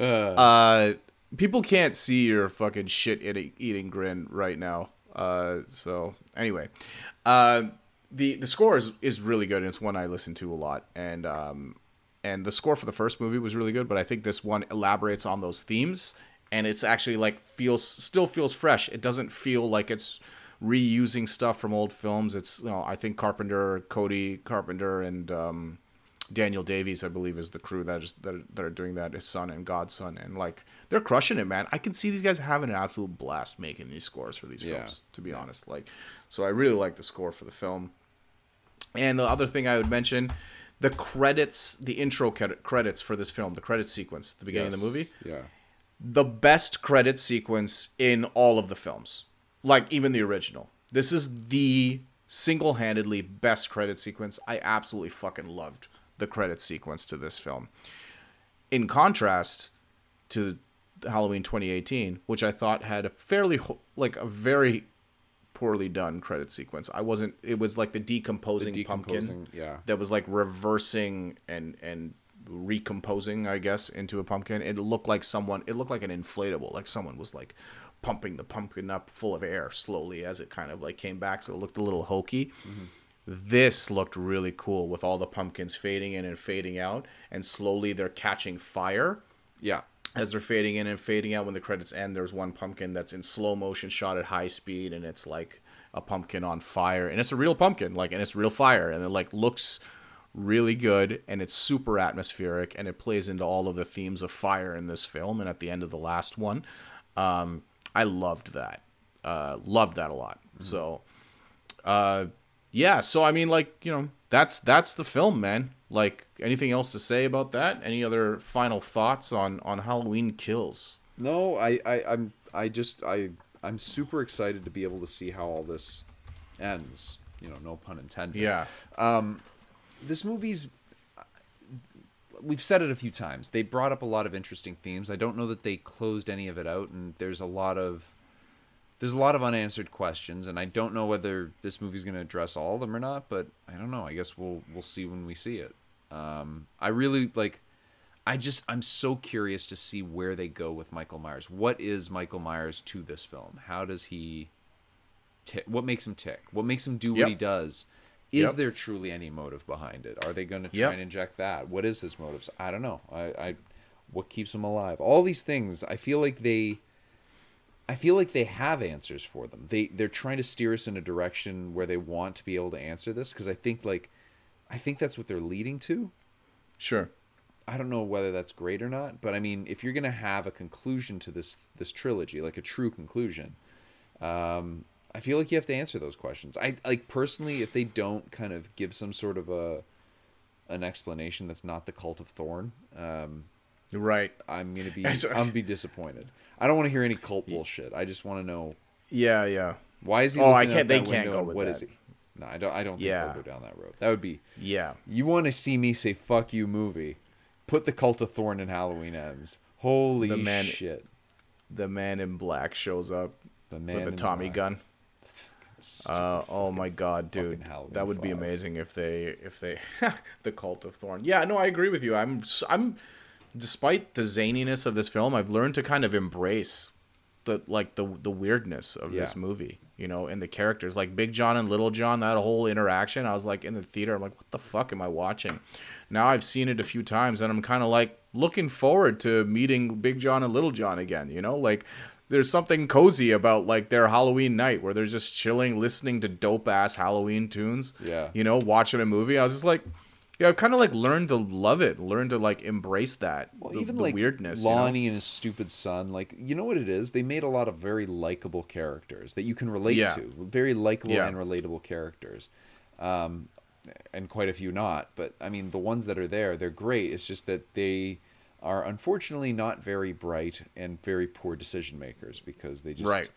uh people can't see your fucking shit eating, eating grin right now. Uh so anyway, uh the the score is is really good and it's one I listen to a lot and um and the score for the first movie was really good, but I think this one elaborates on those themes and it's actually like feels still feels fresh. It doesn't feel like it's reusing stuff from old films. It's you know I think Carpenter, Cody Carpenter, and um, Daniel Davies, I believe, is the crew that is that are, that are doing that. His son and Godson, and like they're crushing it, man. I can see these guys having an absolute blast making these scores for these Yeah. films. To be honest, like so, I really like the score for the film. And the other thing I would mention, the credits, the intro credits for this film, the credit sequence, the beginning of the movie Yeah. the best credit sequence in all of the films, like even the original. This is the single-handedly best credit sequence. I absolutely fucking loved the credit sequence to this film. In contrast to Halloween 2018, which I thought had a fairly like a very poorly done credit sequence. I wasn't it was like the decomposing, pumpkin decomposing, yeah. that was like reversing and and recomposing, I guess, into a pumpkin. It looked like someone. It looked like an inflatable, like someone was like pumping the pumpkin up full of air slowly as it kind of like came back. So it looked a little hokey. This looked really cool with all the pumpkins fading in and fading out, and slowly they're catching fire Yeah. as they're fading in and fading out when the credits end there's one pumpkin that's in slow motion shot at high speed and it's like a pumpkin on fire and it's a real pumpkin like and it's real fire and it like looks really good and it's super atmospheric and it plays into all of the themes of fire in this film and at the end of the last one um i loved that uh loved that a lot so uh yeah so i mean like you know that's that's the film man like anything else to say about that any other final thoughts on on halloween kills No, I, I, I'm, I just, I, I'm super excited to be able to see how all this ends. You know, no pun intended. yeah Um, This movie's. We've said it a few times. They brought up a lot of interesting themes. I don't know that they closed any of it out, and there's a lot of there's a lot of unanswered questions, and I don't know whether this movie's going to address all of them or not. But I don't know. I guess we'll we'll see when we see it. Um, I really like. I just I'm so curious to see where they go with Michael Myers. What is Michael Myers to this film? How does he tick? What makes him tick? What makes him do what Yep. he does? Is Yep. there truly any motive behind it? Are they going to try Yep. and inject that? What is his motives? I don't know. I, I what keeps him alive? All these things. I feel like they. I feel like they have answers for them. They they're trying to steer us in a direction where they want to be able to answer this because I think like, I think that's what they're leading to. sure I don't know whether that's great or not, but I mean, if you're gonna have a conclusion to this this trilogy, like a true conclusion, um, I feel like you have to answer those questions. I like personally, if they don't kind of give some sort of a an explanation that's not the cult of Thorn, um, right I'm gonna be I'm gonna be disappointed. I don't want to hear any cult bullshit. I just want to know yeah yeah why is he. Oh, I can't- they can't go with What that. is he? No, I don't. I don't think Yeah. they'll go down that road. That would be. yeah You want to see me say "fuck you" movie? Put the Cult of Thorn in Halloween Ends. Holy The man- shit! The man in black shows up The man with a Tommy black. gun. Uh, oh my god, dude, that would be amazing if they if they the cult of Thorn. Yeah, no, I agree with you. I'm I'm despite the zaniness of this film, I've learned to kind of embrace the like the the weirdness of this movie, you know, and the characters like Big John and Little John. That whole interaction, I was like in the theater, I'm like, what the fuck am I watching? Now I've seen it a few times, and I'm kind of like looking forward to meeting Big John and Little John again. You know, like there's something cozy about like their Halloween night where they're just chilling, listening to dope ass Halloween tunes. Yeah. you know, watching a movie. I was just like. Yeah, I've kind of like learned to love it, learned to like embrace that, Well, the, even the like weirdness. you know? Lonnie and his stupid son, like you know what it is? They made a lot of very likable characters that you can relate Yeah. to, very likable Yeah. and relatable characters, um, and quite a few not. But I mean, the ones that are there, they're great. It's just that they are unfortunately not very bright and very poor decision makers because they just Right.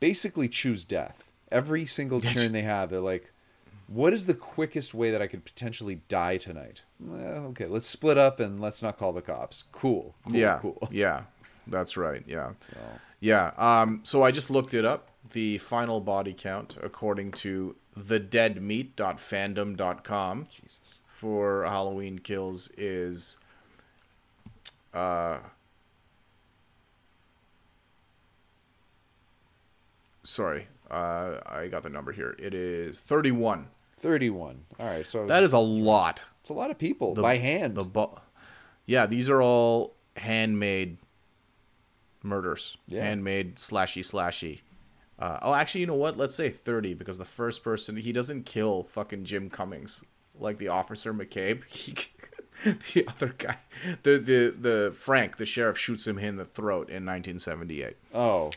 basically choose death every single turn they have. They're like. What is the quickest way that I could potentially die tonight? Well, okay, let's split up and let's not call the cops. Cool. cool yeah, Cool. yeah, that's right. Yeah, yeah. Um, so I just looked it up. The final body count, according to thedeadmeat.fandom.com, Jesus. for Halloween kills is uh sorry uh i got the number here. It is 31 31. All right, so that is a lot. It's a lot of people by hand. the bu- yeah these are all handmade murders. Yeah. handmade slashy slashy. Uh, oh actually you know what? Let's say 30 because the first person he doesn't kill fucking jim cummings. Like the officer mccabe he, the other guy the, the the frank the sheriff shoots him in the throat in 1978 oh,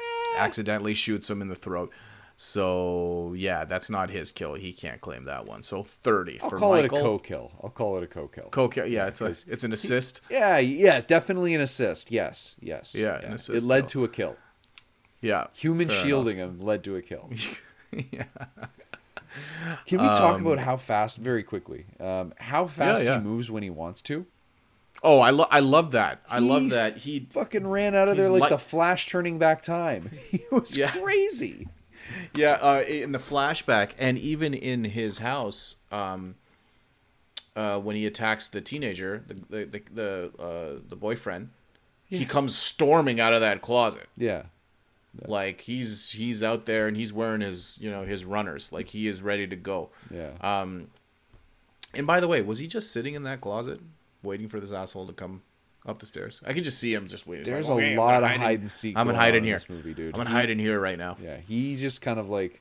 eh. accidentally shoots him in the throat so yeah that's not his kill he can't claim that one so 30 I'll for call michael it a co-kill. I'll call it a co-kill. Coke, yeah, it's a, it's an assist. yeah, yeah, definitely an assist. Yes, yes. Yeah, an assist It led kill. to a kill. Yeah, Human shielding him led to a kill. yeah. Can we talk about how fast, very quickly, um, how fast yeah. he moves when he wants to? Oh, I lo- I love that. I He love that he. Fucking ran out of there like li- the Flash turning back time. He was Yeah. crazy. Yeah, uh, in the flashback, and even in his house, um, uh, when he attacks the teenager, the the the the, uh, the boyfriend, he comes storming out of that closet. Yeah. Like he's he's out there and he's wearing his you know his runners. Like he is ready to go. Yeah. Um, and by the way, was he just sitting in that closet waiting for this asshole to come up the stairs? I can just see him just waiting. There's like, a "Okay, I'm lot of hide hide and seek. I'm going gonna hide in here. this movie, dude. I'm gonna He- hide in here right now. Yeah, he just kind of like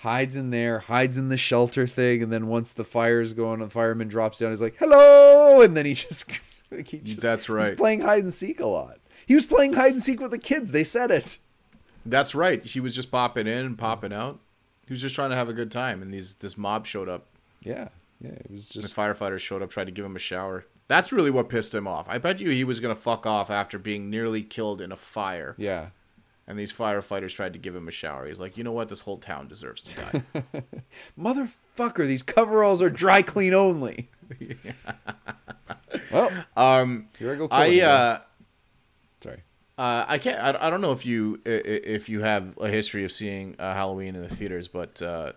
hides in there, hides in the shelter thing, and then once the fire's going, and the fireman drops down. He's like, "Hello," and then he just, like, he just That's He's right. playing hide and seek a lot. He was playing hide and seek with the kids. They said it. That's right. He was just popping in and popping out. He was just trying to have a good time, and these this mob showed up. Yeah, yeah. It was The just firefighters showed up, tried to give him a shower. That's really what pissed him off. I bet you he was gonna fuck off after being nearly killed in a fire, yeah. and these firefighters tried to give him a shower. He's like, you know what? This whole town deserves to die. Motherfucker, these coveralls are dry clean only. Well, um, here I go. I uh. Uh, I can't. I, I don't know if you if you have a history of seeing uh, Halloween in the theaters, but uh,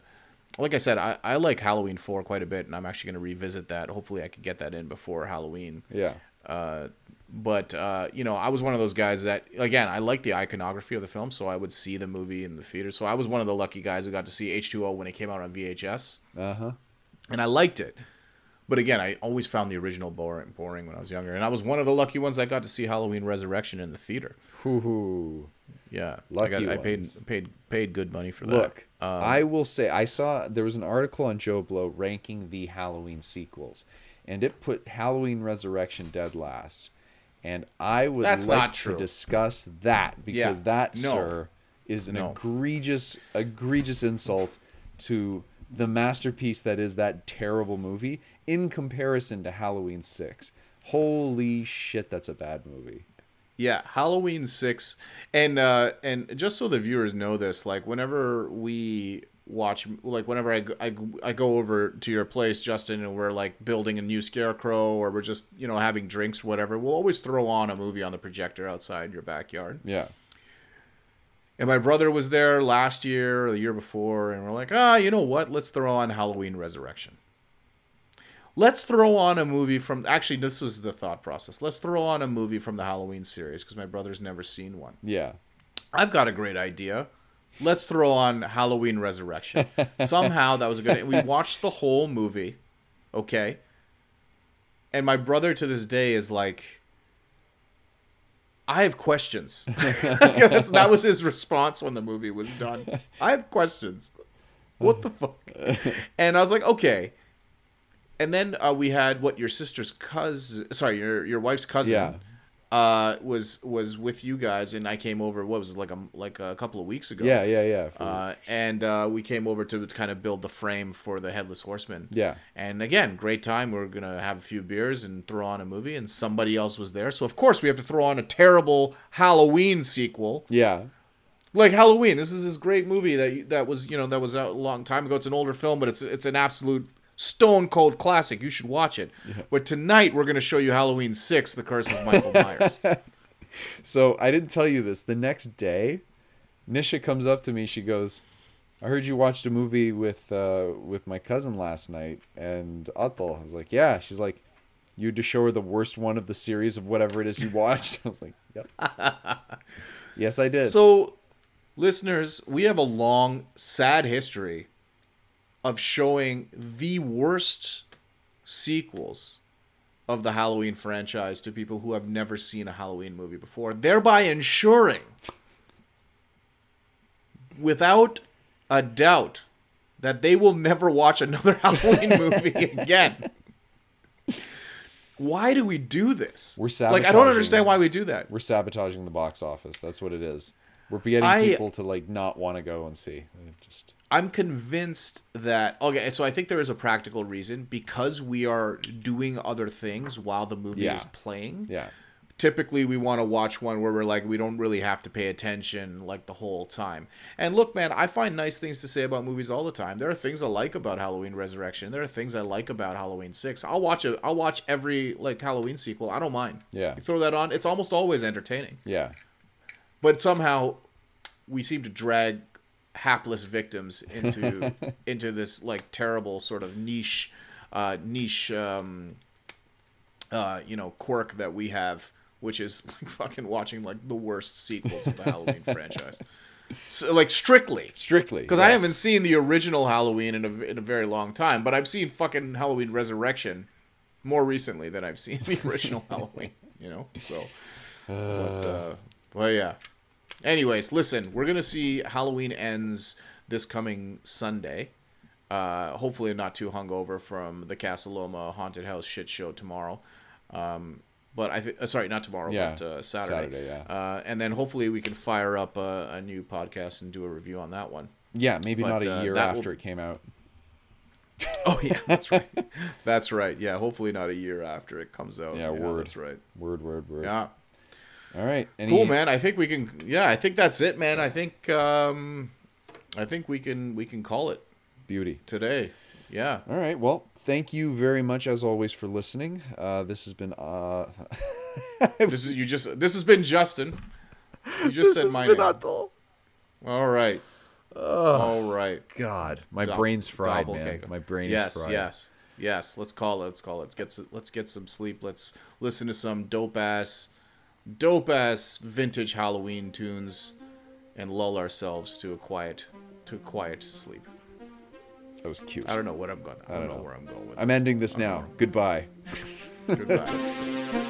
like I said, I, I like Halloween four quite a bit, and I'm actually going to revisit that. Hopefully, I could get that in before Halloween. Yeah. Uh, but uh, you know, I was one of those guys that again, I like the iconography of the film, so I would see the movie in the theater. So I was one of the lucky guys who got to see H2O when it came out on VHS, Uh huh. and I liked it. But again, I always found the original boring, boring when I was younger, and I was one of the lucky ones that got to see Halloween Resurrection in the theater. Hoo hoo. Yeah, Lucky I, got, I paid paid paid good money for that. Look, um, I will say I saw there was an article on JoBlo ranking the Halloween sequels, and it put Halloween Resurrection dead last. And I would That's like not to discuss that because Yeah, that, no. sir, is an No. egregious, egregious insult to the masterpiece that is that terrible movie in comparison to Halloween Six. Holy shit, that's a bad movie. yeah, Halloween six, and uh, and just so the viewers know this, like whenever we watch like whenever I, go- I, I go over to your place justin and we're like building a new scarecrow or we're just you know having drinks whatever we'll always throw on a movie on the projector outside your backyard Yeah. And my brother was there last year or the year before and we're like ah you know what let's throw on halloween resurrection let's throw on a movie from actually this was the thought process let's throw on a movie from the halloween series because my brother's never seen one Yeah. I've got a great idea. Let's throw on Halloween Resurrection. Somehow that was a good. We watched the whole movie, okay. And my brother to this day is like, I have questions. That was his response when the movie was done. I have questions. What the fuck? And I was like, okay. And then uh, we had what your sister's cousin, sorry, your your wife's cousin Yeah. Uh was was with you guys and I came over what was it like a like a couple of weeks ago. Yeah. Yeah. Yeah. For- Uh, and uh, we came over to kind of build the frame for the Headless Horseman. Yeah. And again, great time. We're gonna have a few beers and throw on a movie, and somebody else was there, so of course we have to throw on a terrible Halloween sequel, yeah. like Halloween. This is this great movie that that was you know that was out a long time ago. It's an older film, but it's it's an absolute stone cold classic. You should watch it. But tonight we're gonna show you Halloween Six: The Curse of Michael Myers. So I didn't tell you this. The next day, Nisha comes up to me. She goes, "I heard you watched a movie with uh, with my cousin last night." And Atul, I was like, "Yeah." She's like, "You had to show her the worst one of the series of whatever it is you watched." I was like, "Yep." yes, I did. So, listeners, we have a long, sad history of showing the worst sequels of the Halloween franchise to people who have never seen a Halloween movie before, thereby ensuring, without a doubt, that they will never watch another Halloween movie again. Why do we do this? We're sabotaging. like I don't understand why we do that. We're sabotaging the box office. That's what it is. We're getting I- people to like not want to go and see. It just I'm convinced that okay, so I think there is a practical reason because we are doing other things while the movie Yeah. is playing. yeah. Typically, we want to watch one where we're like we don't really have to pay attention like the whole time. And look, man, I find nice things to say about movies all the time. There are things I like about Halloween Resurrection. There are things I like about Halloween Six. I'll watch a I'll watch every like Halloween sequel. I don't mind. Yeah. you throw that on. It's almost always entertaining Yeah. but somehow we seem to drag hapless victims into into this like terrible sort of niche uh niche um uh you know quirk that we have which is like, fucking watching like the worst sequels of the Halloween franchise so, like strictly Strictly. because I haven't seen the original Halloween in a, in a very long time, but I've seen fucking Halloween Resurrection more recently than I've seen the original Halloween. You know, so. But uh, well, yeah. Anyways, listen, we're gonna see Halloween ends this coming Sunday. Uh, hopefully not too hungover from the Casa Loma haunted house shit show tomorrow. Um, but I think uh, sorry, not tomorrow, Yeah, but uh, Saturday. Saturday, yeah. Uh, and then hopefully we can fire up a, a new podcast and do a review on that one. Yeah, maybe But, not a uh, year that will- after it came out. Oh yeah, that's right. that's right. Yeah, hopefully not a year after it comes out. Yeah, word. That's right. Word, word, word. Yeah. All right. Any, Cool, man. I think we can. Yeah, I think that's it, man. I think. um I think we can we can call it Beauty. today. Yeah. All right. Well, thank you very much as always for listening. Uh, this has been uh, This is you just. This has been Justin. You just said my name. Atul. All right. All right. God, my Dob- brain's fried, man. doppelganger. My brain yes, is fried. Yes, yes, Let's call it. Let's call it. Let's get s- let's get some sleep. Let's listen to some dope ass, dope ass vintage Halloween tunes, and lull ourselves to a quiet, to a quiet sleep. That was cute. I don't know what I'm going. I don't, don't know. know. where I'm going with. I'm this. ending this now. Goodbye. Goodbye.